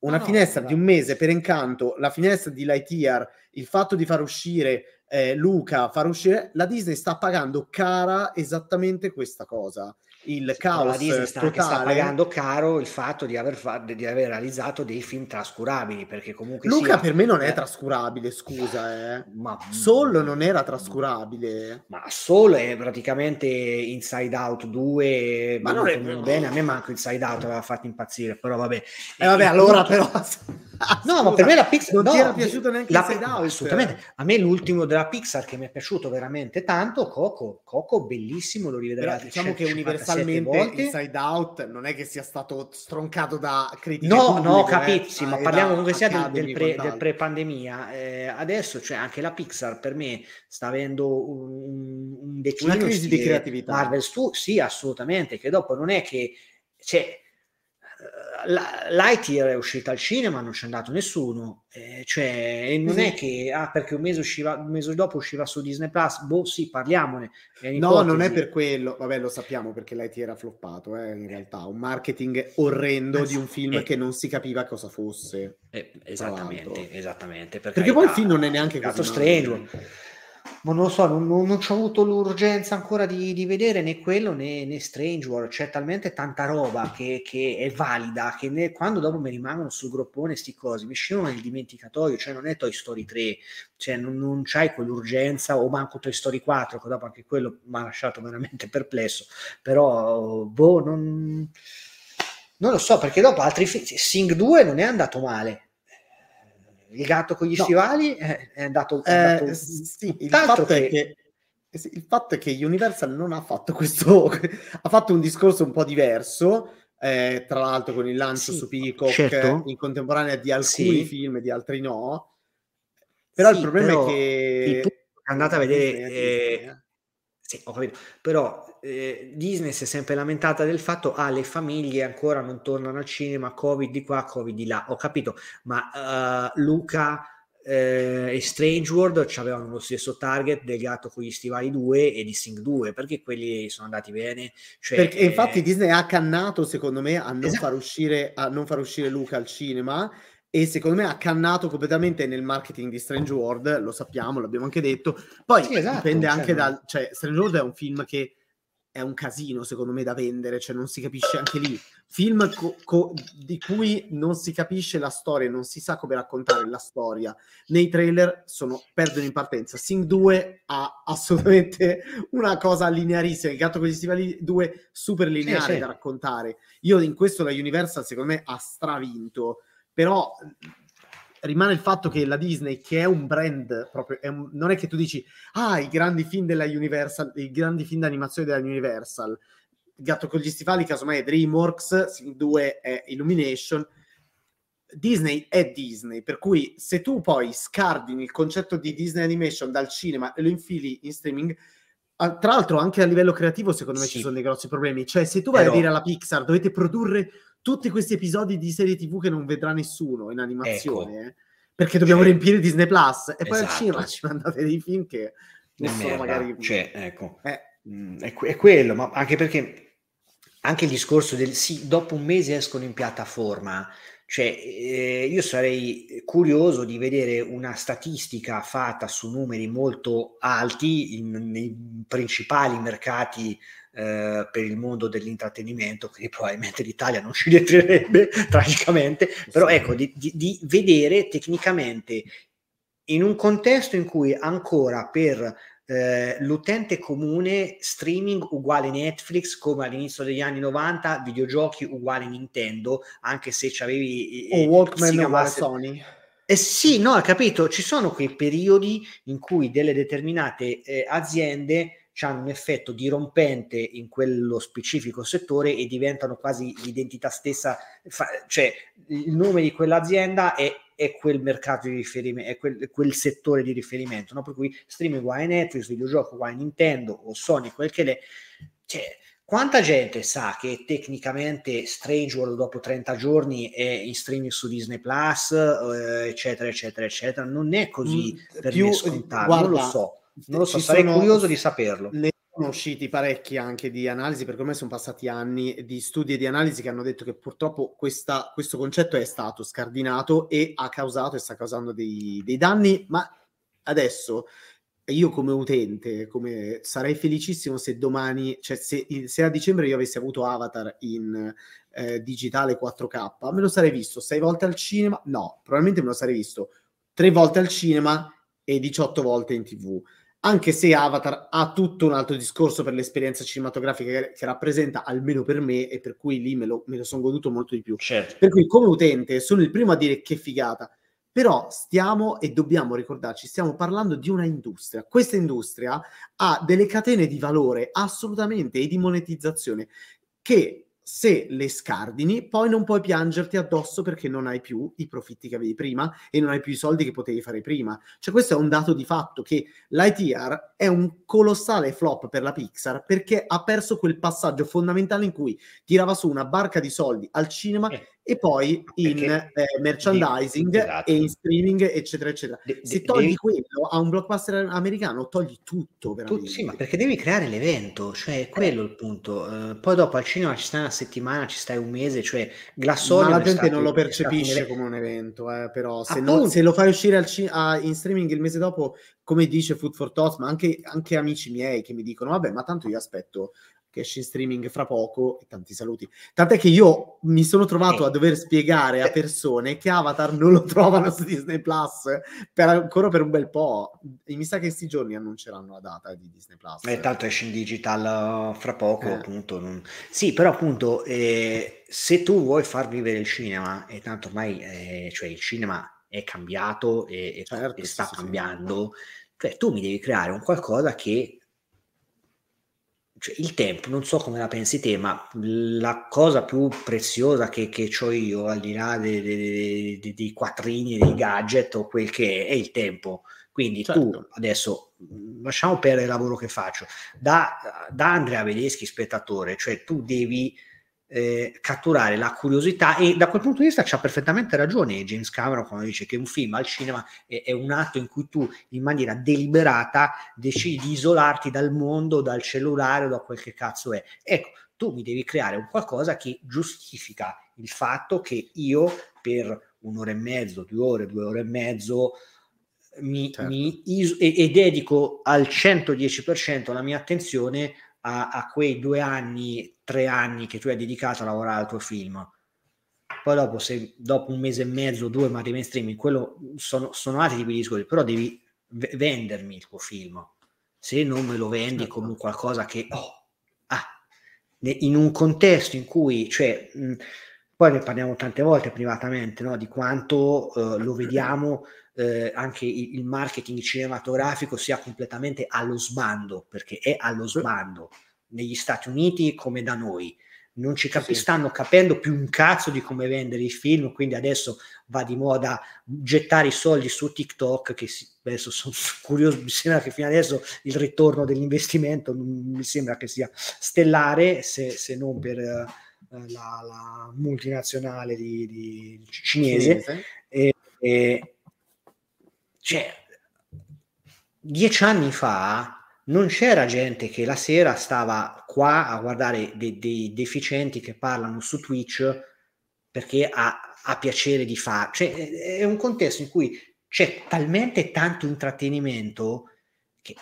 una finestra di un mese per Incanto, la finestra di Lightyear, il fatto di far uscire eh, Luca, far uscire, la Disney sta pagando cara esattamente questa cosa. Il caos Disney sta, totale. sta pagando caro il fatto di aver, fa- di aver, realizzato dei film trascurabili perché comunque Luca sia, per me non è trascurabile scusa eh. ma Soul non era trascurabile ma Soul è praticamente Inside Out 2 ma non è bene a me manco Inside Out aveva fatto impazzire però vabbè e eh, vabbè allora però no ma per me la Pixar non no, ti era piaciuto neanche la, Inside Out assolutamente. A me l'ultimo della Pixar che mi è piaciuto veramente tanto Coco. Coco bellissimo lo rivedrei diciamo che universalmente Inside Out non è che sia stato stroncato da critiche no pubbliche, no capizzi eh, ma parliamo comunque sia del, del, pre, del pre-pandemia. Eh, adesso cioè anche la Pixar per me sta avendo un, un declino una crisi di creatività. Marvel Stu- sì assolutamente che dopo non è che cioè, Lightyear è uscita al cinema, non c'è andato nessuno, eh, cioè non è che ah, perché un mese, usciva, un mese dopo usciva su Disney Plus, boh sì, parliamone. No, non è per quello, vabbè lo sappiamo perché Lightyear era floppato, eh, in realtà, un marketing orrendo eh, di un film eh, che non si capiva cosa fosse. Eh, esattamente, esattamente. Per perché poi il film non è neanche così strange non lo so, non, non, non ho avuto l'urgenza ancora di, di, vedere né quello né, né Strange World. C'è talmente tanta roba che, che è valida che ne, quando dopo mi rimangono sul groppone sti cosi mi scendono nel dimenticatoio. Cioè, non è Toy Story 3, cioè non, non c'hai quell'urgenza, o manco Toy Story 4, che dopo anche quello mi ha lasciato veramente perplesso. Però, boh, non, non lo so perché dopo altri film, Sing 2 non è andato male il gatto con gli no. stivali è, andato, è andato eh, sì, il fatto che... è che il fatto è che Universal non ha fatto questo ha fatto un discorso un po' diverso eh, tra l'altro con il lancio sì, su Peacock certo. in contemporanea di alcuni sì. film e di altri no però sì, il problema però è che andate a vedere eh, sì, ho capito. Però eh, Disney si è sempre lamentata del fatto che ah, le famiglie ancora non tornano al cinema, Covid di qua, Covid di là. Ho capito, ma uh, Luca eh, e Strange World avevano lo stesso target del gatto con gli stivali 2 e di Sing 2 perché quelli sono andati bene cioè, perché eh... infatti Disney ha cannato secondo me a non, esatto. far uscire, a non far uscire Luca al cinema e secondo me ha cannato completamente nel marketing di Strange World, lo sappiamo, l'abbiamo anche detto. Poi sì, esatto, dipende cioè, anche dal... Cioè, Strange World è un film che è un casino, secondo me, da vendere, cioè non si capisce anche lì. Film co- co- di cui non si capisce la storia, non si sa come raccontare la storia. Nei trailer sono, perdono in partenza. Sing 2 ha assolutamente una cosa linearissima. Il gatto con gli stivali 2 super lineare sì, sì. da raccontare. Io in questo la Universal, secondo me, ha stravinto però rimane il fatto che la Disney, che è un brand proprio, è un, non è che tu dici, ah, i grandi film della Universal, i grandi film d'animazione della Universal, Gatto con gli stivali, casomai è DreamWorks, 2 è Illumination, Disney è Disney, per cui se tu poi scardini il concetto di Disney Animation dal cinema e lo infili in streaming, tra l'altro anche a livello creativo secondo me sì. ci sono dei grossi problemi, cioè se tu vai Però... a dire alla Pixar dovete produrre tutti questi episodi di serie TV che non vedrà nessuno in animazione, ecco. eh, perché dobbiamo cioè, riempire Disney Plus e poi esatto. al cinema ci mandate dei film che nessuno magari... Cioè, ecco, eh. mm, è, è, quello, ma anche perché anche il discorso del sì, dopo un mese escono in piattaforma, cioè eh, io sarei curioso di vedere una statistica fatta su numeri molto alti in, nei principali mercati eh, per il mondo dell'intrattenimento, quindi probabilmente l'Italia non ci rientrerebbe tragicamente, però ecco, di, di, di vedere tecnicamente in un contesto in cui ancora per eh, l'utente comune streaming uguale Netflix come all'inizio degli anni 90 videogiochi uguale Nintendo anche se c'avevi o Walkman uguale Sony. Eh sì, no, hai capito, ci sono quei periodi in cui delle determinate eh, aziende hanno un effetto dirompente in quello specifico settore e diventano quasi l'identità stessa, fa, cioè il nome di quell'azienda è, è quel mercato di riferimento, è quel, quel settore di riferimento, no? per cui streaming uguale Netflix, videogioco uguale Nintendo o Sony, quel che le... Cioè, quanta gente sa che tecnicamente Strange World dopo 30 giorni è in streaming su Disney Plus, eh, eccetera, eccetera, eccetera? Non è così mm, per più, me scontato, guarda, non lo so non lo so, sarei sono, curioso di saperlo. Ne sono usciti parecchi anche di analisi, perché ormai sono passati anni di studi e di analisi che hanno detto che purtroppo questa, questo concetto è stato scardinato e ha causato e sta causando dei, dei danni, ma adesso io come utente come, sarei felicissimo se domani, cioè se, se, a dicembre io avessi avuto Avatar in eh, digitale 4K, me lo sarei visto sei volte al cinema? No, probabilmente me lo sarei visto tre volte al cinema e 18 volte in tv. Anche se Avatar ha tutto un altro discorso per l'esperienza cinematografica che, che rappresenta, almeno per me, e per cui lì me lo, me lo sono goduto molto di più. Certo. Per cui, come utente, sono il primo a dire che figata però stiamo e dobbiamo ricordarci, stiamo parlando di una industria. Questa industria ha delle catene di valore assolutamente e di monetizzazione che se le scardini, poi non puoi piangerti addosso perché non hai più i profitti che avevi prima e non hai più i soldi che potevi fare prima. Cioè, questo è un dato di fatto che l'ITR è un colossale flop per la Pixar perché ha perso quel passaggio fondamentale in cui tirava su una barca di soldi al cinema eh e poi in eh, merchandising esatto. e in streaming, eccetera, eccetera. De, Se togli devi, quello a un blockbuster americano, togli tutto. Tu, sì, ma perché devi creare l'evento, cioè quello è il punto. Uh, poi dopo al cinema ci stai una settimana, ci stai un mese, cioè Glassone. Ma la gente stato, non lo percepisce come un evento, eh, però se, non, se, lo fai uscire al a, in streaming il mese dopo, come dice Food for Thought, ma anche, anche amici miei che mi dicono, vabbè, ma tanto io aspetto che esce in streaming fra poco e tanti saluti. Tant'è che io mi sono trovato a dover spiegare a persone che Avatar non lo trovano su Disney Plus per ancora per un bel po'. E mi sa che questi giorni annunceranno la data di Disney Plus. Eh, tanto esce in digital uh, fra poco, eh. appunto. Non... Sì, però appunto eh, se tu vuoi far vivere il cinema, e tanto ormai eh, cioè il cinema è cambiato e, e, certo, e sta sì, cambiando, sì. cioè tu mi devi creare un qualcosa che cioè, il tempo, non so come la pensi te, ma la cosa più preziosa che, che ho io, al di là dei, dei, dei, dei quattrini, dei gadget o quel che è, è il tempo. Quindi certo. tu adesso lasciamo perdere il lavoro che faccio, da, da Andrea Vedeschi, spettatore, cioè tu devi eh, catturare la curiosità e da quel punto di vista c'ha perfettamente ragione James Cameron quando dice che un film al cinema è, è, un atto in cui tu in maniera deliberata decidi di isolarti dal mondo, dal cellulare o da quel che cazzo è. Ecco, tu mi devi creare un qualcosa che giustifica il fatto che io per un'ora e mezzo, due ore, due ore e mezzo mi, certo. mi iso- e, e dedico al 110% la mia attenzione a, a, quei due anni, tre anni che tu hai dedicato a lavorare al tuo film. Poi dopo, se dopo un mese e mezzo, due, ma arriva in streaming, quello sono, sono altri tipi di discorsi, però devi v- vendermi il tuo film. Se non me lo vendi certo. come qualcosa che, oh, ah, in un contesto in cui, cioè, mh, poi ne parliamo tante volte privatamente, no? di quanto uh, lo vediamo eh, anche il marketing cinematografico sia completamente allo sbando, perché è allo sbando negli Stati Uniti come da noi. Non ci capi- stanno capendo più un cazzo di come vendere i film, quindi adesso va di moda gettare i soldi su TikTok, che si, adesso sono curioso, mi sembra che fino adesso il ritorno dell'investimento mi sembra che sia stellare, se, se non per eh, la, la, multinazionale di, di cinese. cinese. E, e, cioè, dieci anni fa non c'era gente che la sera stava qua a guardare dei, dei deficienti che parlano su Twitch perché ha, ha piacere di fare. Cioè, è un contesto in cui c'è talmente tanto intrattenimento che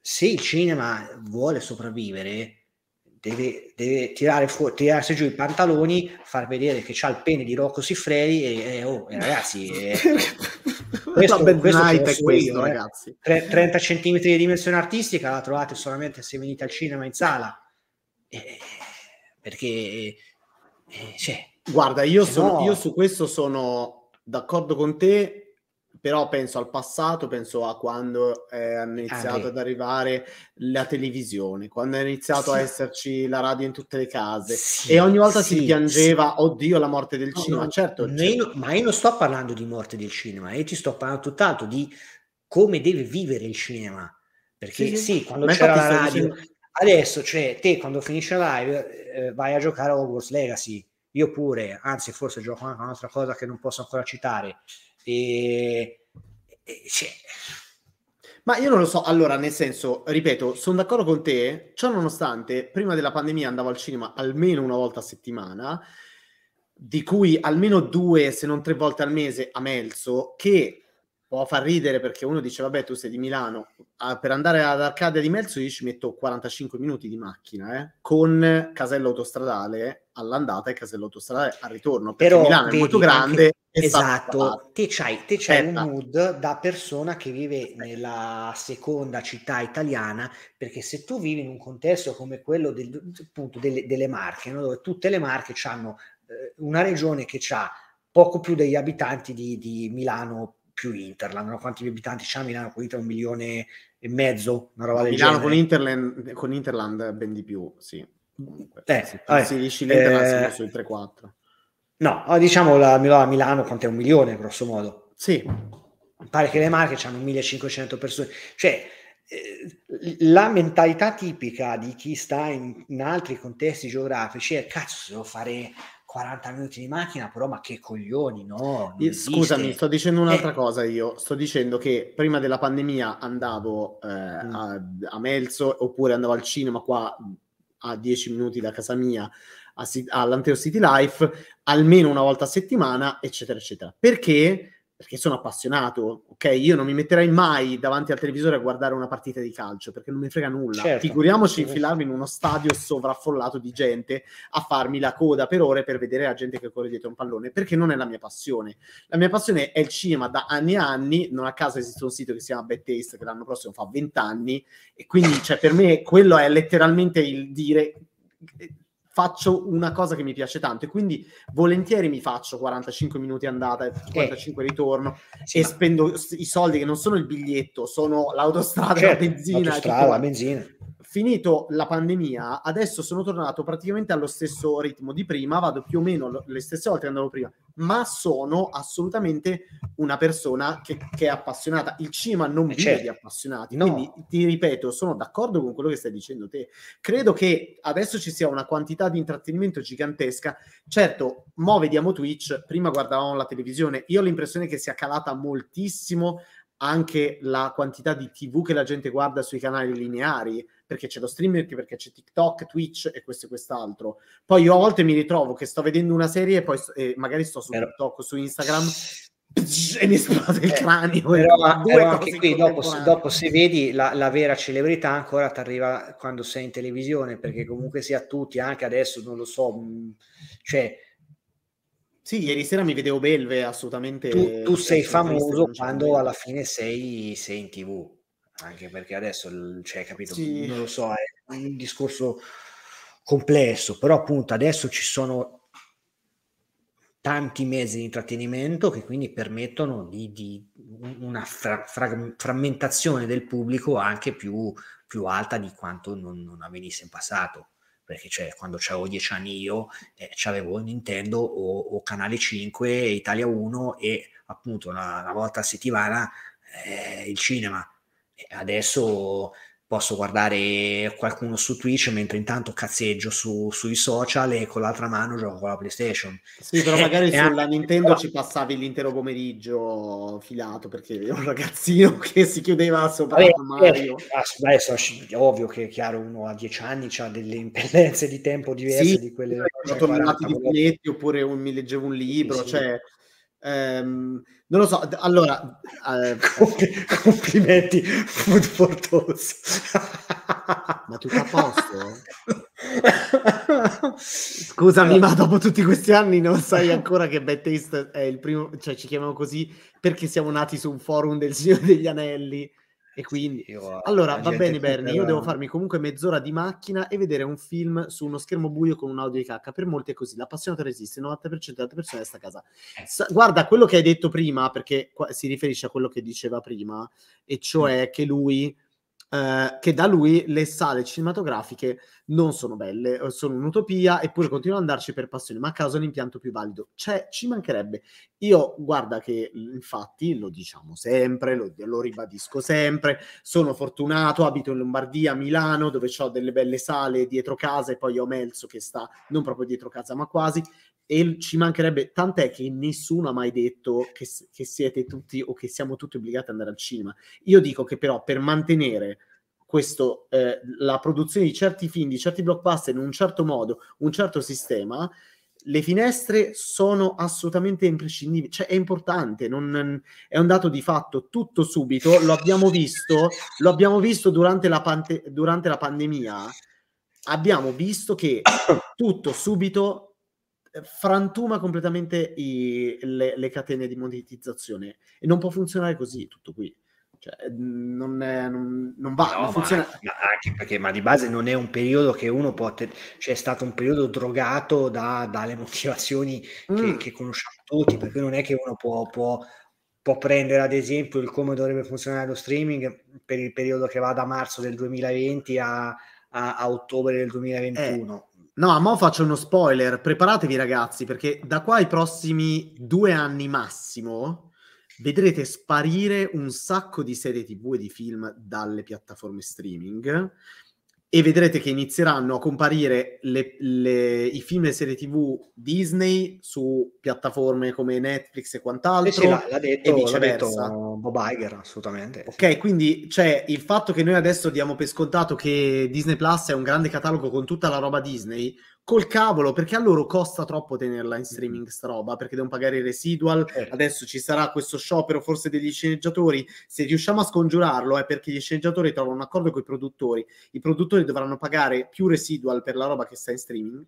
se il cinema vuole sopravvivere deve, deve tirare fuori, tirarsi giù i pantaloni, far vedere che c'ha il pene di Rocco Siffredi e, e oh, ragazzi... Eh, questo, questo, è questo io, eh. ragazzi. 30 cm di dimensione artistica la trovate solamente se venite al cinema in sala. Eh, perché... Eh, cioè, Guarda, io, sono, no... io su questo sono d'accordo con te però penso al passato, penso a quando è iniziato ah, ad arrivare la televisione, quando è iniziato sì. a esserci la radio in tutte le case sì, e ogni volta sì, si piangeva, oddio, la morte del no, cinema. No, certo, io, ma io non sto parlando di morte del cinema, io ti sto parlando tutt'altro di come deve vivere il cinema. Perché sì, quando ma c'era la radio, dicendo... adesso, cioè, te quando finisce la live eh, vai a giocare a Hogwarts Legacy, io pure, anzi forse gioco anche un'altra cosa che non posso ancora citare e, e cioè... Ma io non lo so, allora, nel senso, ripeto, sono d'accordo con te, ciò nonostante, prima della pandemia andavo al cinema almeno una volta a settimana, di cui almeno due, se non tre volte al mese a Melzo, che può far ridere perché uno dice vabbè tu sei di Milano. Ah, per andare ad Arcadia di Melzo io ci metto 45 minuti di macchina eh, con casello autostradale all'andata e casello autostradale al ritorno perché Però, Milano vedi, è molto grande esatto te c'hai, te c'hai un mood da persona che vive nella seconda città italiana perché se tu vivi in un contesto come quello del, appunto delle, delle Marche no? dove tutte le Marche hanno eh, una regione che ha poco più degli abitanti di, di Milano più Interland. No? Quanti abitanti c'ha Milano con Interland? Un milione e mezzo, una roba del Milano genere. con Interland, con Interland ben di più, sì. Comunque, eh, se considerisci l'Interland eh, sui 3-4. No, diciamo la, la Milano quanto è un milione, grosso modo. Sì. Pare che le Marche hanno 1500 persone. Cioè, eh, la mentalità tipica di chi sta in, in altri contesti geografici è cazzo, devo fare 40 minuti di macchina, però ma che coglioni, no? Scusami, sto dicendo un'altra eh. cosa io. Sto dicendo che prima della pandemia andavo eh, mm. a, a, Melzo oppure andavo al cinema qua a 10 minuti da casa mia all'Anteo City Life almeno una volta a settimana, eccetera, eccetera. Perché? Perché sono appassionato, ok? Io non mi metterei mai davanti al televisore a guardare una partita di calcio perché non mi frega nulla. Certo. Figuriamoci infilarmi in uno stadio sovraffollato di gente a farmi la coda per ore per vedere la gente che corre dietro un pallone, perché non è la mia passione. La mia passione è il cinema da anni e anni, non a caso esiste un sito che si chiama Bad Taste che l'anno prossimo fa 20 anni e quindi cioè, per me quello è letteralmente il dire faccio una cosa che mi piace tanto e quindi volentieri mi faccio 45 minuti andata e 45 eh, ritorno sì, e ma... spendo i soldi che non sono il biglietto, sono l'autostrada, certo, la benzina. L'autostrada, la benzina finito la pandemia, adesso sono tornato praticamente allo stesso ritmo di prima, vado più o meno le stesse volte che andavo prima, ma sono assolutamente una persona che, che è appassionata. Il cinema non eh, vive certo. di appassionati, no. quindi ti ripeto, sono d'accordo con quello che stai dicendo te. Credo che adesso ci sia una quantità di intrattenimento gigantesca. Certo, mo vediamo Twitch, prima guardavamo la televisione, io ho l'impressione che sia calata moltissimo anche la quantità di TV che la gente guarda sui canali lineari perché c'è lo streaming, perché c'è TikTok, Twitch e questo e quest'altro. Poi io a volte mi ritrovo che sto vedendo una serie e poi eh, magari sto su TikTok, su Instagram e mi esplode il eh, cranio. Eh, però, però anche qui dopo, dopo, se vedi la, la vera celebrità ancora ti arriva quando sei in televisione, perché comunque sia tutti, anche adesso non lo so, mh, cioè... Sì, ieri sera mi vedevo Belve assolutamente. Tu, tu sei famoso quando alla fine sei, sei in tv anche perché adesso, cioè, capito, sì. non lo so, è un discorso complesso, però appunto adesso ci sono tanti mezzi di intrattenimento che quindi permettono di, di una fra, fra, frammentazione del pubblico anche più, più alta di quanto non, non, avvenisse in passato. Perché cioè, quando avevo dieci anni io eh, avevo Nintendo o, o, Canale 5, Italia 1 e appunto una, una volta a settimana eh, il cinema adesso posso guardare qualcuno su Twitch mentre intanto cazzeggio su, sui social e con l'altra mano gioco con la PlayStation. Sì, però magari e sulla anche... Nintendo ci passavi l'intero pomeriggio filato perché eri un ragazzino che si chiudeva sopra Vabbè, Mario. Eh, è ovvio che chiaro uno a dieci anni ha delle impendenze di tempo diverse sì, di quelle cioè, tornati di fumetti oppure un, mi leggevo un libro, sì, sì. cioè ehm, non lo so, allora... Eh, complimenti, food for ma tutto a posto? Scusami, ma dopo tutti questi anni non sai ancora che Bad Taste è il primo, cioè ci chiamiamo così perché siamo nati su un forum del Signore degli Anelli e quindi, io, allora va bene, Bernie. Io devo farmi comunque mezz'ora di macchina e vedere un film su uno schermo buio con un audio di cacca. Per molti è così. L'appassionato resiste. Il 90% delle persone sta a casa. Eh. Sa- guarda quello che hai detto prima, perché qua- si riferisce a quello che diceva prima, e cioè mm. che lui eh, che da lui le sale cinematografiche non sono belle, eh, sono un'utopia, eppure continua ad andarci per passione, ma a causa l'impianto più valido. Cioè, ci mancherebbe. Io, guarda che, infatti, lo diciamo sempre, lo, lo ribadisco sempre, sono fortunato, abito in Lombardia, a Milano, dove ho delle belle sale dietro casa, e poi ho Melzo che sta non proprio dietro casa, ma quasi, e ci mancherebbe, tant'è che nessuno ha mai detto che, che, siete tutti o che siamo tutti obbligati ad andare al cinema. Io dico che però per mantenere questo, eh, la produzione di certi film, di certi blockbuster in un certo modo, un certo sistema, le finestre sono assolutamente imprescindibili, cioè è importante, non, è un dato di fatto, tutto subito, lo abbiamo visto, lo abbiamo visto durante la, pante, durante la pandemia, abbiamo visto che tutto subito frantuma completamente i, le, le catene di monetizzazione e non può funzionare così tutto qui. Cioè, non, è, non, non, va, no, non funziona. Ma, anche perché, ma di base non è un periodo che uno può, te- cioè è stato un periodo drogato da, dalle motivazioni mm. che, che, conosciamo tutti, perché non è che uno può, può, può, prendere ad esempio il come dovrebbe funzionare lo streaming per il periodo che va da marzo del 2020 a, a, a ottobre del 2021. Eh. No, mo faccio uno spoiler, preparatevi ragazzi, perché da qua ai prossimi due anni massimo vedrete sparire un sacco di serie tv e di film dalle piattaforme streaming e vedrete che inizieranno a comparire le, le, i film e serie tv Disney su piattaforme come Netflix e quant'altro eh sì, l'ha, l'ha detto, e viceversa. Detto Bob Iger, assolutamente. Ok, sì. quindi c'è il fatto che noi adesso diamo per scontato che Disney Plus è un grande catalogo con tutta la roba Disney, col cavolo, perché a loro costa troppo tenerla in streaming sta roba, perché devono pagare i residual, certo. adesso ci sarà questo sciopero forse degli sceneggiatori, se riusciamo a scongiurarlo è perché gli sceneggiatori trovano un accordo con i produttori, i produttori dovranno pagare più residual per la roba che sta in streaming,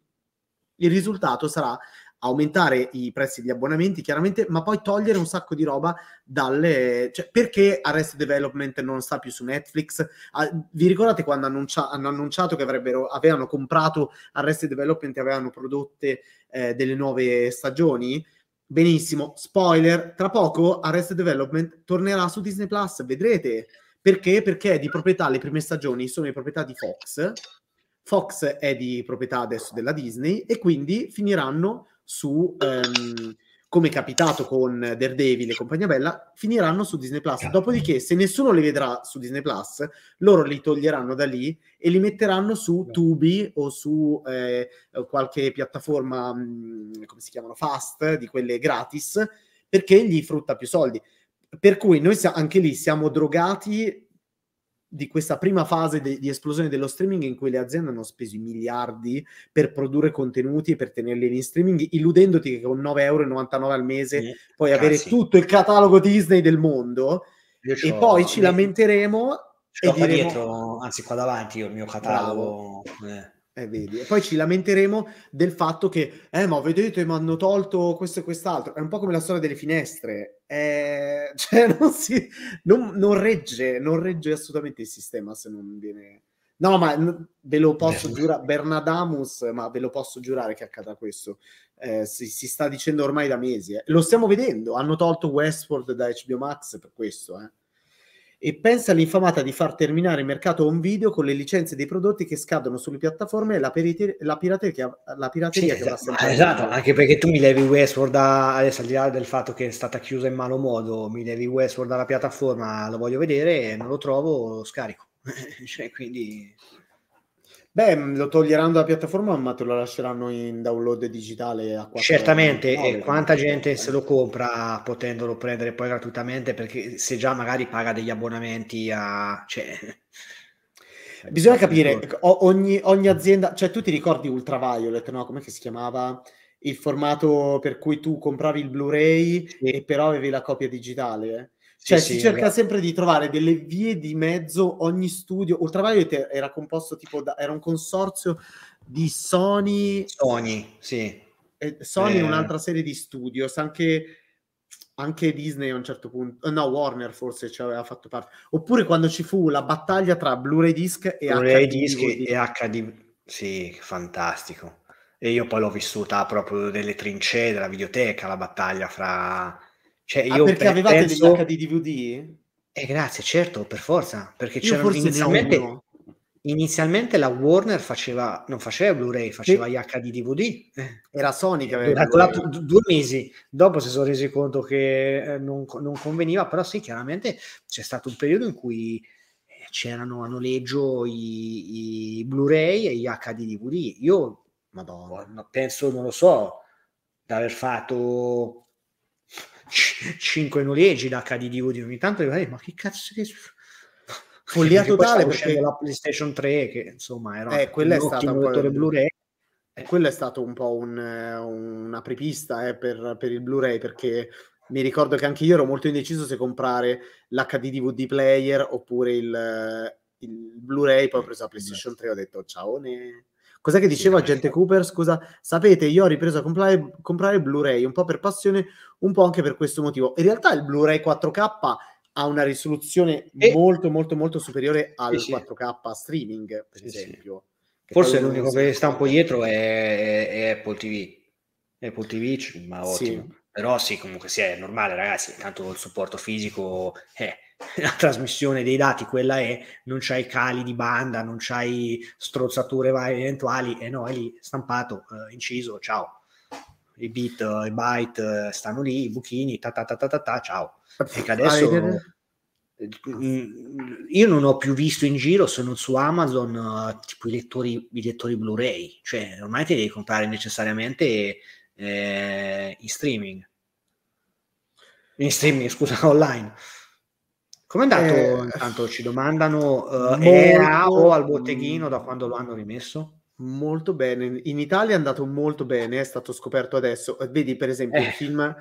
il risultato sarà aumentare i prezzi degli abbonamenti, chiaramente, ma poi togliere un sacco di roba dalle... Cioè, perché Arrested Development non sta più su Netflix? Ah, vi ricordate quando annuncia... hanno annunciato che avevano comprato Arrested Development e avevano prodotte eh, delle nuove stagioni? Benissimo, spoiler, tra poco Arrested Development tornerà su Disney Plus, vedrete. Perché? Perché di proprietà, le prime stagioni sono di proprietà di Fox, Fox è di proprietà adesso della Disney e quindi finiranno su, um, come è capitato con Daredevil e compagnia bella, finiranno su Disney Plus. Dopodiché, se nessuno li vedrà su Disney Plus, loro li toglieranno da lì e li metteranno su Tubi o su eh, qualche piattaforma, mh, come si chiamano, fast, di quelle gratis, perché gli frutta più soldi. Per cui noi anche lì siamo drogati di questa prima fase de- di esplosione dello streaming in cui le aziende hanno speso i miliardi per produrre contenuti e per tenerli in streaming, illudendoti che con 9,99 euro al mese sì, puoi cazzi. avere tutto il catalogo Disney del mondo e poi ci lamenteremo e diremo... dietro, anzi qua davanti io il mio catalogo eh. Eh, vedi. E poi ci lamenteremo del fatto che, eh, ma vedete, mi hanno tolto questo e quest'altro. È un po' come la storia delle finestre. Eh, cioè, non, si, non, non, regge, non regge assolutamente il sistema se non viene... No, ma ve lo posso giurare, Bernadamus, ma ve lo posso giurare che accada questo. Eh, si, si, sta dicendo ormai da mesi. Eh. Lo stiamo vedendo, hanno tolto Westworld da HBO Max per questo, eh e pensa all'infamata di far terminare il mercato home video con le licenze dei prodotti che scadono sulle piattaforme e la, perite- la pirateria, la pirateria sì, che esatto, va esatto, anche perché tu mi levi Westworld da, adesso al di là del fatto che è stata chiusa in malo modo mi levi Westworld dalla piattaforma lo voglio vedere e non lo trovo lo scarico. Cioè, quindi Beh, mm, lo toglieranno dalla piattaforma, ma te lo lasceranno in download digitale a 4 Certamente, e quanta gente se lo compra potendolo prendere poi gratuitamente perché se già magari paga degli abbonamenti a... Cioè... Bisogna capire, ogni, ogni, azienda, cioè tu ti ricordi Ultraviolet, no? Come si chiamava? Il formato per cui tu compravi il Blu-ray sì. e però avevi la copia digitale. Eh? Cioè, sì, si sì, cerca ragazzi. sempre di trovare delle vie di mezzo, ogni studio. Ultraviolet era composto tipo da, era un consorzio di Sony. Sony, sì. Sony eh. un'altra serie di studios, anche, anche, Disney a un certo punto, no, Warner forse ci aveva fatto parte. Oppure quando ci fu la battaglia tra Blu-ray disc e Blu-ray HD disc e HD. Sì, fantastico. E io poi l'ho vissuta proprio delle trincee della videoteca, la battaglia fra cioè, ah, io perché avevate penso... degli HD DVD? Eh, grazie, certo, per forza, perché io c'erano inizialmente, inizialmente la Warner faceva, non faceva Blu-ray, faceva gli HD DVD. Era Sony che aveva durato due mesi, dopo si sono resi conto che eh, non, non, conveniva, però sì, chiaramente c'è stato un periodo in cui eh, c'erano a noleggio i, i Blu-ray e gli HD DVD. Io, Madonna, penso, non lo so, di aver fatto 5 noleggi da HDD ogni tanto ma che cazzo che follia totale perché la PlayStation 3 che insomma era eh, quella è stata un motore Blu-ray E quello è stato un po' un, una prepista eh, per, per, il Blu-ray perché mi ricordo che anche io ero molto indeciso se comprare l'HD DVD player oppure il, il Blu-ray, poi ho preso la PlayStation 3 e ho detto ciao. Ne... Cos'è che diceva sì, Agente Cooper? Scusa, sapete, io ho ripreso a comprare, comprare Blu-ray un po' per passione, un po' anche per questo motivo. In realtà il Blu-ray 4K ha una risoluzione e... molto, molto, molto superiore al sì, 4K streaming, per esempio. Forse l'unico che sta un po' dietro è, è Apple TV. Apple TV, ma ottimo. Però sì, comunque sì, è normale, ragazzi. Tanto il supporto fisico è la trasmissione dei dati, quella è, non c'hai cali di banda, non c'hai strozzature varie eventuali, e no, è lì stampato, eh, inciso, ciao. I bit, i byte eh, stanno lì, i buchini, ta ta ta ta ta, ta ciao. E che adesso Mm, io non ho più visto in giro se non su Amazon uh, tipo i lettori, i lettori Blu-ray, cioè ormai ti devi comprare necessariamente eh, in streaming. In streaming, scusa, online. Come è andato? Eh, intanto ci domandano, uh, era o al botteghino da quando lo hanno rimesso? Molto bene, in Italia è andato molto bene, è stato scoperto adesso. Vedi, per esempio, eh. il film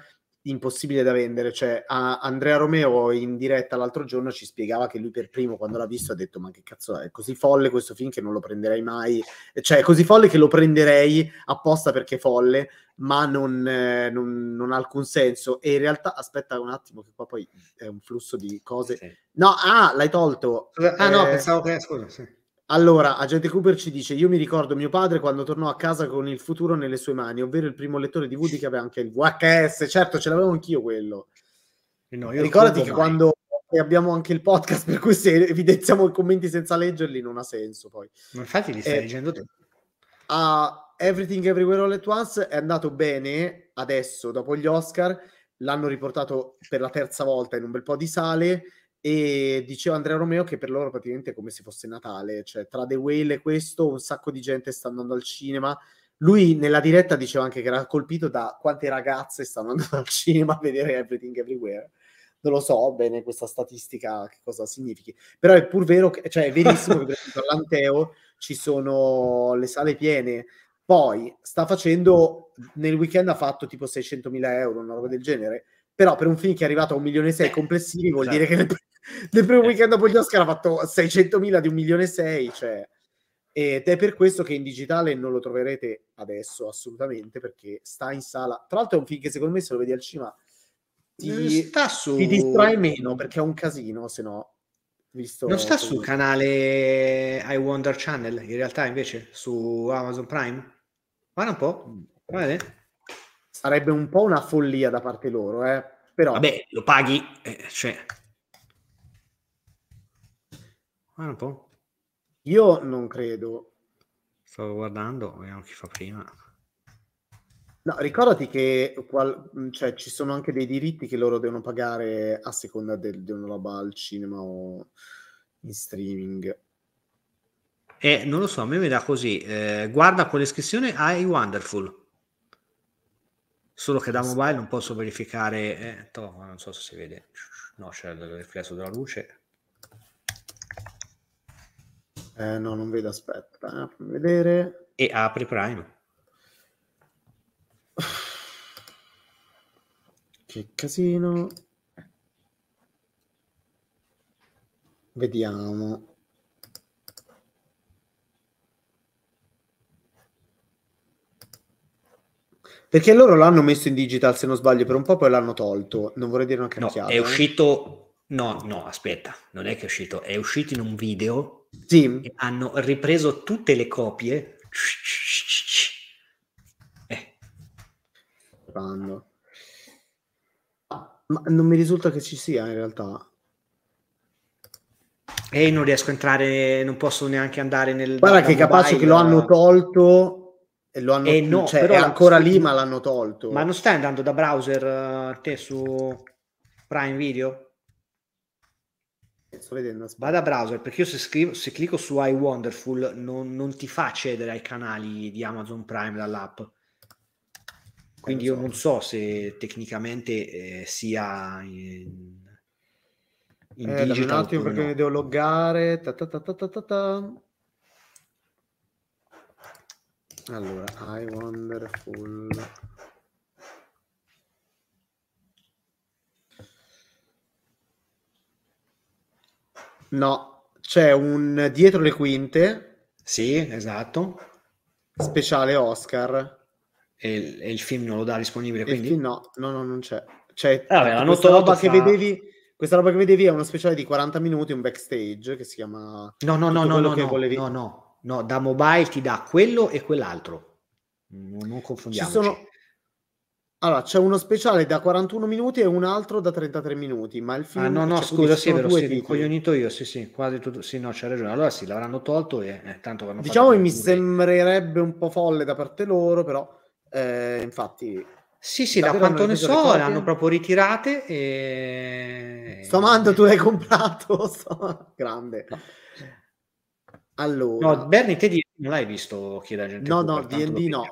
impossibile da vendere. Cioè, Andrea Romeo in diretta l'altro giorno ci spiegava che lui per primo, quando l'ha visto, ha detto: Ma che cazzo è? così folle questo film che non lo prenderei mai. Cioè, è così folle che lo prenderei apposta perché è folle, ma non, eh, non, non, ha alcun senso. E in realtà, aspetta un attimo, che qua poi è un flusso di cose. Sì. No, ah, l'hai tolto. Ah, eh, no, pensavo che. Scusa, sì. Allora, Agente Cooper ci dice: Io mi ricordo mio padre quando tornò a casa con il futuro nelle sue mani, ovvero il primo lettore DVD che aveva anche il VHS. Certo, ce l'avevo anch'io quello. No, Ricordati che mai. quando abbiamo anche il podcast, per cui se evidenziamo i commenti senza leggerli, non ha senso. Poi, Ma infatti, li stai eh, leggendo tu. A Everything Everywhere All at Once è andato bene adesso, dopo gli Oscar. L'hanno riportato per la terza volta in un bel po' di sale e diceva Andrea Romeo che per loro praticamente è come se fosse Natale, cioè tra The Whale e questo un sacco di gente sta andando al cinema. Lui nella diretta diceva anche che era colpito da quante ragazze stanno andando al cinema a vedere Everything Everywhere. Non lo so bene questa statistica che cosa significhi, però è pur vero, che, cioè è verissimo che per esempio all'Anteo ci sono le sale piene. Poi sta facendo, nel weekend ha fatto tipo 600.000 euro, una roba del genere, però per un film che è arrivato a un milione e sei complessivi vuol esatto. dire che nel, nel primo weekend dopo gli Oscar ha fatto 600.000 di un milione e sei, cioè... Ed è per questo che in digitale non lo troverete adesso assolutamente perché sta in sala. Tra l'altro è un film che secondo me se lo vedi al cinema ti, su... ti distrae meno perché è un casino, se no. Visto non sta sul canale I Wonder Channel, in realtà invece su Amazon Prime. Guarda un po', guarda. Sarebbe un po' una follia da parte loro, eh. Però... Vabbè, lo paghi, eh, cioè Ah, un po'. Io non credo. Stavo guardando, vediamo chi fa prima. No, ricordati che qual- cioè, ci sono anche dei diritti che loro devono pagare a seconda di una roba al cinema o in streaming. Eh, non lo so, a me mi dà così. Eh, guarda con l'iscrizione I Wonderful. Solo che da mobile non posso verificare. Eh, to, non so se si vede. No, c'è il riflesso della luce. Eh, no, non vedo, aspetta, eh, vedere. E apri Prime. Che casino. Vediamo. Perché loro l'hanno messo in digital, se non sbaglio, per un po' poi l'hanno tolto. Non vorrei dire una cacchiata. No, è eh. uscito... No, no, aspetta, non è che è uscito. È uscito in un video sì. hanno ripreso tutte le copie. Eh. Fanno. Ma non mi risulta che ci sia in realtà. E non riesco a entrare, non posso neanche andare nel. Guarda che capace che lo hanno tolto e lo hanno eh no, cioè, però è ancora lì, ma l'hanno tolto. Ma non stai andando da browser uh, te su Prime Video? sto vedendo. Vada a browser perché io se, scrivo, se clicco su iWonderful non, non ti fa accedere ai canali di Amazon Prime dall'app. Quindi io non so se tecnicamente eh, sia in, in eh, digital. Un attimo perché no. mi devo loggare. Ta ta ta ta ta Allora, I Wonderful. No, c'è un dietro le quinte. Sì, esatto. Speciale Oscar. E il, e il film non lo dà disponibile, quindi? Film no, no, no, non c'è. C'è ah, beh, questa roba fa... che vedevi... Questa roba che vedevi è una speciale di 40 minuti, un backstage che si chiama... No, no, no, no, no, no, volevi... no, no, no, da mobile ti dà quello e quell'altro. Non, non confondiamoci. Ci sono... Allora, c'è uno speciale da 41 minuti e un altro da 33 minuti, ma il film... Ah, no, no, scusa, sì, vero, sì, incoglionito io, sì, sì, quasi tutto... Sì, no, c'è ragione. Allora sì, l'avranno tolto e eh, tanto vanno Diciamo che mi sembrerebbe un po' folle da parte loro, però, eh, infatti... Sì, sì, da quanto ne so, le hanno proprio ritirate e... Sto amando, tu l'hai comprato, sto... grande. No. Allora... No, Bernie, te non l'hai visto Chieda Gente No, no, D&D no.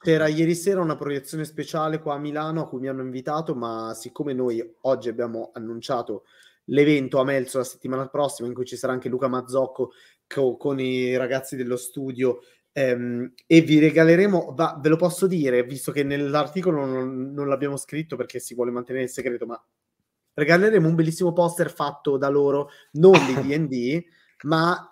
C'era ieri sera una proiezione speciale qua a Milano a cui mi hanno invitato, ma siccome noi oggi abbiamo annunciato l'evento a Melzo la settimana prossima in cui ci sarà anche Luca Mazzocco co- con i ragazzi dello studio ehm, e vi regaleremo, va, ve lo posso dire, visto che nell'articolo non, non l'abbiamo scritto perché si vuole mantenere il segreto, ma regaleremo un bellissimo poster fatto da loro, non di D&D, ma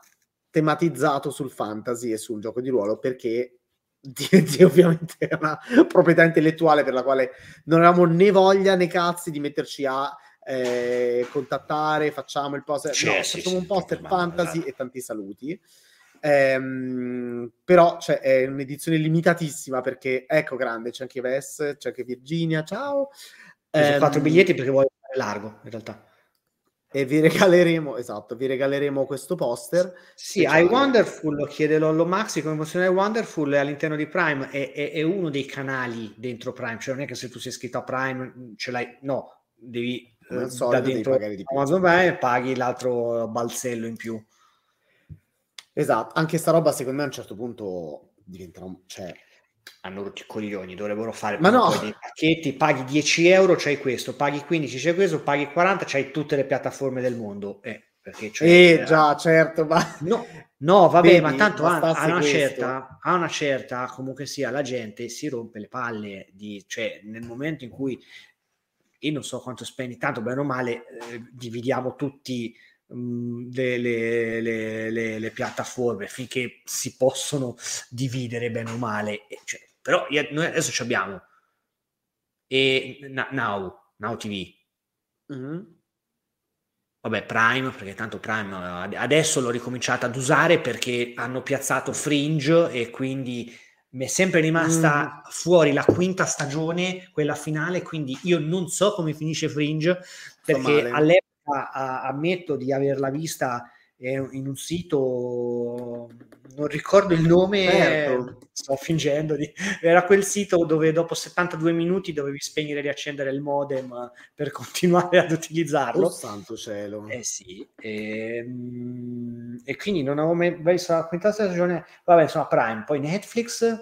tematizzato sul fantasy e sul gioco di ruolo perché D&D ovviamente è una proprietà intellettuale per la quale non avevamo né voglia né cazzi di metterci a eh, contattare, facciamo il poster, no, sì, facciamo sì, un poster fantasy e tanti saluti. Ehm, però cioè, è un'edizione limitatissima perché ecco grande, c'è anche Ves, c'è anche Virginia, ciao. Ehm, ho fatto biglietti perché voglio fare largo in realtà e vi regaleremo, esatto, vi regaleremo questo poster. Sì, I Wonderful, chiede Lollo Maxi, come funziona I Wonderful è all'interno di Prime, è, è, è, uno dei canali dentro Prime, cioè non è che se tu sei iscritto a Prime ce l'hai, no, devi eh, da dentro di Amazon Prime paghi l'altro balzello in più. Esatto, anche sta roba secondo me a un certo punto diventa, cioè, hanno rotto i coglioni, dovrebbero fare Ma no. dei pacchetti, paghi 10 euro, c'hai questo, paghi 15, c'hai questo, paghi 40, c'hai tutte le piattaforme del mondo. Eh, perché cioè, eh, già, certo, ma... No, no vabbè, Vedi, ma tanto a, a, una certa, a una certa, comunque sia, la gente si rompe le palle, di, cioè nel momento in cui io non so quanto spendi, tanto bene o male, eh, dividiamo tutti le, le, le, le, piattaforme finché si possono dividere bene o male. Cioè, però noi adesso ci abbiamo e Now, Now TV. Mm-hmm. Vabbè, Prime, perché tanto Prime adesso l'ho ricominciata ad usare perché hanno piazzato Fringe e quindi mi è sempre rimasta mm. fuori la quinta stagione, quella finale, quindi io non so come finisce Fringe perché all'epoca a, ammetto di averla vista in un sito, non ricordo il nome, certo. sto fingendo, di, era quel sito dove dopo 72 minuti dovevi spegnere e riaccendere il modem per continuare ad utilizzarlo. Oh santo cielo. Eh sì, e, ehm, e quindi non avevo mai visto la quinta stagione, vabbè insomma Prime, poi Netflix,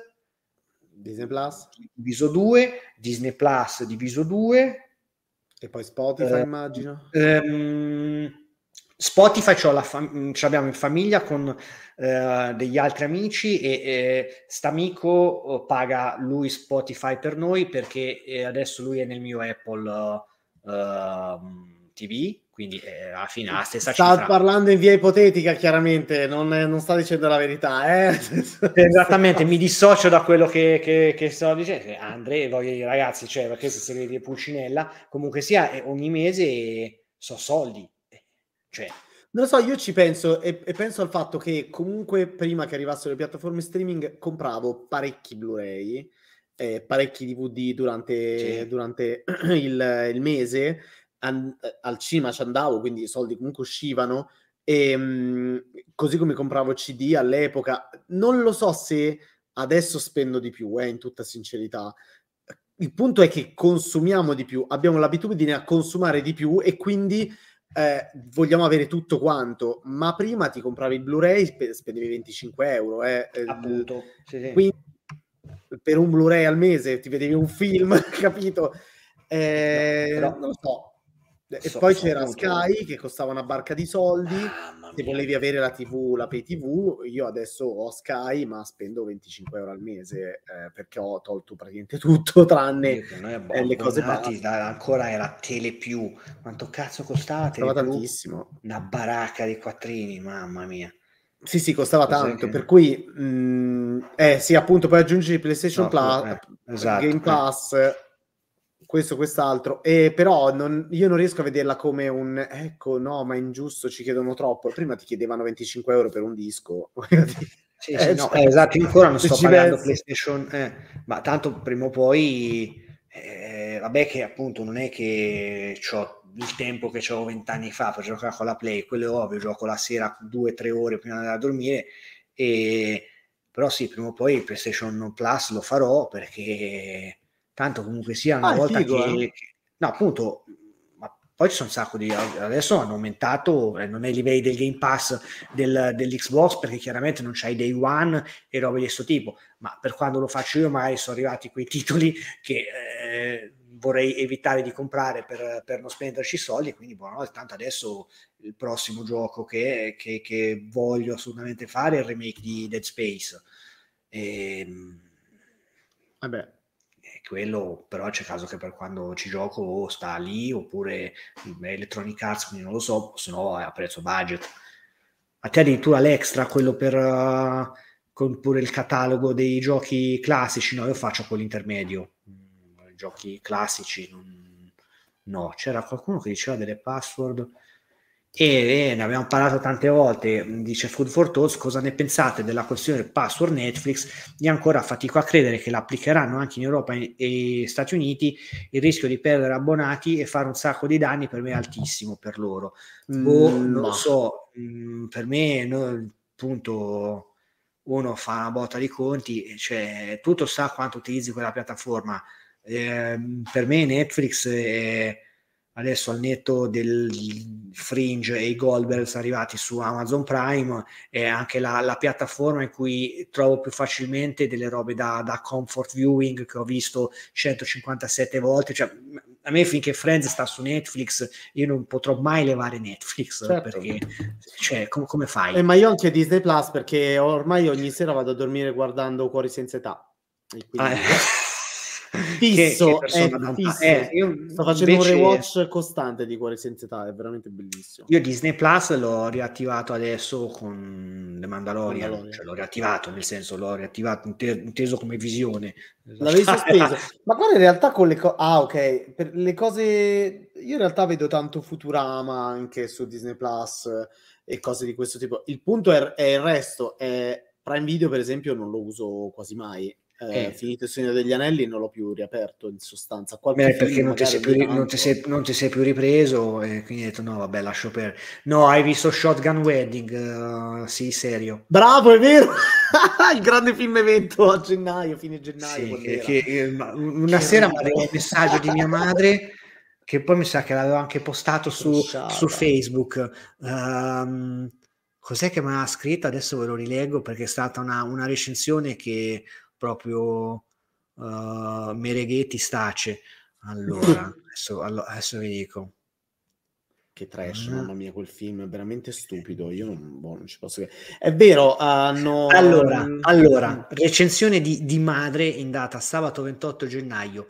Disney Plus, diviso 2, Disney Plus diviso 2. E poi Spotify, eh, immagino. Ehm, Spotify ce, fam- ce l'abbiamo in famiglia con eh, degli altri amici e eh, st'amico paga lui Spotify per noi perché eh, adesso lui è nel mio Apple uh, TV, quindi eh, alla fine la stessa sta cifra. parlando in via ipotetica chiaramente, non, non sta dicendo la verità. Eh? Esattamente, mi dissocio da quello che, che, che sto dicendo. Andrea, voglio dire ragazzi, cioè, perché se si vede Pulcinella, comunque sia ogni mese so soldi cioè, non lo so, io ci penso e, e, penso al fatto che comunque prima che arrivassero le piattaforme streaming compravo parecchi Blu-ray, eh, parecchi DVD durante, sì. durante il, il, mese, an, al cinema ci andavo, quindi i soldi comunque uscivano, e, ehm, mh, così come compravo CD all'epoca. Non lo so se adesso spendo di più, eh, in tutta sincerità. Il punto è che consumiamo di più, abbiamo l'abitudine a consumare di più e quindi eh, vogliamo avere tutto quanto, ma prima ti compravi il Blu-ray, spendevi 25 euro. Eh, eh Appunto, sì, sì. Quindi per un Blu-ray al mese ti vedevi un film, capito? Eh, no, però, non lo so. E so, poi c'era. Sky che costava una barca di soldi. Se volevi avere la TV, la pay TV, io adesso ho Sky, ma spendo 25 euro al mese eh, perché ho tolto praticamente tutto, tranne eh, le cose basi. Ancora era Tele Più. Quanto cazzo costava? Costava tantissimo. Una baracca di quattrini, mamma mia. Sì, sì, costava Cos'è tanto, che... per cui mh, mm, eh sì, appunto, poi aggiungi PlayStation no, Plus, eh, esatto, Game eh. Pass, questo, quest'altro, e però non, io non riesco a vederla come un ecco, no, ma è ingiusto, ci chiedono troppo. Prima ti chiedevano 25 euro per un disco. sì, eh, sì, no, cioè, eh, esatto, io ancora non sto pagando PlayStation, eh, ma tanto prima o poi, eh, vabbè, che appunto non è che ho il tempo che avevo vent'anni fa per giocare con la Play, quello è ovvio, gioco la sera due o tre ore prima di andare a dormire, e... però sì, prima o poi il PlayStation Plus lo farò perché tanto comunque sia una ah, volta figo, che, eh? no appunto ma poi ci sono un sacco di adesso hanno aumentato eh, non ai livelli del Game Pass del, dell'Xbox perché chiaramente non c'hai Day One e robe di questo tipo ma per quando lo faccio io magari sono arrivati quei titoli che eh, vorrei evitare di comprare per, per, non spenderci soldi quindi buonanotte tanto adesso il prossimo gioco che, che, che voglio assolutamente fare è il remake di Dead Space e, ehm, Vabbè, quello però c'è caso che per quando ci gioco o sta lì oppure Electronic Arts, quindi non lo so, se no è a prezzo budget. A te addirittura l'extra, quello per uh, con pure il catalogo dei giochi classici, no, io faccio quell'intermedio, mm, giochi classici, non... no, c'era qualcuno che diceva delle password e, ne abbiamo parlato tante volte, dice Food for Thoughts, cosa ne pensate della questione del password Netflix? Io ancora fatico a credere che l'applicheranno anche in Europa e Stati Uniti, il rischio di perdere abbonati e fare un sacco di danni per me è altissimo per loro. Mm, boh, non lo so, mm, per me no, appunto uno fa una botta di conti, cioè tutto sa quanto utilizzi quella piattaforma. Eh, per me Netflix è adesso al netto del Fringe e i Goldbergs arrivati su Amazon Prime è anche la, la, piattaforma in cui trovo più facilmente delle robe da, da, comfort viewing che ho visto 157 volte cioè, a me finché Friends sta su Netflix io non potrò mai levare Netflix certo. perché cioè, com- come fai? Eh, ma io anche Disney Plus perché ormai ogni sera vado a dormire guardando Cuori senza età quindi... ah, eh fisso, che, che è fisso. Eh, io sto facendo invece... un rewatch costante di Cuore senza età, è veramente bellissimo. Io Disney Plus l'ho riattivato adesso con The Mandalorian, Mandalorian. Cioè, l'ho riattivato, nel senso l'ho riattivato inteso come visione. L'avevi sospeso. Ma guarda in realtà con le cose... Ah ok, per le cose... Io in realtà vedo tanto Futurama anche su Disney Plus e cose di questo tipo. Il punto è, è il resto, è Prime Video per esempio non lo uso quasi mai eh, eh. finito il Signore degli Anelli non l'ho più riaperto in sostanza. Beh, perché non ti, più, non, ti sei, non ti, sei più, ripreso e quindi hai detto no vabbè lascio per no hai visto Shotgun Wedding uh, sì serio. Bravo è vero! Il grande film evento a gennaio fine gennaio sì, che, che, una che sera mi arriva un messaggio di mia madre che poi mi sa che l'avevo anche postato su, su Facebook. Um, cos'è che mi ha scritto adesso ve lo rileggo perché è stata una, una recensione che proprio uh, Mereghetti Stace. Allora, adesso, adesso vi dico. Che trash, mm. mamma mia, quel film è veramente stupido. Io non, boh, non ci posso. È vero, hanno. Allora, allora recensione di, di madre in data sabato 28 gennaio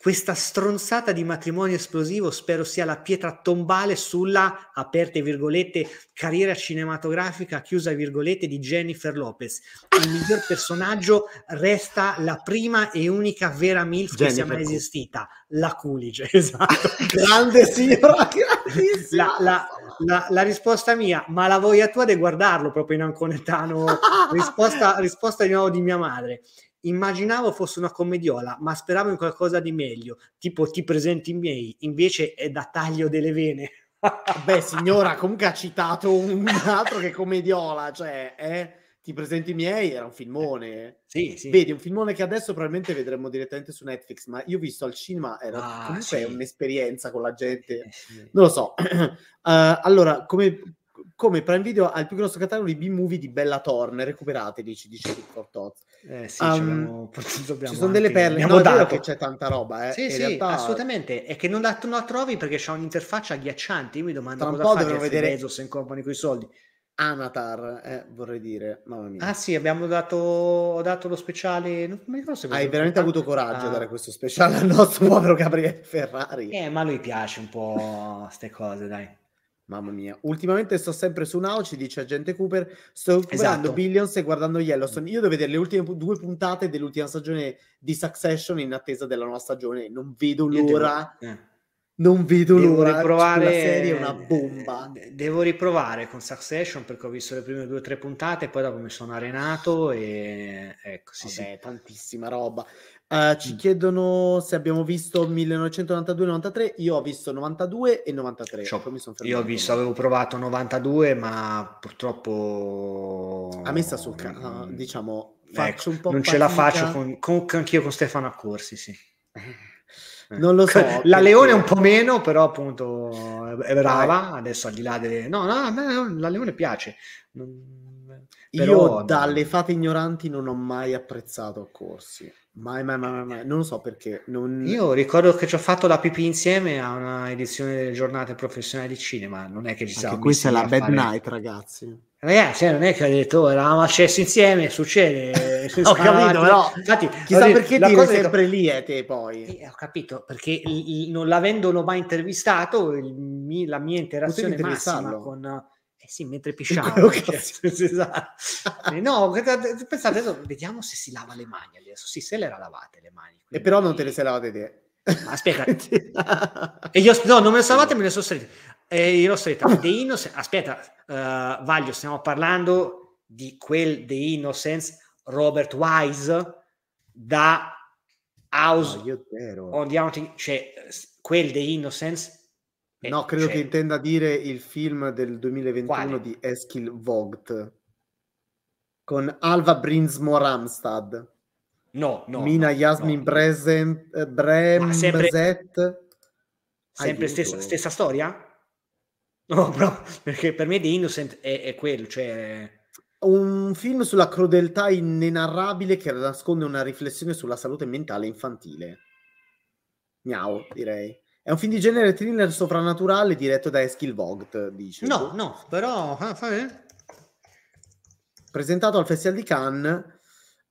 questa stronzata di matrimonio esplosivo spero sia la pietra tombale sulla, aperte virgolette, carriera cinematografica, chiusa virgolette, di Jennifer Lopez. Il miglior personaggio resta la prima e unica vera MILF Jennifer che sia mai esistita, la Coolidge, esatto. Grande signora, la, la, la, la, risposta mia, ma la voglia tua di guardarlo proprio in anconetano, risposta, risposta di nuovo di mia madre immaginavo fosse una commediola, ma speravo in qualcosa di meglio, tipo ti presenti i miei, invece è da taglio delle vene. Beh, signora, comunque ha citato un altro che commediola, cioè, eh, ti presenti i miei, era un filmone. Sì, sì. Vedi, un filmone che adesso probabilmente vedremo direttamente su Netflix, ma io ho visto al cinema, era ah, comunque sì. un'esperienza con la gente, eh, sì. non lo so. uh, allora, come come Prime Video ha il più grosso catalogo di B-movie di Bella Thorne, recuperateli, ci dice Rick Fortozzi. Eh sì, Um, ci Ci sono delle perle, abbiamo no, è vero dato. che c'è tanta roba, eh. Sì, in sì, realtà assolutamente. È che non la, non la trovi perché c'ha un'interfaccia agghiacciante. Io mi domando Tra un cosa po' Jeff vedere- Bezos in company con i soldi. Anatar, eh, vorrei dire, mamma mia. Ah sì, abbiamo dato, dato lo speciale. Non mi ricordo se Hai veramente dato- avuto coraggio a Ah. dare questo speciale al nostro povero Gabriele Ferrari. Eh, ma a lui piace un po' queste cose, dai. Mamma mia. Ultimamente sto sempre su Now, ci dice Agente Cooper. Sto recuperando Esatto. Billions e guardando Yellowstone. Io devo vedere le ultime due puntate dell'ultima stagione di Succession in attesa della nuova stagione. Non vedo devo- l'ora. eh. Non vedo Devo l'ora. riprovare La serie è una bomba. de- Devo riprovare con Succession perché ho visto le prime due o tre puntate, poi dopo mi sono arenato e ecco, sì, sì. Vabbè, tantissima roba. Eh, ci Mm. chiedono se abbiamo visto 1992-93. Io ho visto 92 e 93. C'ho- poi mi son Io ho visto, avevo provato 92, ma purtroppo A me sta sul ca- Mm, diciamo, ecco, faccio un po' non ce la fatica. faccio con, comunque anch'io con Stefano Accorsi, sì. Non lo so. La perché- Leone un po' meno, però appunto è brava. Adesso al di là delle... No, no, a me la Leone piace. Non- Io però- dalle fate ignoranti non ho mai apprezzato corsi. Mai, mai, mai, mai. Non lo so perché. Non... Io ricordo che ci ho fatto la pipì insieme a una edizione delle giornate professionali di cinema. Non è che ci siamo questa è la a bad fare- night, ragazzi. Ragazzi, eh, non è che ho detto "Oh, eravamo accessi insieme, succede. Ho capito, però Infatti, Chissà detto- perché la ti cosa è- sempre lì e te poi. Eh, ho capito, perché il- il- non l'avendolo mai intervistato, il la mia interazione massima con... Sì, mentre cioè, esatto. No, pensate, adesso vediamo se si lava le mani adesso. Sì, se le era lavate le mani. E quindi- però non te le sei lavate te. Ma aspetta, e io, no, non me le salvate, me le sono strette. E io l'ho stretta. The Innocence, aspetta, eh, Vaglio, stiamo parlando di quel The Innocence, Robert Wise, da House zero. on the Haunting, cioè quel The Innocence. Eh, No, credo cioè, che intenda dire il film del 2021 Quale? di Eskil Vogt con Alva Brinsmore Amstad, No, no. Mina no, Yasmin no. Brezent, eh, Ma sempre- Bremzet. Sempre stessa, stessa storia? No, però, perché per me The Innocent è, è quello, cioè... Un film sulla crudeltà inenarrabile che nasconde una riflessione sulla salute mentale infantile. Miau, direi. È un film di genere thriller soprannaturale diretto da Eskil Vogt, dice. No, no, però... ah, presentato al Festival di Cannes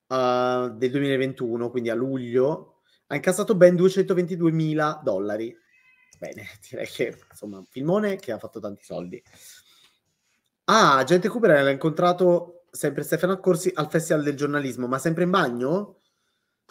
uh, del 2021, quindi a luglio, ha incassato ben 222 mila dollari. Bene, direi che insomma un filmone che ha fatto tanti soldi. Ah, Gente Cooper l'ha incontrato sempre Stefano Accorsi al Festival del giornalismo, ma sempre in bagno?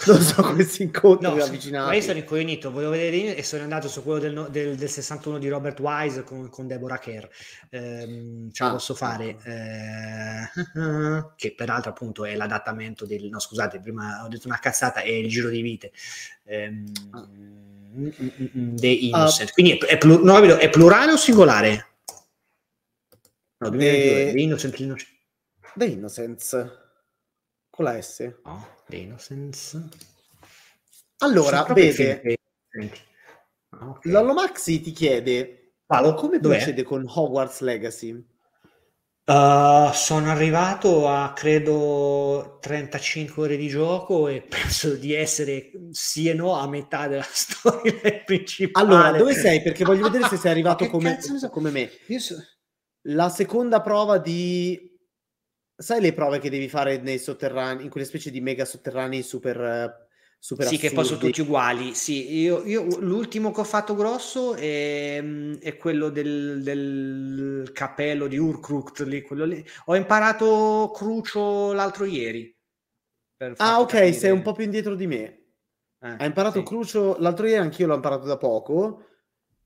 Non so questi incontri No, ma io avvicinati. sono incognito, volevo vedere e sono andato su quello del, del- del 61 di Robert Wise con, con Deborah Kerr. Ehm, ce la Ah, posso fare. eh, che peraltro appunto è l'adattamento del... No, scusate, prima ho detto una cazzata, è il giro di vite. Ehm, Ah. The Innocent. Quindi è, è plu- no, è plurale o singolare? No, 2022, Eh, The Innocent. The Innocence. Con la S. No, The Innocence. Allora, vede, Ah, ok. Lollo Maxi ti chiede Paolo, come dov'è? procede con Hogwarts Legacy? Uh, sono arrivato a credo 35 ore di gioco e penso di essere sì e no a metà della storia principale. Allora, dove sei? Perché voglio vedere se sei arrivato come, come me. La seconda prova di... Sai le prove che devi fare nei sotterranei, in quelle specie di mega sotterranei super, eh, super Sì, che poi sono assurdi? tutti uguali. Sì, io, io- l'ultimo che ho fatto grosso è, è quello del, del cappello di Urkrukt, lì, quello lì. Ho imparato Crucio l'altro ieri. Ah, ok, capire. sei un po' più indietro di me. Eh, Hai imparato sì. Crucio l'altro ieri, anch'io l'ho imparato da poco.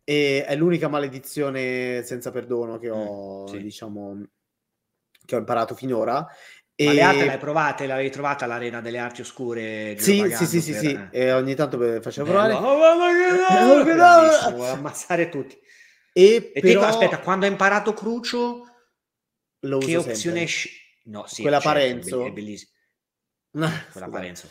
E è l'unica maledizione senza perdono che ho, Mm, sì. diciamo, che ho imparato finora. Ma E... le altre le hai provate? L'avevi trovata l'arena delle arti oscure? Sì, sì, sì, sì, per- sì. eh. E ogni tanto facevo provare. Oh, guarda che Oh, no! vuoi ammazzare tutti. E, E però te, aspetta, quando hai imparato Crucio, lo che sempre. opzione sci- No, sì, Quella certo, è Parenzo? È bellissimo. Quella. Parenzo.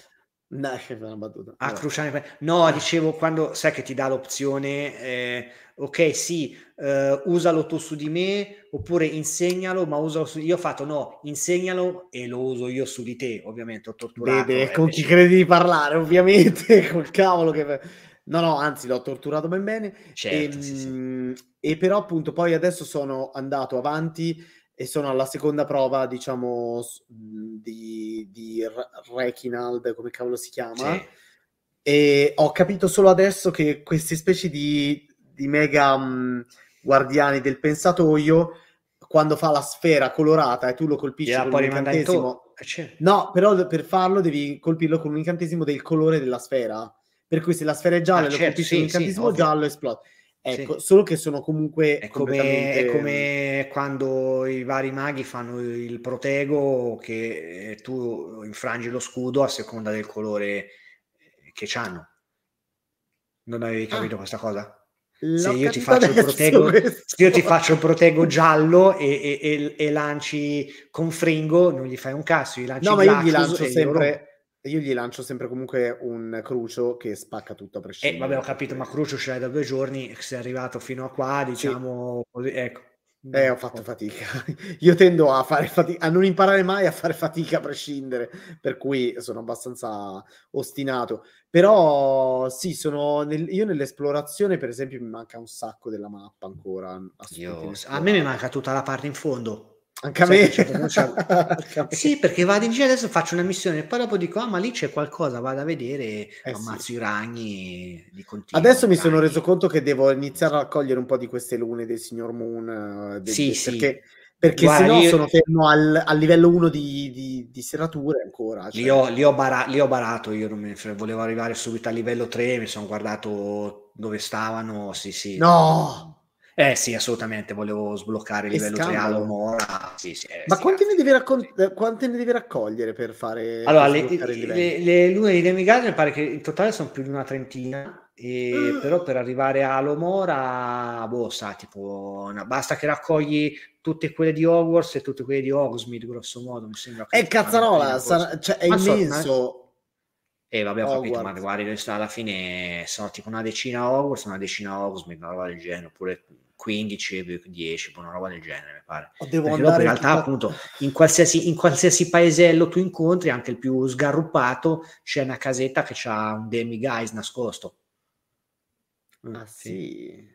No, è una battuta. A Cruciane. No, dicevo quando sai che ti dà l'opzione, eh, ok, sì, eh, usalo tu su di me, oppure insegnalo, ma usalo su. Io ho fatto no, insegnalo e lo uso io su di te. Ovviamente ho torturato. Vede, con chi credi di parlare, ovviamente, col cavolo che. No, no, anzi, l'ho torturato ben bene. Certo, e, sì, sì. Ehm, e però, appunto, poi adesso sono andato avanti e sono alla seconda prova, diciamo, di, di Rekinald, come cavolo si chiama. Sì. E ho capito solo adesso che queste specie di, di mega mh, guardiani del pensatoio, quando fa la sfera colorata e tu lo colpisci Gliela con un incantesimo... to- eh. No, però per farlo devi colpirlo con un incantesimo del colore della sfera. Per cui se la sfera è gialla Ah, lo certo, colpisci con sì, un incantesimo sì, giallo esplode. Ecco, Sì. solo che sono comunque È come, completamente... è come quando i vari maghi fanno il protego che tu infrangi lo scudo a seconda del colore che hanno. Non avevi capito Ah. questa cosa? L'ho Se io ti faccio il protego, se io ti faccio il protego giallo e, e- e- e lanci con fringo, non gli fai un cazzo, gli lanci No, ma io gli lancio sempre... Io gli lancio sempre comunque un crucio che spacca tutto a Eh, prescindere. vabbè, ho capito, ma Crucio ce l'hai da due giorni, sei arrivato fino a qua, diciamo così, ecco. Eh, ho fatto fatica. Io tendo a fare fatica, a non imparare mai a fare fatica a prescindere, per cui sono abbastanza ostinato. Però sì, sono nel- io nell'esplorazione, per esempio, mi manca un sacco della mappa ancora. Io- a me mi manca tutta la parte in fondo. Anche a me. c'è- Anche a me. Sì, perché vado in giro adesso faccio una missione e poi dopo dico, ah, ma lì c'è qualcosa, vado a vedere, Eh, ammazzo sì. i ragni di continuo. Adesso mi i sono ragni. reso conto che devo iniziare a raccogliere un po' di queste lune del signor Moon. eh, de- Sì, sì. Perché, perché Guarda, se no io- sono fermo al, al livello 1 di, di, di serrature ancora. Li cioè. ho, li ho bara- li ho barato, io non frega, volevo arrivare subito a livello 3, mi sono guardato dove stavano, sì sì. No! Eh sì, assolutamente, volevo sbloccare il livello 3 scandalo. all'Omora. Sì, sì, eh, Ma sì, quante cazzo. ne, devi raccol- eh, quante ne devi raccogliere per fare Allora, per le, le, le lune di Demigod mi pare che in totale sono più di una trentina, e Mm. però per arrivare all'Omora, boh, sa, tipo, una- basta che raccogli tutte quelle di Hogwarts e tutte quelle di Hogsmeade, grosso modo, mi sembra. È cazzarola, sarà- cioè, è Ma so- immenso. Eh, vabbè, ho capito, ma Hogwarts. guardi, dove sta alla fine sono tipo una decina Hogwarts, una decina Hogsmeade, una roba del genere, oppure 15, 10, una roba del genere, mi pare. Devo Perché andare in realtà, tutta- appunto, in qualsiasi, in qualsiasi paesello tu incontri, anche il più sgarruppato, c'è una casetta che ha un demiguise nascosto. Mm, Ah sì.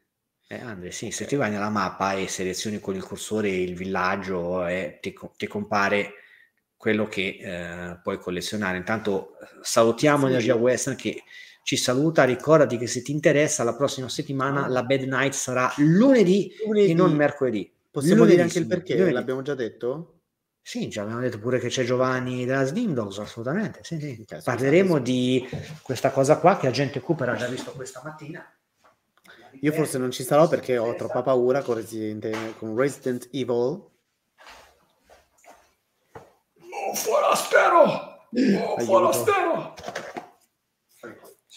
Eh, Andre, sì, se Ok. ti vai nella mappa e selezioni con il cursore il villaggio, eh, ti, ti compare quello che eh, puoi collezionare. Intanto salutiamo Sì. Energia Western che ci saluta. Ricordati che se ti interessa, la prossima settimana Ah. la Bad Night sarà lunedì, Lunedì. e non mercoledì. Possiamo Lunedì, dire anche il perché? lunedì. L'abbiamo già detto? Sì, già abbiamo detto pure che c'è Giovanni della Slim Dogs, assolutamente. Sì, sì. Parleremo di questa cosa qua che Agente Cooper ha già visto questa mattina. Io forse non ci sarò perché ho troppa paura con Resident, con Resident Evil. Oh, forastero! Oh, Aiuto. forastero!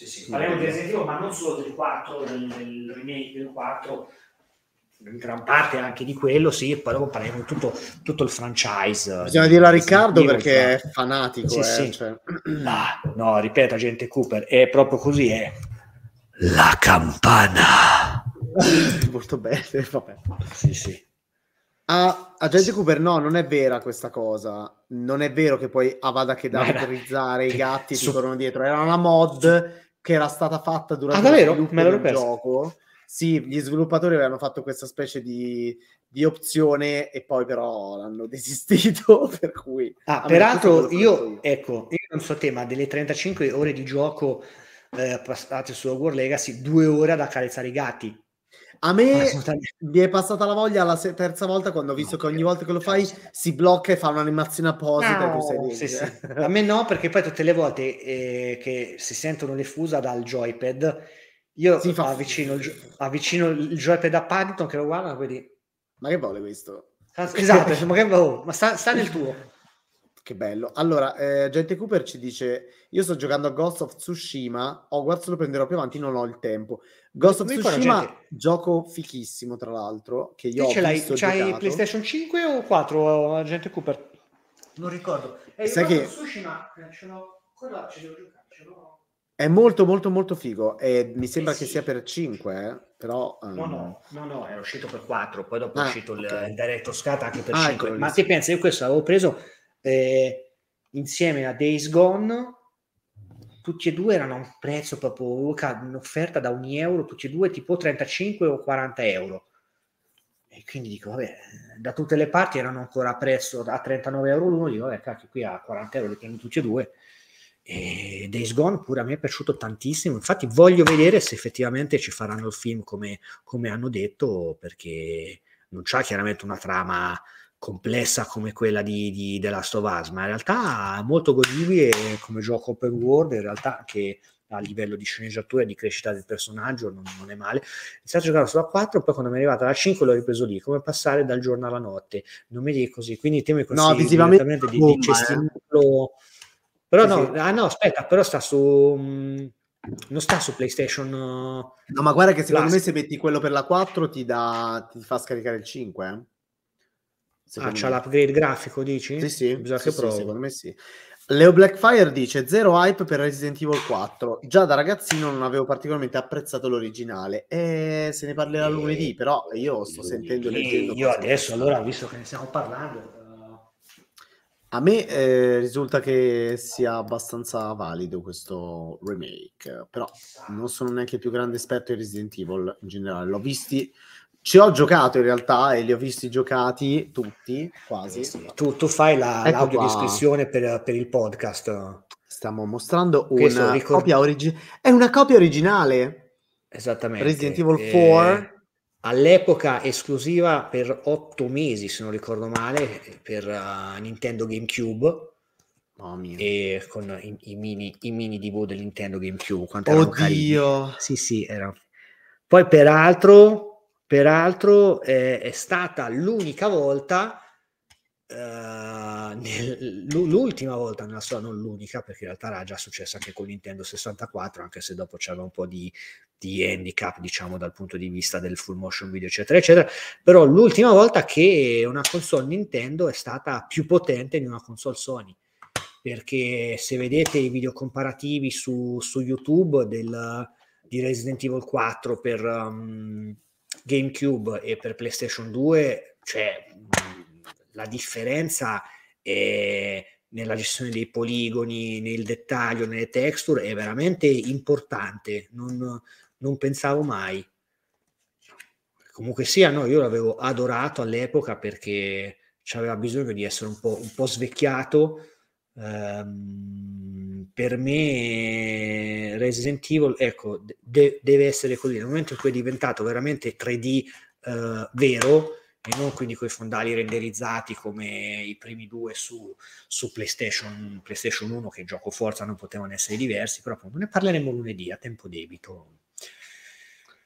Sì, sì, parliamo di Resident Evil, ma non solo del 4, del, del remake del 4, in gran parte anche di quello, sì, e poi dopo parliamo di tutto, tutto il franchise. Bisogna di dirlo a Riccardo perché è fra- fanatico. Sì, eh, sì. cioè. Ah, no, ripeto, Agente Cooper, è proprio così, è la campana. Molto bene, vabbè. Sì, sì. Ah, Agente Cooper, no, non è vera questa cosa. Non è vero che poi Avada Kedavra Ma era- autorizzare i che- gatti ti su- tornano dietro. Era una mod che era stata fatta durante Ah, davvero? Me del persa. gioco. Sì, gli sviluppatori avevano fatto questa specie di, di opzione e poi però l'hanno desistito, per cui... Ah, peraltro io, ecco, io non so te, ma delle 35 ore di gioco eh, passate su Hogwarts Legacy, due ore ad accarezzare i gatti. A me mi è passata la voglia la se- terza volta quando ho visto che ogni volta che lo fai si blocca e fa un'animazione apposita e dentro. Sì, sì. A me no, perché poi tutte le volte eh, che si sentono le fusa dal joypad, io avvicino, il, avvicino il joypad a Paddington che lo guarda, quindi... Ma che vuole questo? Esatto, ma, che- oh, ma sta, sta nel tuo. Che bello. Allora, eh, Gente Cooper ci dice: Io sto giocando a Ghost of Tsushima. Hogwarts lo prenderò più avanti, non ho il tempo. Ghost of Tsushima, gente- gioco fichissimo, tra l'altro. Che io ho ce l'hai, visto c'hai giocato. PlayStation 5 o 4, Agente Cooper? Non ricordo. E Sai che- Tsushima, eh, ce l'ho Ancora ce l'ho giocato, ce l'ho è molto molto molto figo e mi sembra eh sì. che sia per 5, eh? però... Um... No, no, no, no, era uscito per 4, poi dopo ah, è uscito okay. il, il Director's Cut anche per ah, 5. Ecco, Ma ti pensi, io questo l'avevo preso eh, insieme a Days Gone, tutti e due erano a un prezzo proprio, un'offerta da ogni euro, tutti e due tipo 35 o 40 euro. E quindi dico, vabbè, da tutte le parti erano ancora a prezzo a 39 euro l'uno, dico, vabbè, cacchio, qui a 40 euro li prendo tutti e due e Days Gone pure a me è piaciuto tantissimo, infatti voglio vedere se effettivamente ci faranno il film come, come hanno detto, perché non c'ha chiaramente una trama complessa come quella di, di The Last of Us, ma in realtà è molto godibile come gioco open world, in realtà che a livello di sceneggiatura e di crescita del personaggio non, non è male. Iniziato a giocare sulla 4, poi quando mi è arrivata la 5 l'ho ripreso lì, come passare dal giorno alla notte, non mi dici così, quindi te mi consigli no, visivamente di, di cestinarlo però no, ah no, aspetta, però sta su... Mm, non sta su PlayStation. No, ma guarda che secondo Plus. me se metti quello per la 4 ti, dà, ti fa scaricare il 5. Eh? Ah, c'ha me. l'upgrade grafico, dici? Sì, sì. Bisogna sì, che sì, secondo me sì. Leo Blackfire dice zero hype per Resident Evil 4. Già da ragazzino non avevo particolarmente apprezzato l'originale. E se ne parlerà e... lunedì, però io sto sentendo e leggendo. Io adesso, allora, visto che ne stiamo parlando, a me eh, risulta che sia abbastanza valido questo remake, però non sono neanche più grande esperto di Resident Evil in generale. L'ho visti, ci ho giocato in realtà e li ho visti giocati tutti, quasi. Tu, tu fai la, ecco l'audiodescrizione per, per il podcast. Stiamo mostrando una ricord- copia originale. È una copia originale. Esattamente. Resident Evil 4. Eh all'epoca esclusiva per otto mesi, se non ricordo male, per uh, Nintendo GameCube. Oh e con i, i, mini, i mini DV del Nintendo GameCube. Oddio! Sì, sì, era... Poi peraltro, peraltro eh, è stata l'unica volta Uh, nel, l'ultima volta nella storia, non l'unica, perché in realtà era già successo anche con Nintendo 64, anche se dopo c'era un po' di, di handicap, diciamo, dal punto di vista del full motion video, eccetera, eccetera. Però l'ultima volta che una console Nintendo è stata più potente di una console Sony. Perché se vedete i video comparativi su, su YouTube del, di Resident Evil 4 per um, GameCube e per PlayStation 2, cioè la differenza è nella gestione dei poligoni, nel dettaglio, nelle texture è veramente importante. Non, non pensavo mai. Comunque sia, no, io l'avevo adorato all'epoca perché aveva bisogno di essere un po', un po svecchiato. Um, per me Resident Evil, ecco, de- deve essere così. Nel momento in cui è diventato veramente 3D uh, eh, vero, e non quindi con i fondali renderizzati come i primi due su, su PlayStation, PlayStation 1 che gioco forza non potevano essere diversi, però appunto ne parleremo lunedì a tempo debito.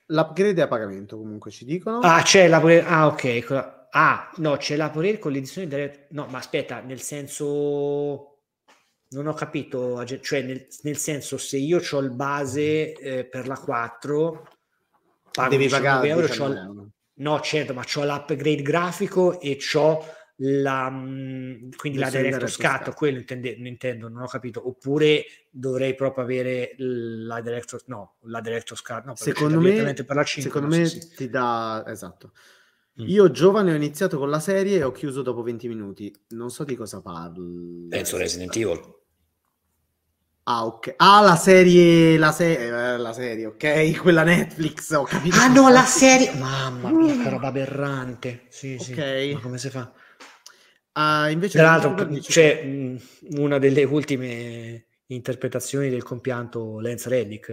L'upgrade è a pagamento comunque ci dicono. Ah, c'è l'upgrade. Ah, ok. Ah, no, c'è l'upgrade con l'edizione direct. No, ma aspetta, nel senso non ho capito, cioè nel, nel senso se io ho il base eh, per la 4 devi pagare euro, euro. No, certo, ma ho l'upgrade grafico e ho la, mm, quindi la Director's Cut, quello intende, intendo, non ho capito. Oppure dovrei proprio avere la Director's, no, la Director's Cut, no, secondo me, per la 5, secondo me sì. ti dà, esatto. Mm. Io giovane ho iniziato con la serie e ho chiuso dopo 20 minuti. Non so di cosa parli. Penso Resident Evil. Ah, ok. Ah, la serie, la, se- eh, la serie, ok? Quella Netflix, ho capito. Ah, no, la serie. Mamma mia, che roba aberrante. Sì, sì. Ok. Ma come si fa? Uh, invece Tra l'altro, dice... c'è mh, una delle ultime interpretazioni del compianto Lance Reddick.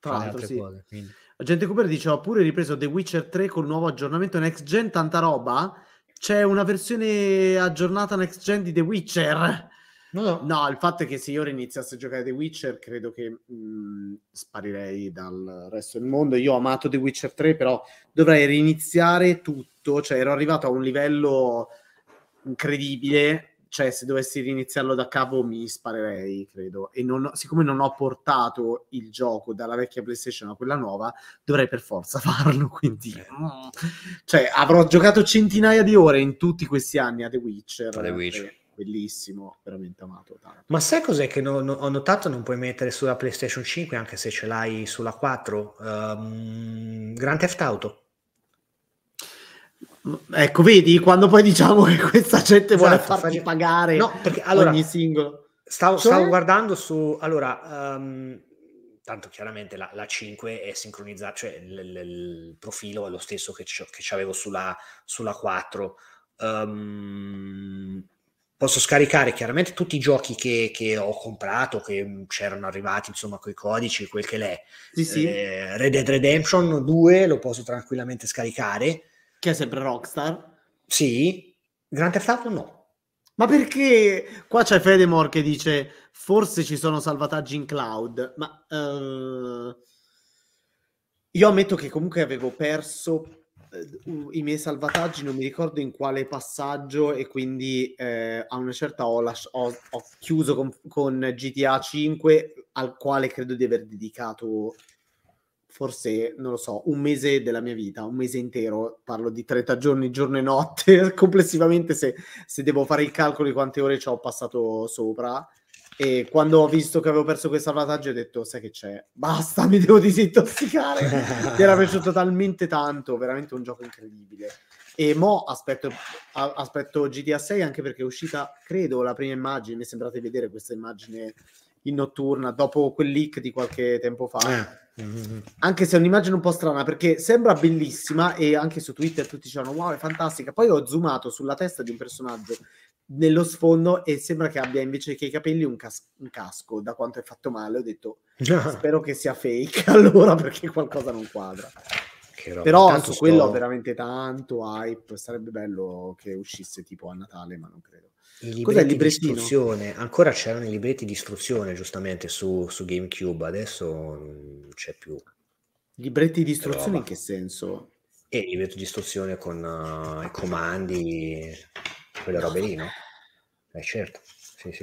Tra le altre sì. cose. Quindi. Agente Cooper dice: Ho pure ripreso The Witcher 3 col nuovo aggiornamento next gen, tanta roba. C'è una versione aggiornata next gen di The Witcher. No. no, il fatto è che se io iniziassi a giocare The Witcher, credo che mh, mm, sparirei dal resto del mondo. Io ho amato The Witcher 3, però dovrei riniziare tutto. Cioè, ero arrivato a un livello incredibile. Cioè, se dovessi riniziarlo da capo, mi sparerei, credo. E non, siccome non ho portato il gioco dalla vecchia PlayStation a quella nuova, dovrei per forza farlo. Quindi, mm. cioè, avrò giocato centinaia di ore in tutti questi anni a The Witcher. A The Witcher bellissimo, veramente amato. Tanto. Ma sai cos'è che non, non, ho notato? Non puoi mettere sulla PlayStation 5 anche se ce l'hai sulla 4. Um, ehm, Grand Theft Auto. Ecco, vedi, quando poi diciamo che questa gente esatto, vuole farti fai... pagare no, perché, allora, ogni singolo. Stavo, cioè? stavo guardando su... Allora, um, tanto chiaramente la, la 5 è sincronizzata, cioè l, l, il profilo è lo stesso che, che avevo sulla, sulla 4. Um, ehm, posso scaricare chiaramente tutti i giochi che, che, ho comprato, che c'erano arrivati, insomma, con i codici, quel che l'è. Sì, sì. Eh, Red Dead Redemption 2 lo posso tranquillamente scaricare. Che è sempre Rockstar. Sì. Grand Theft no. Ma perché qua c'è Fedemore che dice forse ci sono salvataggi in cloud, ma uh, io ammetto che comunque avevo perso uh, i miei salvataggi, non mi ricordo in quale passaggio e quindi uh, a una certa ho, las- ho, ho chiuso con, con GTA 5 al quale credo di aver dedicato forse, non lo so, un mese della mia vita, un mese intero, parlo di 30 giorni, giorno e notte, complessivamente se, se devo fare il calcolo di quante ore ci ho passato sopra. E quando ho visto che avevo perso quel salvataggio ho detto, sai che c'è, basta, mi devo disintossicare. mi era piaciuto talmente tanto, veramente un gioco incredibile. E mo aspetto, aspetto GTA 6 anche perché è uscita, credo, la prima immagine, mi sembrate vedere questa immagine in notturna dopo quel leak di qualche tempo fa. Eh. Mm-hmm. Anche se è un'immagine un po' strana perché sembra bellissima e anche su Twitter tutti dicevano wow è fantastica. Poi ho zoomato sulla testa di un personaggio nello sfondo e sembra che abbia invece che i capelli un, cas- un casco da quanto è fatto male. Ho detto spero che sia fake allora perché qualcosa non quadra. Però su sto... quello ho veramente tanto hype. Sarebbe bello che uscisse tipo a Natale, ma non credo. I libretti di istruzione, ancora c'erano i libretti di istruzione giustamente su, su GameCube, adesso non c'è più. Libretti di istruzione in che senso? E il libretto di istruzione con uh, i comandi, quelle robe lì, no? Eh certo, sì sì.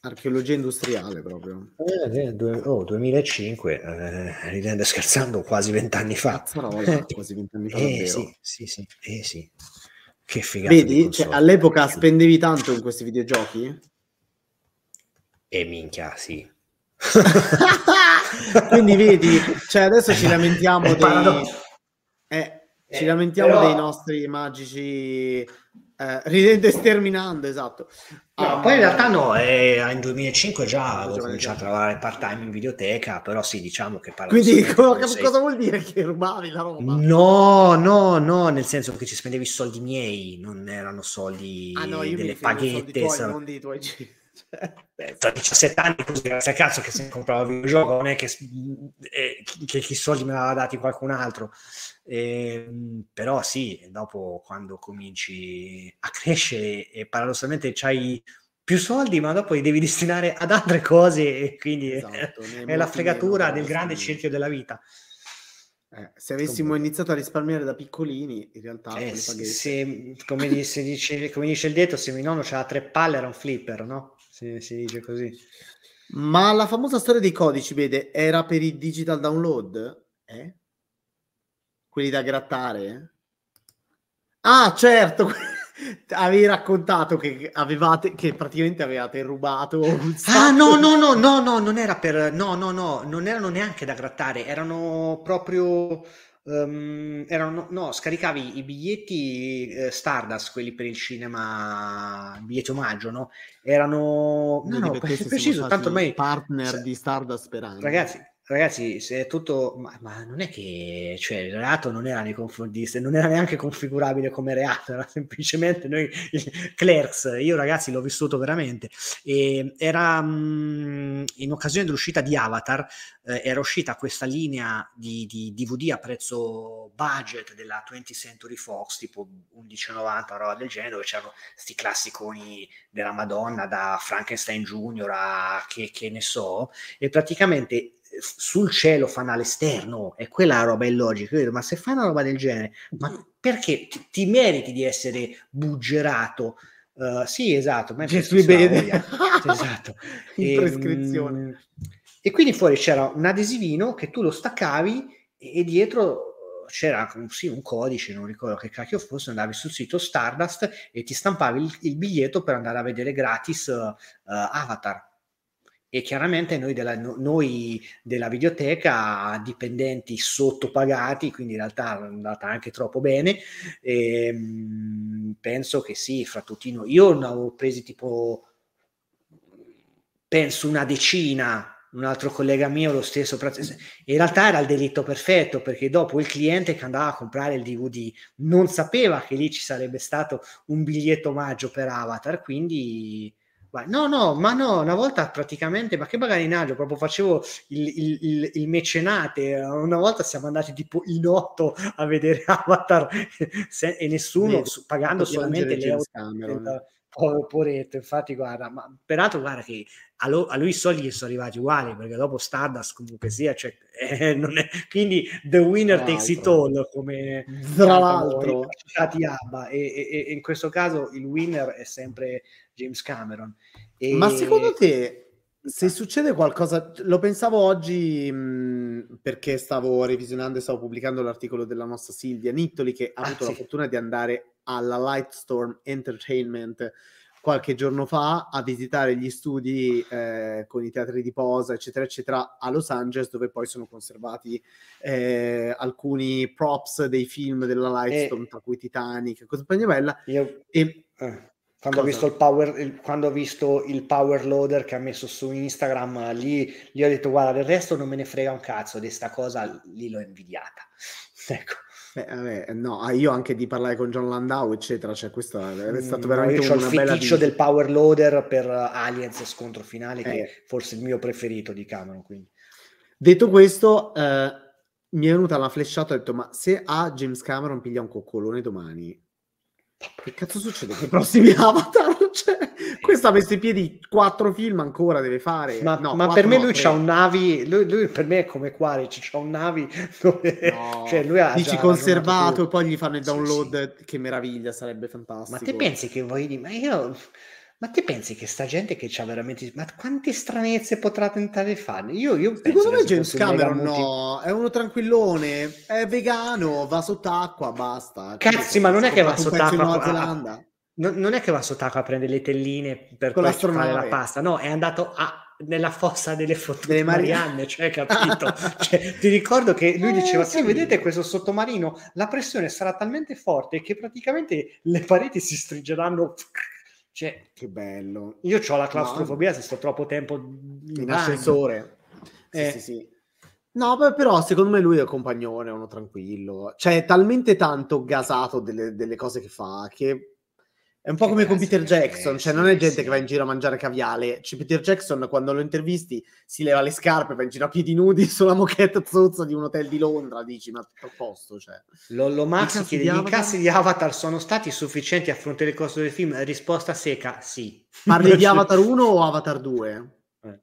Archeologia industriale proprio. Eh, due, oh, 2005, eh, ridendo e scherzando, quasi vent'anni fa. Cazzarola, quasi vent'anni fa. Eh, sì, sì, sì, eh, sì. Che figata. Vedi, cioè, all'epoca spendevi tanto in questi videogiochi? E eh, minchia, sì. Quindi vedi, cioè adesso ci lamentiamo dei... Eh, ci lamentiamo però... dei nostri magici eh, ridendo e sterminando, esatto. No, um, poi in realtà no, è, in 2005 già avevo cominciato a lavorare part time in videoteca, però sì, diciamo che parlo Quindi cosa, sei... cosa vuol dire che rubavi la roba? No, no, no, nel senso che ci spendevi soldi miei, non erano soldi ah, no, delle paghette. Tuoi, sar... non dei tuoi Beh, tra 17 anni così grazie a cazzo che se comprava il videogioco non è che, eh, che, che i soldi me l'aveva dati qualcun altro eh, però sì dopo quando cominci a crescere e paradossalmente c'hai più soldi ma dopo li devi destinare ad altre cose e quindi esatto, è la fregatura del grande cerchio della vita eh, se avessimo Comunque. iniziato a risparmiare da piccolini, in realtà eh, se, come, dice, come, dice, il detto, se mio nonno c'era tre palle era un flipper, no? Si, si dice così. Ma la famosa storia dei codici, vede, era per il digital download? Eh? Quelli da grattare? Ah, certo! avevi raccontato che avevate che praticamente avevate rubato un ah no no no no no non era per no no no non erano neanche da grattare erano proprio um, erano no scaricavi i biglietti eh, Stardust quelli per il cinema biglietto omaggio no erano no no preciso tanto ormai partner di Stardust per anni ragazzi Ragazzi, se è tutto, ma, ma, non è che cioè, il reato non era nei confronti, non era neanche configurabile come reato, era semplicemente noi, Clerks. Io, ragazzi, l'ho vissuto veramente. E era mh, mm, in occasione dell'uscita di Avatar, eh, era uscita questa linea di, di, DVD a prezzo budget della 20th Century Fox, tipo 11,90, roba del genere, dove c'erano questi classiconi della Madonna, da Frankenstein Junior a che, che ne so, e praticamente sul cielo fanno all'esterno, è quella la roba illogica. Io dico, ma se fai una roba del genere, ma perché ti, ti meriti di essere buggerato? Uh, sì, esatto. Ma Gesù vede. esatto. In e, ehm, prescrizione. E quindi fuori c'era un adesivino che tu lo staccavi e dietro c'era un, sì, un codice, non ricordo che cacchio fosse, andavi sul sito Stardust e ti stampavi il, il biglietto per andare a vedere gratis uh, Avatar e chiaramente noi della, noi della videoteca dipendenti sottopagati quindi in realtà è andata anche troppo bene e, ehm, penso che sì fra tutti noi io ne avevo presi tipo penso una decina un altro collega mio lo stesso in realtà era il delitto perfetto perché dopo il cliente che andava a comprare il DVD non sapeva che lì ci sarebbe stato un biglietto omaggio per Avatar quindi No, no, ma no, una volta praticamente, ma che bagarinaggio, proprio facevo il, il, il, il, mecenate, una volta siamo andati tipo in otto a vedere Avatar se, e nessuno Vedi, pagando solamente le euro. Povero poretto, infatti guarda, ma peraltro guarda che a, lo, a lui i soldi sono arrivati uguali perché dopo Stardust comunque sia, cioè, eh, è, quindi the winner takes it all come tra l'altro. Abba e, e, e in questo caso il winner è sempre James Cameron. E... Ma secondo te se succede qualcosa, lo pensavo oggi mh, perché stavo revisionando e stavo pubblicando l'articolo della nostra Silvia Nittoli che ha ah, avuto sì. la fortuna di andare alla Lightstorm Entertainment qualche giorno fa a visitare gli studi eh, con i teatri di posa, eccetera, eccetera, a Los Angeles, dove poi sono conservati eh, alcuni props dei film della Lightstorm, e... tra cui Titanic e compagnia bella. Io... E... Eh quando ho, visto il power, il, quando ho visto il power loader che ha messo su Instagram, lì, lì ho detto guarda, del resto non me ne frega un cazzo di sta cosa, lì l'ho invidiata. ecco. Eh, vabbè, no, ah, io anche di parlare con John Landau, eccetera, cioè questo è stato mm, veramente no, una bella... il feticcio del power loader per Aliens scontro finale, che eh. è forse il mio preferito di Cameron, quindi. Detto questo, eh, mi è venuta la flashata ho detto, ma se a James Cameron piglia un coccolone domani, che cazzo succede con i prossimi Avatar? Cioè, questo ha messo in piedi quattro film ancora, deve fare. Ma, no, ma per me lui c'ha un Navi, lui, lui, per me è come Quari, c'ha un Navi dove... No, cioè lui ha dici conservato e poi gli fanno il download, sì, sì. che meraviglia, sarebbe fantastico. Ma te pensi che vuoi dire? Ma io... Ma te pensi che sta gente che c'ha veramente... Ma quante stranezze potrà tentare di fare? Io, io Secondo me James Cameron no, è uno tranquillone, è vegano, va sott'acqua, basta. Cazzi, ma non è che va sott'acqua... A... Non, non è che va sott'acqua a prendere le telline per Con fare la pasta, no, è andato a nella fossa delle fottute Marianne, cioè, capito? cioè, ti ricordo che lui eh, diceva: sì. vedete questo sottomarino? La pressione sarà talmente forte che praticamente le pareti si stringeranno cioè, che bello. Io ho la claustrofobia no. se sto troppo tempo in, in ascensore. Sì, eh. sì, sì. No, però secondo me lui è un compagnone, uno tranquillo. Cioè, è talmente tanto gasato delle, delle cose che fa che è un po' come con Peter Jackson, cioè non è gente sì. che va in giro a mangiare caviale. Cioè, Peter Jackson, quando lo intervisti, si leva le scarpe, va in giro a piedi nudi sulla moquette zozza di un hotel di Londra. Dici, ma tutto a posto. Cioè. Lollo Max chiede: gli incassi di Avatar sono stati sufficienti a fronte del costo del film? Risposta secca: sì. Parli di Avatar 1 o Avatar 2? Eh.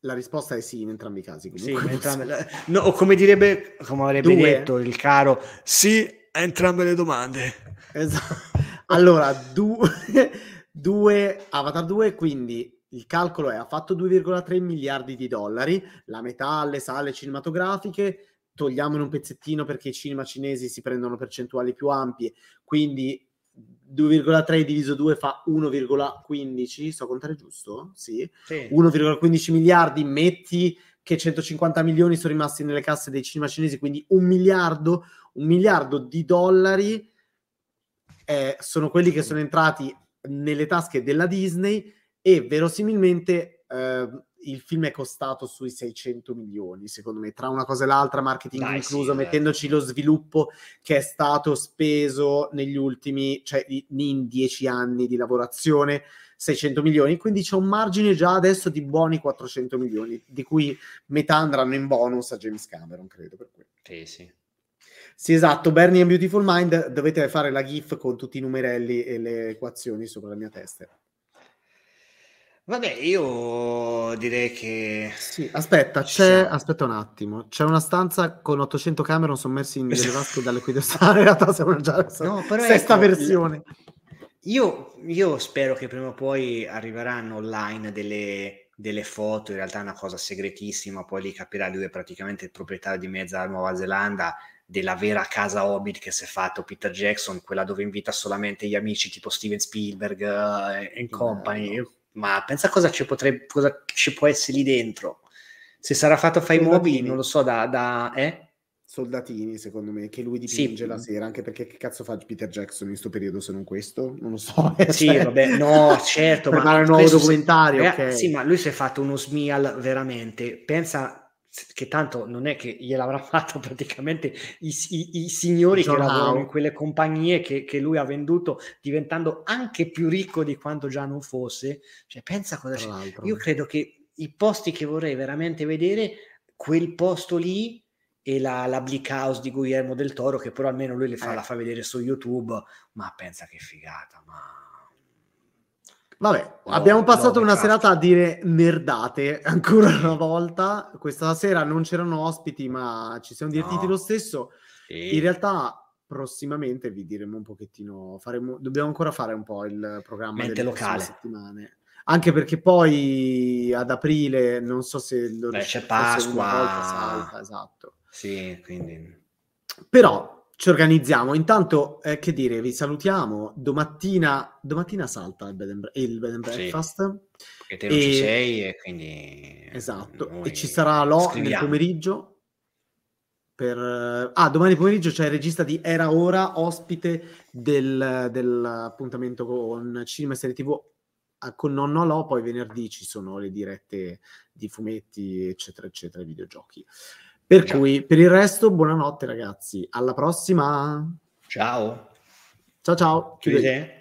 La risposta è sì in entrambi i casi. Sì, entrambe, no, o come direbbe, come avrebbe Due. detto il caro, sì a entrambe le domande. Esatto. Allora, du- due, Avatar 2, quindi il calcolo è ha fatto 2,3 miliardi di dollari, la metà alle sale cinematografiche, togliamone un pezzettino perché i cinema cinesi si prendono percentuali più ampie, quindi 2,3 diviso 2 fa 1,15, so contare giusto? Sì. sì. 1,15 miliardi, metti che 150 milioni sono rimasti nelle casse dei cinema cinesi, quindi un miliardo, un miliardo di dollari eh, sono quelli che sono entrati nelle tasche della Disney e verosimilmente eh, il film è costato sui 600 milioni, secondo me, tra una cosa e l'altra, marketing Dai, incluso, sì, mettendoci eh. lo sviluppo che è stato speso negli ultimi, cioè in dieci anni di lavorazione, 600 milioni, quindi c'è un margine già adesso di buoni 400 milioni, di cui metà andranno in bonus a James Cameron, credo. Per quello. Sì, sì. Sì, esatto, Bernie and Beautiful Mind, dovete fare la GIF con tutti i numerelli e le equazioni sopra la mia testa. Vabbè, io direi che... Sì, aspetta, c'è... Aspetta un attimo. C'è una stanza con 800 Cameron sommersi in vasche dalle cui In realtà siamo già no, però sesta ecco, versione. Io, io, spero che prima o poi arriveranno online delle, delle, foto, in realtà è una cosa segretissima, poi lì capirà lui è praticamente il proprietario di mezza Nuova Zelanda della vera casa Hobbit che si è fatto Peter Jackson, quella dove invita solamente gli amici tipo Steven Spielberg e eh, company. Bello. Ma pensa cosa ci, potrebbe, cosa ci può essere lì dentro. Se sarà fatto fai mobili, non lo so, da... da eh? soldatini, secondo me, che lui dipinge sì. la sera, anche perché che cazzo fa Peter Jackson in questo periodo se non questo? Non lo so. Sì, cioè, vabbè, no, certo. ma un nuovo documentario. Se, okay. Sì, ma lui si è fatto uno smial veramente. Pensa che tanto non è che gliel'avrà fatto praticamente i, i, i signori John che lavorano in quelle compagnie che, che, lui ha venduto, diventando anche più ricco di quanto già non fosse. Cioè, pensa cosa c'è. Io credo che i posti che vorrei veramente vedere, quel posto lì e la, la Bleak House di Guillermo del Toro, che però almeno lui le fa, eh. la fa vedere su YouTube, ma pensa che figata, ma... Vabbè, no, abbiamo passato no, una serata a dire merdate ancora una volta. Questa sera non c'erano ospiti, ma ci siamo divertiti no. lo stesso. Sì. In realtà, prossimamente vi diremo un pochettino. Faremo, dobbiamo ancora fare un po' il programma Mente delle locale. settimane. Anche perché poi ad aprile non so se lo Beh, c'è Pasqua. Volta, salta, esatto. Sì, quindi... Però ci organizziamo. Intanto, eh, che dire, vi salutiamo. Domattina, domattina salta il bed and, il bed and breakfast. Sì, perché te non e... ci sei e quindi... Esatto, e ci sarà Lo nel pomeriggio. Per... Ah, domani pomeriggio c'è il regista di Era Ora, ospite del, dell'appuntamento con Cinema e Serie TV ah, con Nonno Lo, poi venerdì ci sono le dirette di fumetti, eccetera, eccetera, videogiochi. Per ciao. cui, per il resto, buonanotte ragazzi. Alla prossima. Ciao. Ciao ciao. Chiudete.